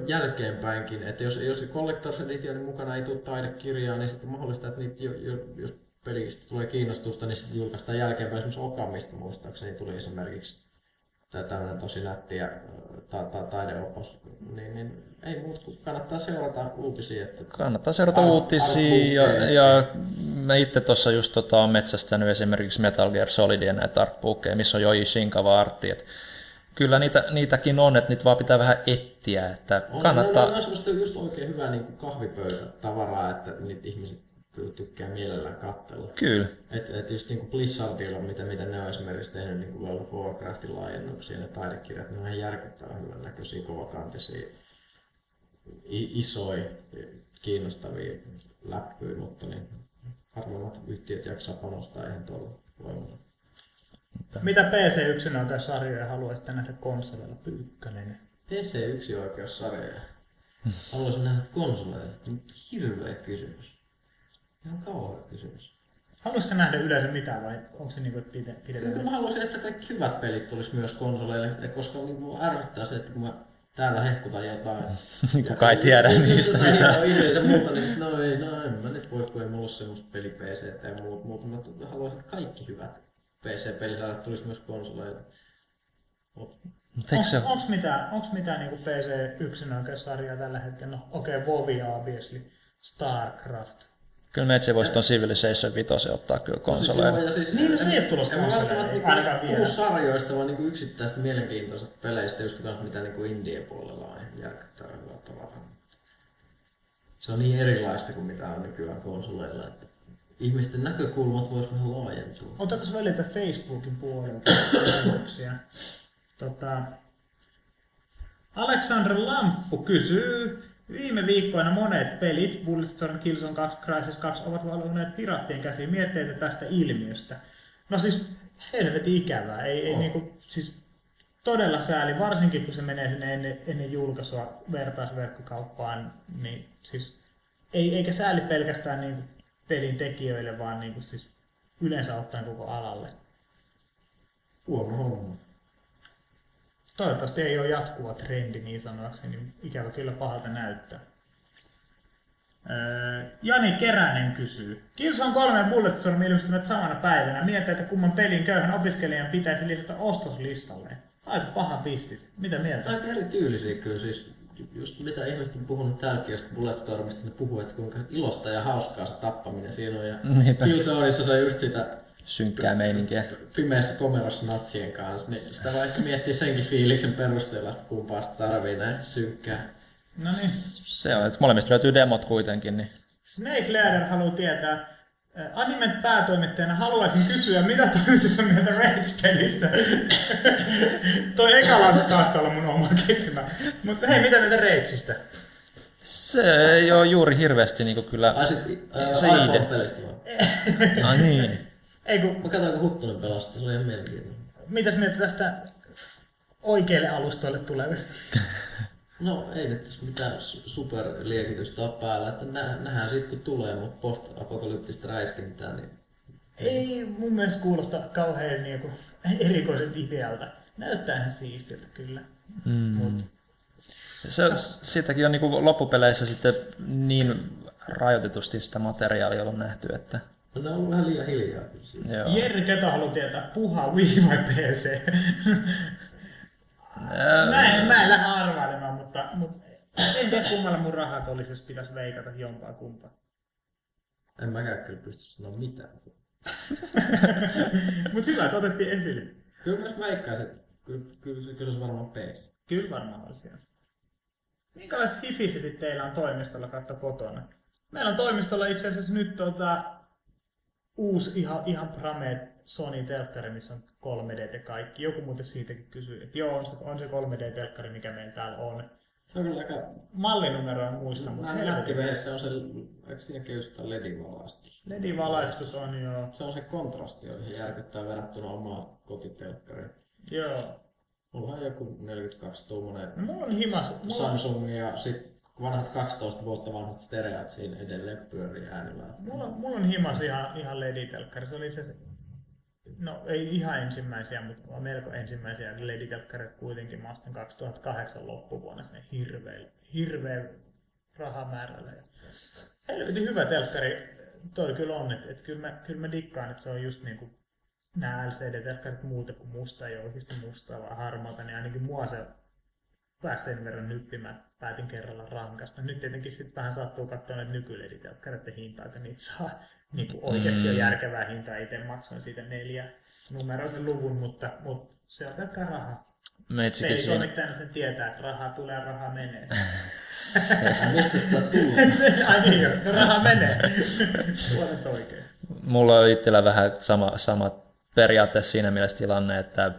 jälkeenpäinkin. Että jos, jos Collector's Editionin mukana ei tule taidekirjaa, niin sitten mahdollista, että niitä, jo, jo, jos pelistä tulee kiinnostusta, niin sitten julkaistaan jälkeenpäin. Esimerkiksi Okamista muistaakseni tuli esimerkiksi tai tämmöinen tosi nätti ja ta, ta, taideopos, niin, niin ei muut kuin kannattaa seurata uutisia. Että Kannattaa seurata Arv- uutisia arvbuukkeja. ja, ja mä itse tuossa just tota, on metsästänyt esimerkiksi Metal Gear Solidien näitä artbookkeja, missä on jo Ishinkava artti. Kyllä niitä, niitäkin on, että niitä vaan pitää vähän etsiä, että on, kannattaa... No, no, no, semmoista just oikein hyvää niin kahvipöytä tavaraa, että niitä ihmiset kyllä tykkää mielellään katsella. Kyllä. Et, et just niinku Blizzardilla, mitä, mitä ne on esimerkiksi tehnyt niinku World of Warcraftin laajennuksia, ne taidekirjat, ne on ihan järkyttävän hyvän näköisiä, kovakantisia, isoja, kiinnostavia läppyjä, mutta niin harvemmat yhtiöt jaksaa panostaa ihan tuolla voimalla. Mitä PC1 oikein sarjoja haluaisitte nähdä konsoleilla? Pyykkönen. PC1 oikeussarjoja. Haluaisin nähdä konsoleilla, mutta hirveä kysymys. Ihan kauhea kysymys. Haluaisitko nähdä yleensä mitään vai onko se niinku, että pide- Kyllä pidetään? mä haluaisin, että kaikki hyvät pelit tulisi myös konsoleille, koska niin mua ärsyttää se, että kun mä täällä hehkutan jotain. <laughs> Kuka ei tiedä niistä mitään. mitään. Ja muuta, niin sit, no ei, no en mä nyt voi, kun ei mulla ole semmoista peli PC ja muut, muuta. Mä haluaisin, että kaikki hyvät PC-pelisarjat tulisi myös konsoleille. Mut Mutta eikö se Onks, onks mitään, onks mitään niinku PC1 oikein sarjaa tällä hetkellä? No okei, okay, WoW obviously. Starcraft. Kyllä Metsi voisi tuon Civilization 5 ottaa kyllä Siis joo, konsoleille. ja siis, Niin, no se ei ole tulossa en mä konsoleille, niinku puhu sarjoista, vaan niinku yksittäistä mielenkiintoisista peleistä, just kanssa mitä niinku indie puolella on ihan järkyttävää hyvää tavaraa. Se on niin erilaista kuin mitä on nykyään konsoleilla, että ihmisten näkökulmat vois vähän laajentua. Otetaan välillä Facebookin puolelta. Tota, Alexander Lamppu kysyy, Viime viikkoina monet pelit, Bulletstorm, Killzone 2, Crysis 2, ovat valuneet piraattien käsiin mietteitä tästä ilmiöstä. No siis helvetin ikävää. Ei, ei On. niinku, siis todella sääli, varsinkin kun se menee sinne ennen, ennen julkaisua vertaisverkkokauppaan, niin siis ei, eikä sääli pelkästään niin pelin tekijöille, vaan niin siis yleensä ottaen koko alalle. Huono homma. Toivottavasti ei ole jatkuva trendi niin sanoakseni, niin ikävä kyllä pahalta näyttää. Öö, Jani Keränen kysyy. Killzone 3 ja Bulletstorm ilmestyvät samana päivänä. Miettää, että kumman pelin köyhän opiskelijan pitäisi lisätä ostoslistalle. Aika paha pistit. Mitä mieltä? Aika eri tyylisiä kyllä siis. Just mitä ihmiset on puhunut täälläkin josta Bulletstormista, ne puhuu, että kuinka ilosta ja hauskaa se tappaminen siinä on. Ja. Killzoneissa se on just sitä Synkkää meininkiä. pimeässä komerossa natsien kanssa, niin sitä voi ehkä miettiä senkin fiiliksen perusteella, että kumpaa sitä tarvii näin synkkää. No niin. Se on, että molemmista löytyy demot kuitenkin, niin Snake Leader haluaa tietää, äh, Animen päätoimittajana haluaisin kysyä, mitä toimitus on mieltä Rage-pelistä? <laughs> Toi eka lause saattaa olla mun oma keksimä. Mutta hei, mitä mieltä Rageista? se ei ole juuri hirveästi niinku kyllä... Ai sit äh, Se idea. iPhone-pelistä vaan. No niin. Ei kun, Mä katsoin, kun Huttunen pelasi, se oli ihan mielenkiintoinen. mitäs mieltä tästä oikeille alustoille tulevista? <laughs> No ei nyt tässä mitään su- superliekitystä ole päällä, että nä- nähdään siitä kun tulee, mutta post-apokalyptista räiskintää, niin Ei mun mielestä kuulosta kauhean niinku erikoisen idealta. Näyttää ihan siistiltä kyllä. Mm. Mut, Se, siitäkin on niinku loppupeleissä sitten niin rajoitetusti sitä materiaalia ollut nähty, että ne on ollut vähän liian hiljaa joo. Jerry Keto haluaa tietää, puhaa Wii vai PC? mä, en, mä en lähde arvailemaan, mutta, mutta en tiedä kummalla mun rahat olisi, jos pitäisi veikata jompaa kumpaa. En mäkään kyllä pysty sanoa mitään. <laughs> Mutta hyvä, että otettiin esille. Kyllä myös veikkaisin, että kyllä, kyllä, se- kyllä se varmaan PC. Kyllä varmaan olisi. Minkälaiset hifisetit teillä on toimistolla katto kotona? Meillä on toimistolla itse asiassa nyt tota, uusi ihan, ihan prame Sony-telkkari, missä on 3D ja kaikki. Joku muuten siitäkin kysyy, että joo, on se, on se 3D-telkkari, mikä meillä täällä on. Se on kyllä aika... Mallinumeroa en muista, mutta helvetin. On se, eikö siinäkin just tää LED-valaistus? LED-valaistus on jo, Se on se kontrasti, on ihan järkyttävää verrattuna omaan kotitelkkariin. joo. Mulla on joku 42 tuommoinen No, on himas, Samsung ja sit vanhat 12 vuotta vanhat stereot siinä edelleen pyörii äänillä. mulla, mulla on himas ihan, ihan LED-telkkari. Se oli asiassa, no ei ihan ensimmäisiä, mutta melko ensimmäisiä LED-telkkareita kuitenkin. Mä ostin 2008 loppuvuonna sen hirveä, hirveä rahamäärällä. Helvetin hyvä telkkari toi kyllä on, että et kyllä, mä, kyllä mä dikkaan, että se on just niinku nämä LCD-telkkarit muuta kuin musta, ei oikeasti mustaa vaan harmaata, niin ainakin mua se pääsi sen verran nyppimään, päätin kerralla rankasta. Nyt tietenkin sitten vähän sattuu katsoa näitä nykyleditelkkareiden hintaa, kun niitä saa niin kuin oikeasti mm. on järkevää hintaa. Itse maksoin siitä neljä numeroisen luvun, mutta, mutta se on pelkkää rahaa. Meitsikin siinä. Pelitoimittajana sen tietää, että rahaa tulee ja rahaa menee. <laughs> Mistä sitä tulee? <laughs> Ai niin, jo, no raha menee. Puolet oikein. Mulla on itsellä vähän sama, sama periaatteessa siinä mielessä tilanne, että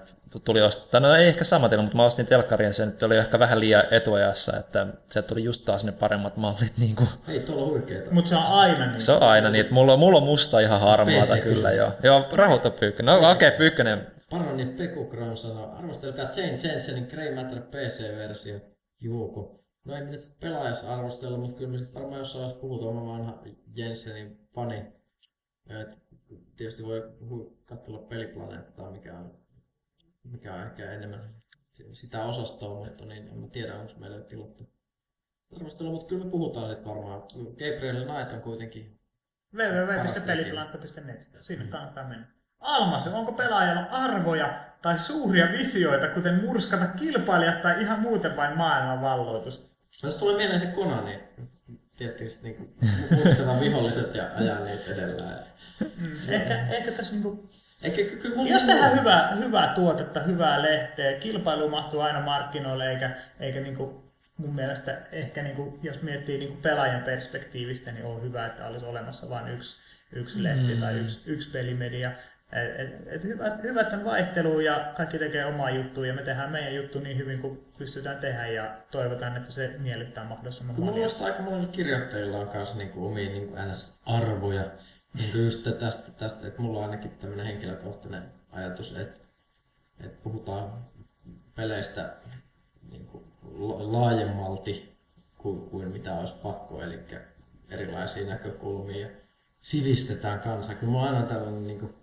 tuli ostaa, no ei ehkä sama tilanne, mutta mä ostin telkkarin ja se nyt oli ehkä vähän liian etuajassa, että se tuli just taas ne paremmat mallit. Niin kuin. Ei, tuolla huikeeta. Mutta se on aina niin. Se on aina niin, että mulla, on- mulla on musta ihan harmaata PC kyllä joo. Joo, rahoita pyykkönen. No okei, okay, pyykkönen. Paroni Pekukram sanoo, arvostelkaa Jane Jensenin Grey Matter PC-versio. Juuko. No ei nyt pelaajassa arvostella, mutta kyllä me sit varmaan jossain vaiheessa puhutaan mä vanha Jensenin fani. Et tietysti voi hu- katsella peliplaneettaa, mikä on, mikä on ehkä enemmän si- sitä osastoa, mutta niin en mä tiedä, onko meillä tilattu arvostella, mutta kyllä me puhutaan nyt varmaan. Gabriel Knight on kuitenkin www.peliplanta.net. Sinne kannattaa mennä. Almas, onko pelaajalla arvoja tai suuria visioita, kuten murskata kilpailijat tai ihan muuten vain maailman valloitus? Jos tulee mieleen se Konami, niin tietysti niin muistetaan viholliset ja ajaa niitä edellä. Mm. Ehkä, ehkä tässä niinku, Eikä ky- kyllä mulla jos tehdään hyvää, hyvää tuotetta, hyvää lehteä, kilpailu mahtuu aina markkinoille, eikä, eikä niinku, mun mielestä ehkä niinku, jos miettii niinku pelaajan perspektiivistä, niin on hyvä, että olisi olemassa vain yksi, yksi lehti mm. tai yksi, yksi pelimedia. Et, et, et hyvä, hyvä, että on vaihtelu ja kaikki tekee omaa juttua ja me tehdään meidän juttu niin hyvin kuin pystytään tehdä ja toivotaan, että se miellyttää mahdollisimman Kyllä monia. mulla aika monilla kirjoittajilla on kanssa niinku omia niinku NS-arvoja. Niinku just tästä, tästä, että mulla on ainakin tämmöinen henkilökohtainen ajatus, että, että puhutaan peleistä niinku la- laajemmalti kuin, kuin mitä olisi pakko, eli erilaisia näkökulmia sivistetään kansaa. Kyllä mulla on aina tällainen, niinku,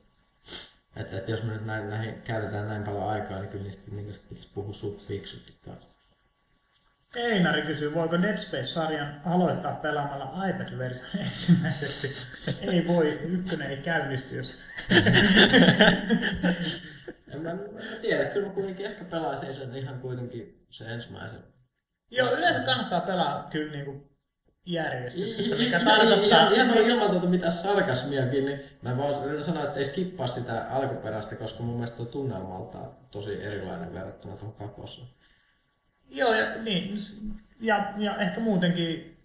että, että jos me nyt näin, näihin käytetään näin paljon aikaa, niin kyllä niistä sit pitäisi puhua suht fiksusti kanssa. Einari kysyy, voiko Dead Space-sarjan aloittaa pelaamalla iPad-version ensimmäiseksi? ei voi, ykkönen ei käynnisty, jos... En mä, mä tiedä, kyllä mä kuitenkin ehkä pelaisin sen ihan kuitenkin se ensimmäisen. Joo, yleensä kannattaa pelaa kyllä niinku järjestyksessä, mikä tarkoittaa... Ihan, ihan noin ilman tuota mitään sarkasmiakin, niin mä vaan yritän sanoa, että ei skippaa sitä alkuperäistä, koska mun mielestä se on tunnelmalta tosi erilainen verrattuna tuohon kakoseen. Joo, ja, niin, ja, ja ehkä muutenkin...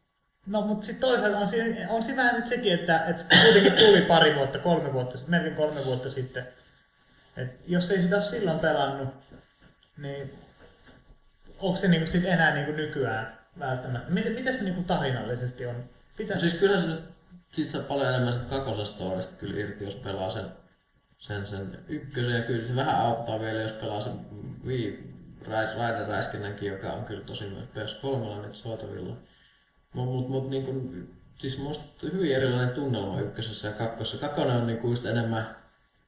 No, mutta sitten toisaalta on siinä, on siinä vähän sit sekin, että, että se kuitenkin tuli pari vuotta, kolme vuotta, sitten, melkein kolme vuotta sitten. Et jos ei sitä ole silloin pelannut, niin onko se niinku sit enää niinku nykyään välttämättä? Miten, miten se niinku tarinallisesti on? Pitää, No siis kyllä se sit saa paljon enemmän sit kakosestorista kyllä irti, jos pelaa sen, sen, sen ykkösen. Ja kyllä se vähän auttaa vielä, jos pelaa sen Wii Rider Räiskinnänkin, joka on kyllä tosi myös PS3 nyt saatavilla. Mutta mut, mut, niin kun, siis musta hyvin erilainen tunnelma ykkösessä ja kakkosessa. Kakkonen on niinku just enemmän,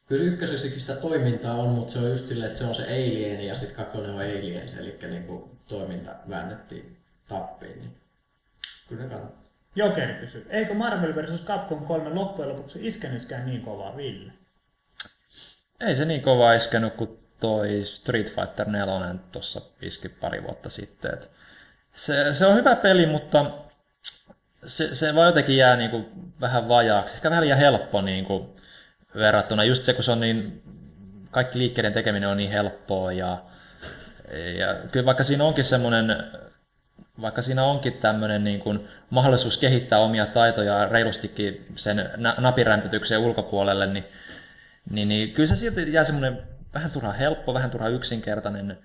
kyllä ykkösessäkin sitä toimintaa on, mutta se on just silleen, että se on se alien ja sitten kakkonen on aliens, eli niinku toiminta väännettiin tappiin. Niin kyllä ne kannattaa. Jokeri kysyy, eikö Marvel vs. Capcom 3 loppujen lopuksi iskenytkään niin kovaa, Ville? Ei se niin kova iskenut kuin toi Street Fighter 4 tuossa iski pari vuotta sitten. Et se, se on hyvä peli, mutta se, se vaan jotenkin jää niinku vähän vajaaksi. Ehkä vähän liian helppo niinku verrattuna. Just se, kun se on niin, kaikki liikkeiden tekeminen on niin helppoa ja, ja kyllä vaikka siinä onkin semmoinen vaikka siinä onkin tämmöinen niin kuin mahdollisuus kehittää omia taitoja reilustikin sen na- napirämpytyksen ulkopuolelle, niin, niin, niin kyllä se silti jää semmoinen vähän turha helppo, vähän turha yksinkertainen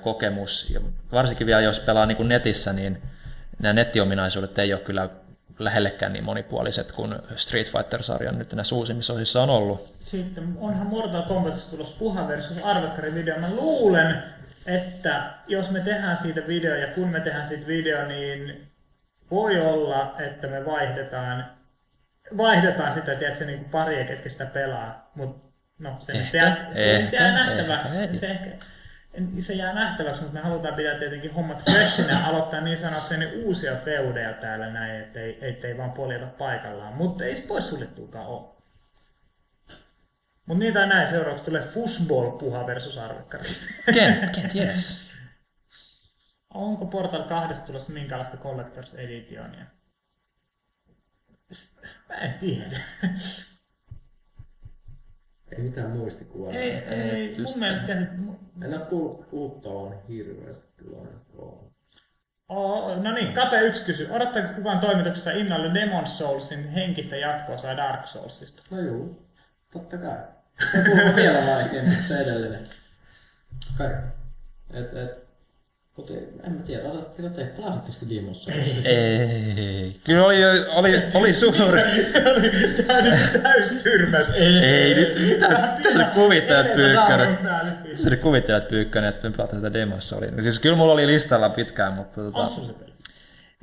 kokemus. Ja varsinkin vielä jos pelaa niin kuin netissä, niin nämä nettiominaisuudet ei ole kyllä lähellekään niin monipuoliset kuin Street Fighter-sarjan nyt näissä uusimmissa osissa on ollut. Sitten onhan Mortal Kombatissa tulossa puha versus arvekkari video. Mä luulen, että jos me tehdään siitä video ja kun me tehdään siitä video, niin voi olla, että me vaihdetaan, vaihdetaan sitä, tiedätkö, niin kuin ketkä sitä pelaa. Mut, no, se nyt Ehkä, jää, se nyt ehkä, jää nähtävä. ehkä. Se, ehkä, se jää nähtäväksi, mutta me halutaan pitää tietenkin hommat freshinä ja aloittaa niin sanokseni uusia feudeja täällä näin, ettei, ettei vaan poljeta paikallaan. Mutta ei se pois suljettuakaan ole. Mutta niin tai näin, seuraavaksi tulee Fussball-puha versus arvekkari. Kent, Kent, yes. Onko Portal 2 tulossa minkälaista Collectors Editionia? Mä en tiedä. <laughs> Ei mitään muistikuvaa. ei, ei, just mun mielestä... En ole kuullut puhuttavan hirveästi kyllä ainakaan. Oh, no niin, Kape yksi kysyy. Odottaako kukaan toimituksessa innolla Demon Soulsin henkistä jatkoa sai Dark Soulsista? No juu, totta kai. Se kuuluu vielä vaikeampi kuin se edellinen. Kai. Et, et. Mutta en mä tiedä, otatteko te, pelasitteko te Demon's Souls? Ei. Kyllä oli, oli, oli suuri. Tää nyt täys tyrmäs. Ei nyt, mitä, mitä sä nyt kuvittelet? Pyykkönen? Sä nyt kuvittelet Pyykkönen, että me pelataan sitä demossa oli. Siis kyllä mulla oli listalla pitkään, mutta tota, se peli?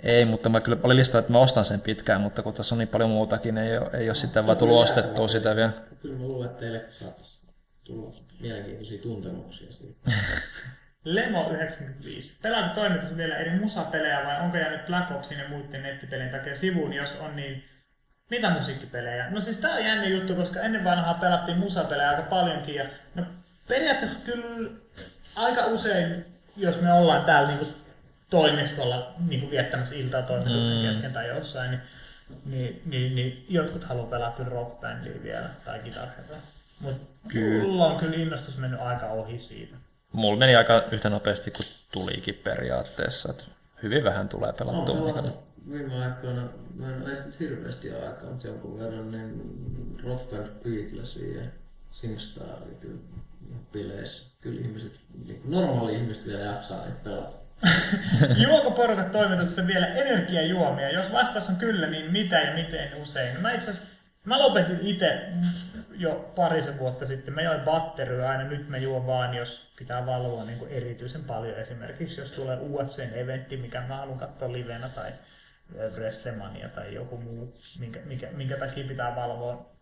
ei, mutta mä kyllä oli listalla, että mä ostan sen pitkään, mutta kun tässä on niin paljon muutakin, ei ole, ei ole sitten vaan tullut ostettua sitä vielä. Kyllä mä luulen, että teillekin saattaisi tulla mielenkiintoisia tuntemuksia siitä. <laughs> Lemo 95. Pelaako toimitus vielä eri musapelejä vai onko jäänyt Black Opsin ja muiden nettipelien takia sivuun? Jos on niin, mitä musiikkipelejä? No siis tää on jännä juttu, koska ennen vanhaa pelattiin musapelejä aika paljonkin. Ja no periaatteessa kyllä aika usein, jos me ollaan täällä niinku toimistolla niinku viettämässä iltaa toimituksen mm. kesken tai jossain, niin, niin, niin, niin jotkut haluaa pelaa kyllä rockbändiä vielä tai Guitar. Mutta mulla on kyllä innostus mennyt aika ohi siitä. Mulla meni aika yhtä nopeasti kuin tulikin periaatteessa. Että hyvin vähän tulee No, pelattua. no, niin viime aikoina, mä en ole hirveästi aikaa, mutta jonkun verran, niin Rock Band Beatlesia ja Singstaria kyllä bileissä. Kyllä ihmiset, niin kuin normaali ihmiset vielä jaksaa niitä pelata. <laughs> Juoko porukat toimituksessa vielä energiajuomia? Jos vastaus on kyllä, niin mitä ja miten usein? Mä itse asiassa, mä lopetin itse jo parisen vuotta sitten. Mä join batteryä aina, nyt mä juon vaan, jos pitää valvoa niin kuin erityisen paljon. Esimerkiksi jos tulee UFC-eventti, mikä mä haluan katsoa livenä, tai Wrestlemania tai joku muu, minkä, minkä, minkä takia pitää valvoa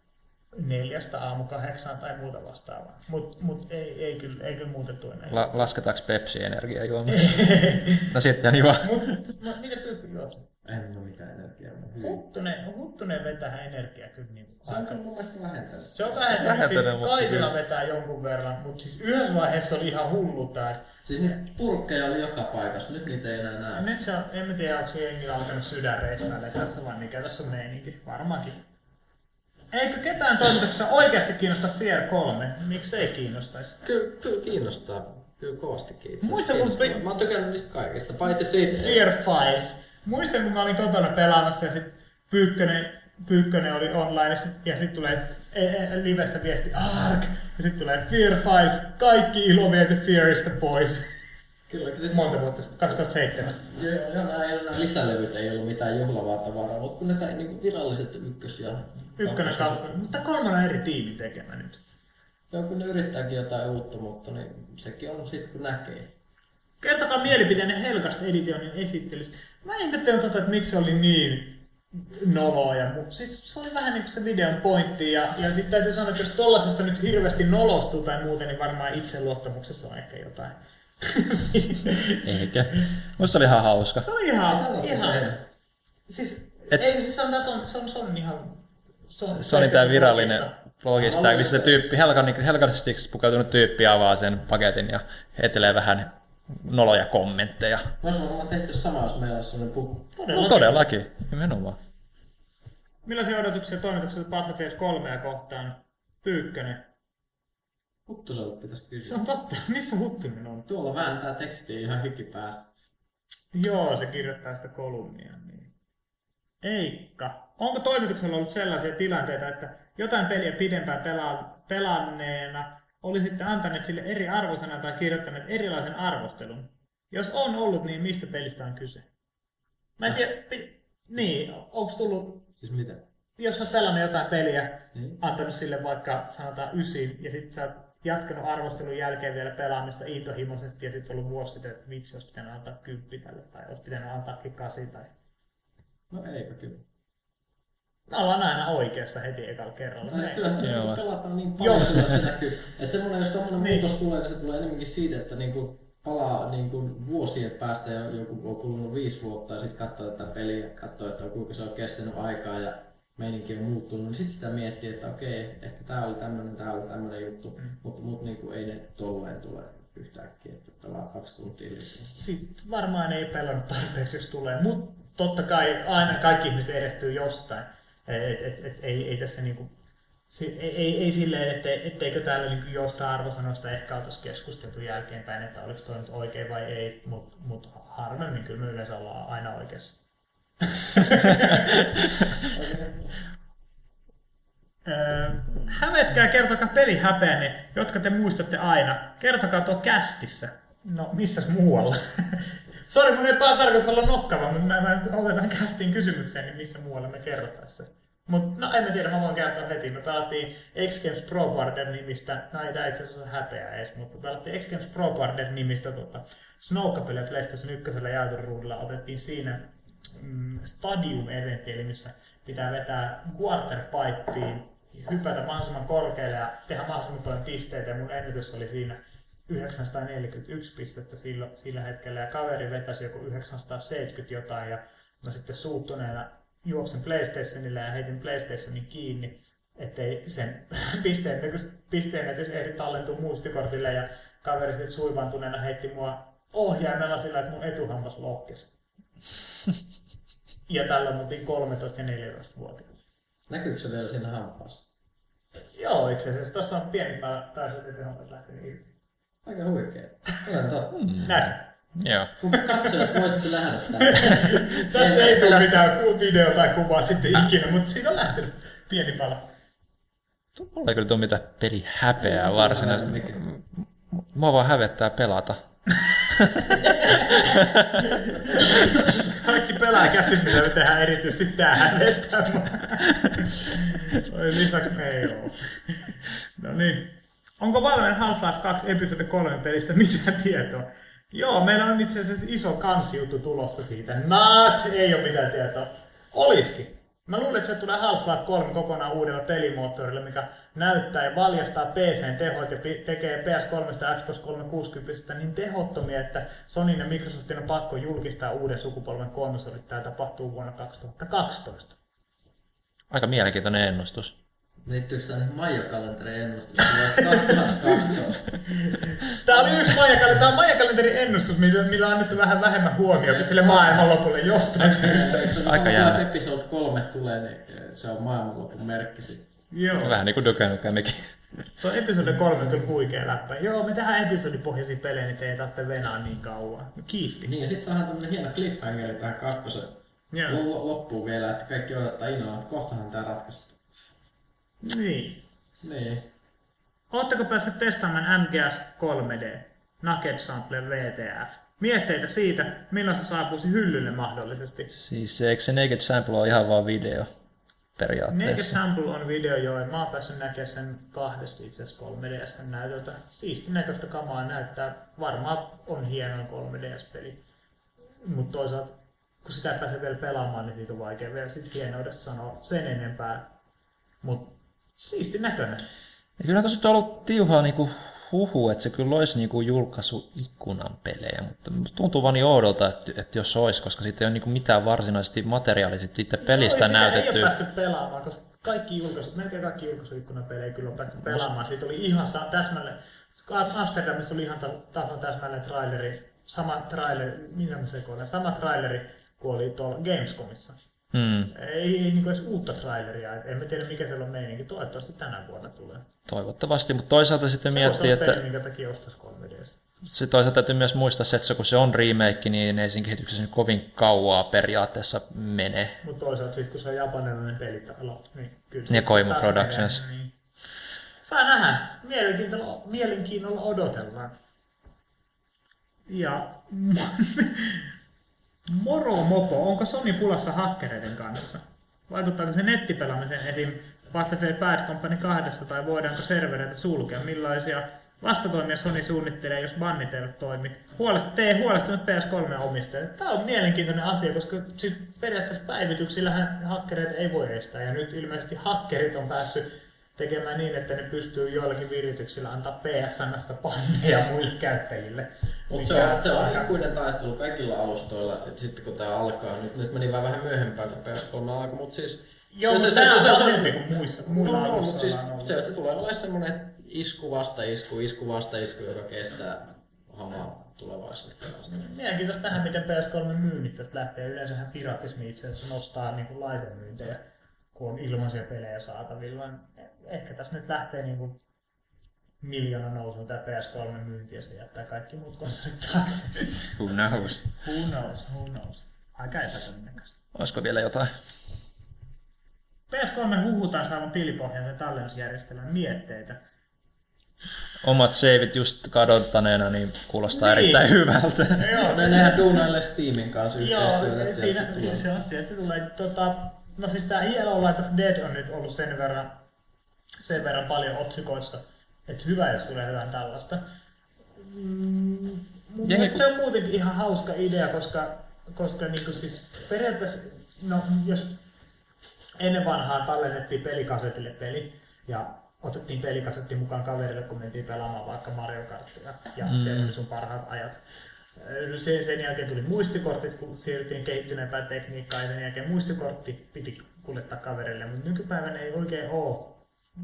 neljästä aamu kahdeksaan tai muuta vastaavaa. Mutta mut ei, ei, kyllä, ei kyllä muuten tue näihin. La- lasketaanko Pepsi energiajuomassa? <laughs> no sitten niin vaan. Mut, mut miten pyykky juot? En ole mitään energiaa. Huttunen, huttunen vetää energiaa kyllä niin Se on kyllä mun mielestä vähentänyt. Se on vähentänyt, vähentänyt, siis mutta kaikilla kyllä. vetää jonkun verran, mutta siis yhdessä vaiheessa oli ihan hullutta, että Siis niitä purkkeja oli joka paikassa, nyt niitä ei enää näe. nyt se on, en tiedä, onko se jengi alkanut sydänreistaille tässä vai mikä tässä on meininki, varmaankin. Eikö ketään toimituksessa oikeasti kiinnosta Fear 3? Miksi ei kiinnostaisi? Kyllä, kyllä kiinnostaa. Kyllä kovastikin itse Muista, kun. Mä oon tykännyt niistä kaikista, paitsi siitä. Fear Files. Muistan, kun mä olin kotona pelaamassa ja sitten Pyykkönen, Pyykkönen oli online ja sitten tulee e- e- livessä viesti ARK ja sitten tulee Fear Files, kaikki ilo viety Fearista pois. Kyllä, siis Monta vuotta sitten, 2007. Joo, joo, nämä, nämä lisälevyt ei ollut mitään juhlavaa tavaraa, mutta kun ne kai niin viralliset ykkös- ja... Ykkönen, kakkonen. Mutta kolmonen on eri tiimi tekemä nyt. Joo, kun ne yrittääkin jotain uutta, mutta niin sekin on sitten kun näkee. Kertokaa mielipiteenne Helkasta Editionin esittelystä. Mä ihmettelen tota, että miksi se oli niin noloa. Ja mu- siis se oli vähän niin kuin se videon pointti. Ja, ja sitten täytyy sanoa, että jos tollasesta nyt hirveästi nolostuu tai muuten, niin varmaan itseluottamuksessa on ehkä jotain. <laughs> Eikä. Musta oli ihan hauska. se on ihan, Mitä olette ihan. tehneet? Siis, Et- ei, siis se on, se on, se on, se on ihan... Se on, Se oli tää virallinen blogista, missä se tyyppi, Helga, Helga Sticks pukeutunut tyyppi avaa sen paketin ja hetelee vähän noloja kommentteja. Voisi varmaan tehty sama, jos meillä olisi sellainen puku. No todellakin, nimenomaan. Millaisia odotuksia toimituksia Battlefield 3 kohtaan? Pyykkönen. Huttuselta pitäisi Se kysyä. on totta. <laughs> Missä Huttunen on? Tuolla vääntää tekstiä ihan hikipäässä. Joo, se kirjoittaa sitä kolumnia. Niin. Eikka, onko toimituksella ollut sellaisia tilanteita, että jotain peliä pidempään pela- pelanneena olisitte antaneet sille eri arvosanan tai kirjoittaneet erilaisen arvostelun? Jos on ollut, niin mistä pelistä on kyse? Mä en tiedä, pi- niin, onko tullut, Siis mitä? jos olet pelannut jotain peliä, Niin. antanut sille vaikka sanotaan ysin, ja sitten sä oot jatkanut arvostelun jälkeen vielä pelaamista intohimoisesti, ja sitten ollut vuosi sitten, että vitsi, olisi pitänyt antaa kymppi tälle, tai olisi pitänyt antaa kasi, tai... No eipä kyllä. Me ollaan aina oikeassa heti ekalla kerralla. Siis kyllä sitä niinku pelataan niin paljon, että se näkyy. Että semmoinen, jos tommonen Niin. muutos tulee, niin se tulee enemmänkin siitä, että niinku palaa niinku vuosien päästä ja joku on kulunut viisi vuotta ja sitten katsoo tätä peliä ja katsoo, että kuinka se on kestänyt aikaa ja meininki on muuttunut, niin sitten sitä miettii, että okei, ehkä tää oli tämmönen, tää oli tämmönen juttu, mm. mutta mut niinku ei ne tolleen tule yhtäkkiä, että pelaa kaksi tuntia lisää. Sitten varmaan ei pelannut tarpeeksi, jos tulee. Mutta totta kai aina kaikki ihmiset erehtyy jostain. Et, et, et, ei, ei tässä niinku Si- ei, ei, ei silleen, ettei, etteikö täällä niin jostain arvosanoista ehkä oltaisi keskusteltu jälkeenpäin, että oliko toi nyt oikein vai ei, mutta mut harvemmin kyllä me yleensä ollaan aina oikeassa. Hävetkää, kertokaa pelihäpeänne, jotka te muistatte aina. Kertokaa tuo kästissä. No, missäs muualla? <laughs> Sori, mun ei tarkoitus olla nokkava, mutta mä, mä otetaan kästiin kysymykseen, niin missä muualla me kerrotaan se. Mutta no en mä tiedä, mä voin kertoa heti. Me pelattiin X Games Pro Border nimistä, no ei tää itse asiassa häpeä edes, mutta pelattiin X Games Pro Border nimistä tota, Snowcapelle PlayStation 1 jaeturuudella. Otettiin siinä mm, Stadium-eventti, missä pitää vetää quarterpipeen, hypätä mahdollisimman korkealle ja tehdä mahdollisimman paljon pisteitä. Ja mun ennätys oli siinä 941 pistettä sillä, sillä hetkellä ja kaveri vetäisi joku 970 jotain ja mä sitten suuttuneena juoksen PlayStationille ja heitin PlayStationin kiinni, ettei sen <laughs> pisteen, pisteen ehdi tallentua muistikortille ja kaveri sitten suivantuneena heitti mua ohjaimella sillä, että mun etuhampas lohkesi. Ja tällä me oltiin 13 ja 14 vuotiaita. Näkyykö se vielä siinä hampaassa? Joo, itse asiassa. Tuossa on pieni pääsy, että hampas lähtenyt irti. Aika huikea. Olen totta. <laughs> Näet sä? Joo. Kun katsojat voisitte nähdä tätä. Tästä ei tule mitään video tai kuvaa sitten ikinä, mutta siitä on lähtenyt pieni pala. Mulla ei kyllä tule mitään pelihäpeää varsinaisesti. Mua vaan hävettää pelata. <laughs> <laughs> Kaikki pelaajakäsit, mitä me tehdään erityisesti tää hävettää. Lisäksi ei oo. No niin. Onko valmiin Half-Life 2 episode 3 pelistä mitään tietoa? Joo, meillä on itse asiassa iso kansijuttu tulossa siitä. Not! Ei ole mitään tietoa. Olisikin. Mä luulen, että se tulee Half-Life 3 kokonaan uudella pelimoottorilla, mikä näyttää ja valjastaa PCn tehot ja tekee PS3 ja Xbox 360 niin tehottomia, että Sony ja Microsoftin on pakko julkistaa uuden sukupolven konsolit. Tämä tapahtuu vuonna 2012. Aika mielenkiintoinen ennustus. Liittyykö tämä Maija-kalenterin ennustus 2012? Tämä oli yksi Maija-kalenteri, tämä on Maija-kalenterin ennustus, millä, on annettu vähän vähemmän huomiota sille maailmanlopulle jostain syystä. Aika jännä. episode 3 tulee, niin se on maailmanlopun merkki sitten. Joo. Vähän niin kuin Duke Nukemikin. Tuo episode 3 on kyllä huikea läppä. Joo, me tehdään episodipohjaisia pelejä, niin te ei tarvitse venaa niin kauan. Kiitti. Niin, ja sitten saadaan tämmönen hieno cliffhanger tähän kakkosen Joo. L- loppuun vielä, että kaikki odottaa innolla, että kohtahan tämä ratkaistaan. Niin. Niin. Oletteko päässeet testaamaan MGS 3D, Nugget Sample VTF? Mietteitä siitä, milloin se saapuisi hyllylle mahdollisesti. Siis eikö se Naked Sample ole ihan vaan video Naked periaatteessa? Sample on video jo, ja mä oon päässyt näkemään sen kahdessa itse asiassa 3DS näytöltä. Siisti näköistä kamaa näyttää. Varmaan on hieno 3DS-peli. Mutta toisaalta, kun sitä ei pääse vielä pelaamaan, niin siitä on vaikea vielä sit hienoudesta sanoa sen enempää. Mutta siisti näköinen. Ja kyllä tosi on ollut tiuhaa niinku huhu, että se kyllä olisi niinku julkaisuikkunan pelejä, mutta tuntuu vaan niin oudolta, että, että jos olisi, koska siitä ei ole niinku mitään varsinaisesti materiaalisia itse pelistä Joo, sitä näytetty. Ei ole päästy pelaamaan, koska kaikki julkaisut, melkein kaikki julkaisuikkunan pelejä kyllä on päästy pelaamaan. Siitä oli ihan täsmälleen, Amsterdamissa oli ihan ta- ta- täsmälleen traileri, sama traileri, mitä mä sekoilen, sama traileri kuin oli tuolla Gamescomissa. Hmm, Ei, ei niin edes uutta traileria, en mä tiedä mikä siellä on meininki, toivottavasti tänä vuonna tulee. toivottavasti, mutta toisaalta sitten Se miettii, että peli, minkä takia ostaisi 3DS. se toisaalta täytyy myös muistaa se, että se, kun se on remake, niin ei siinä kehityksessä kovin kauaa periaatteessa mene. Mutta toisaalta sit, kun se on japanilainen pelitalo, niin kyllä Ja se Koimu Productions. menee, Niin. Saa nähdä. Mielenkiinnolla, mielenkiinnolla odotellaan. Ja <laughs> Moro Mopo, onko Sony pulassa hakkereiden kanssa? Vaikuttaako se nettipelaamisen esim. Battlefield Bad Company 2 tai voidaanko servereitä sulkea? Millaisia vastatoimia Sony suunnittelee, jos bannit eivät toimi? Huolest, tee huolestunut PS3 omistaja. Tämä on mielenkiintoinen asia, koska siis periaatteessa päivityksillähän hakkereita ei voi estää. Ja nyt ilmeisesti hakkerit on päässyt tekemään niin, että ne pystyy joillakin virityksillä antaa PSNssä panneja muille käyttäjille. Mutta se on, se on aika- ikuinen taistelu kaikilla alustoilla, että sitten kun tämä alkaa, nyt, nyt meni vähän, myöhempään kuin PS3 alkoi, mutta siis... Joo, se, se, se, se, on se, kuin muissa, muilla no, no, mutta siis se, se tulee olemaan semmoinen isku vasta isku, isku vasta isku, joka kestää hamaa tulevaisuutta. Mielenkiintoista nähdä, miten PS3 myynnit tästä lähtee. Yleensähän piratismi itse asiassa nostaa niin kuin laitemyyntejä. kun on ilmaisia pelejä saatavilla. Ehkä tässä nyt lähtee niin kuin miljoona nousuun tämä PS3 myynti ja se jättää kaikki muut konsolit taakse. Who knows? Who knows, who knows. Aika epätodennäköistä. Olisiko vielä jotain? PS3 huhutaan saavan pilipohjaisen tallennusjärjestelmän mietteitä. Omat seivit just kadottaneena, niin kuulostaa Niin. erittäin hyvältä. <laughs> Joo, Ne, nehän duunailee Steamin kanssa yhteistyötä. Joo, siinä, se on, sieltä se tulee. Tota, no siis tää Yellow Light of Dead on nyt ollut sen verran, sen verran paljon otsikoissa, että hyvä, jos tulee hyvää tällaista. Mm, Jengi- mielestä se on muutenkin ihan hauska idea, koska, koska niinku siis periaatteessa, no jos ennen vanhaa tallennettiin pelikasetille peli ja otettiin pelikasetti mukaan kaverille, kun mentiin pelaamaan vaikka Mario Karttia ja mm. siellä oli sun parhaat ajat. Sen, sen jälkeen tuli muistikortit, kun siirryttiin kehittyneempään tekniikkaan ja sen jälkeen muistikortti piti kuljettaa kaverille, mutta nykypäivänä ei oikein ole.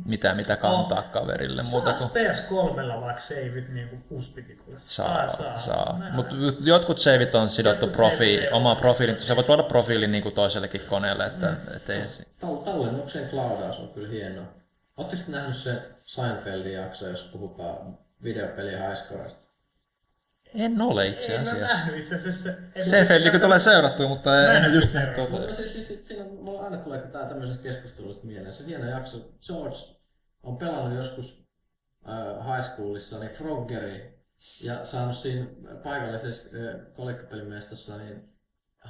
Mitä, mitä kantaa kaverille muuta kuin... PS3 vaikka saveit niin kuin uusi piti kuljettaa? Saa, saa. Mä- Mutta jotkut seivit on sidottu Jotkut profiili, seivit- omaan profiilin. Sä voit luoda profiilin niin kuin toisellekin koneelle, että mm. et ei se... Tal- tallennuksen cloudaus on kyllä hienoa. Oletteko te nähnyt sen Seinfeldin jakso, jos puhutaan videopeli highscoresta? En ole itse asiassa. nähnyt itse asiassa. En Sen Feldi tulee seurattua, mutta en en ole just <laughs> seurannut. tuota. No, siis, siis, siis, siinä, mulla aina tulee tää tämmöisestä keskustelusta mieleen. Se hieno jakso, George on pelannut joskus äh, high schoolissa niin Froggeri ja saanut siinä paikallisessa äh, kolekkapelimestassa niin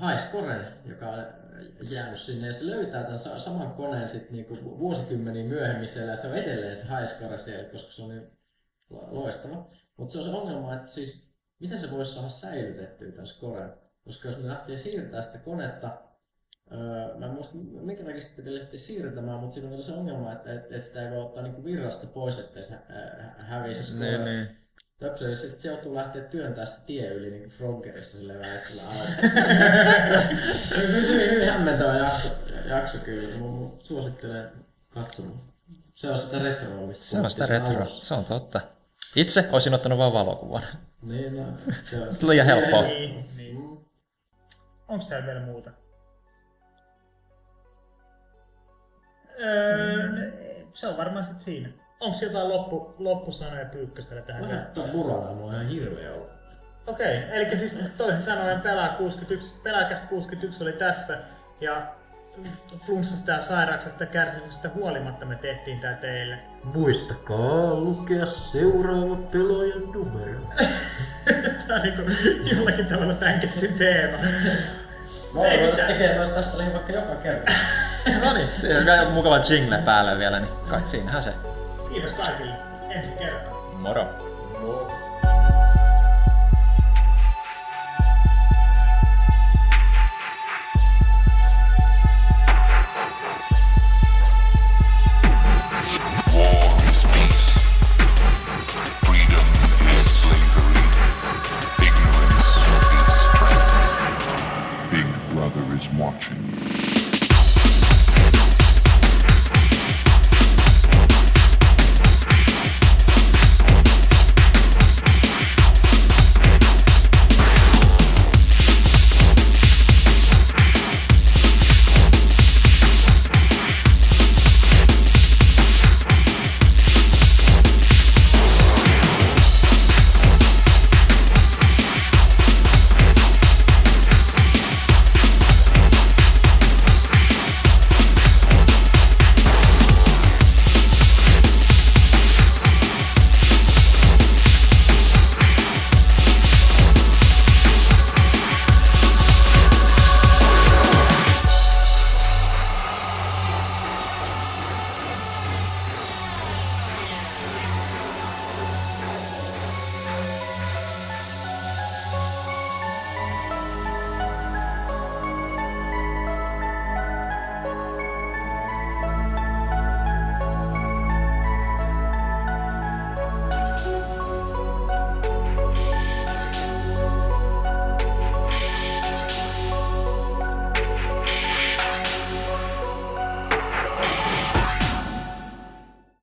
high scoren, joka on jäänyt sinne ja se löytää tämän sa- saman koneen sitten niinku vuosikymmeniä myöhemmin siellä ja se on edelleen se high score siellä, koska se on niin lo- loistava. Mutta se on se ongelma, että siis miten se voisi saada säilytettyä tämän scoren, koska jos me lähtee siirtää sitä konetta Öö, mä en muista, minkä takia sitä piti lähteä siirtämään, mutta siinä on se ongelma, että, että, että sitä ei voi ottaa niinku virrasta pois, ettei se äh, hävii se score. Niin, niin. Töpseli, siis se joutuu lähteä työntää sitä tie yli niin kuin Froggerissa sille väestöllä alas. <laughs> hyvin, hyvin hämmentävä jakso, jakso kyllä. Mä mä suosittelen katsomaan. Se on sitä retroa, mistä Se on sitä puhuttiin retro, alussa. se on totta. Itse olisin ottanut vain valokuvan. Niin, no, se on Liian helppoa. Niin, niin. Mm. Onko täällä vielä muuta? Öö, se on varmaan sitten siinä. Onko jotain loppu, loppusanoja Pyykköselle tähän? Mä tuo Burana on ihan hirveä ollut. Okei, eli siis toisin sanoen pelaa 61, pelaakästä 61 oli tässä ja flunssasta ja sairauksesta ja kärsimyksestä huolimatta me tehtiin tää teille. Muistakaa lukea seuraava pelaajan numero. <laughs> Tää on niinku jollakin tavalla tämän kestin teema. Mä voin mitään. tekemään noita tästä lähin vaikka joka kerta. <laughs> No niin, se on mukava jingle päälle vielä, niin kai siinähän se. Kiitos kaikille. Ensi kertaa. Moro. Watching.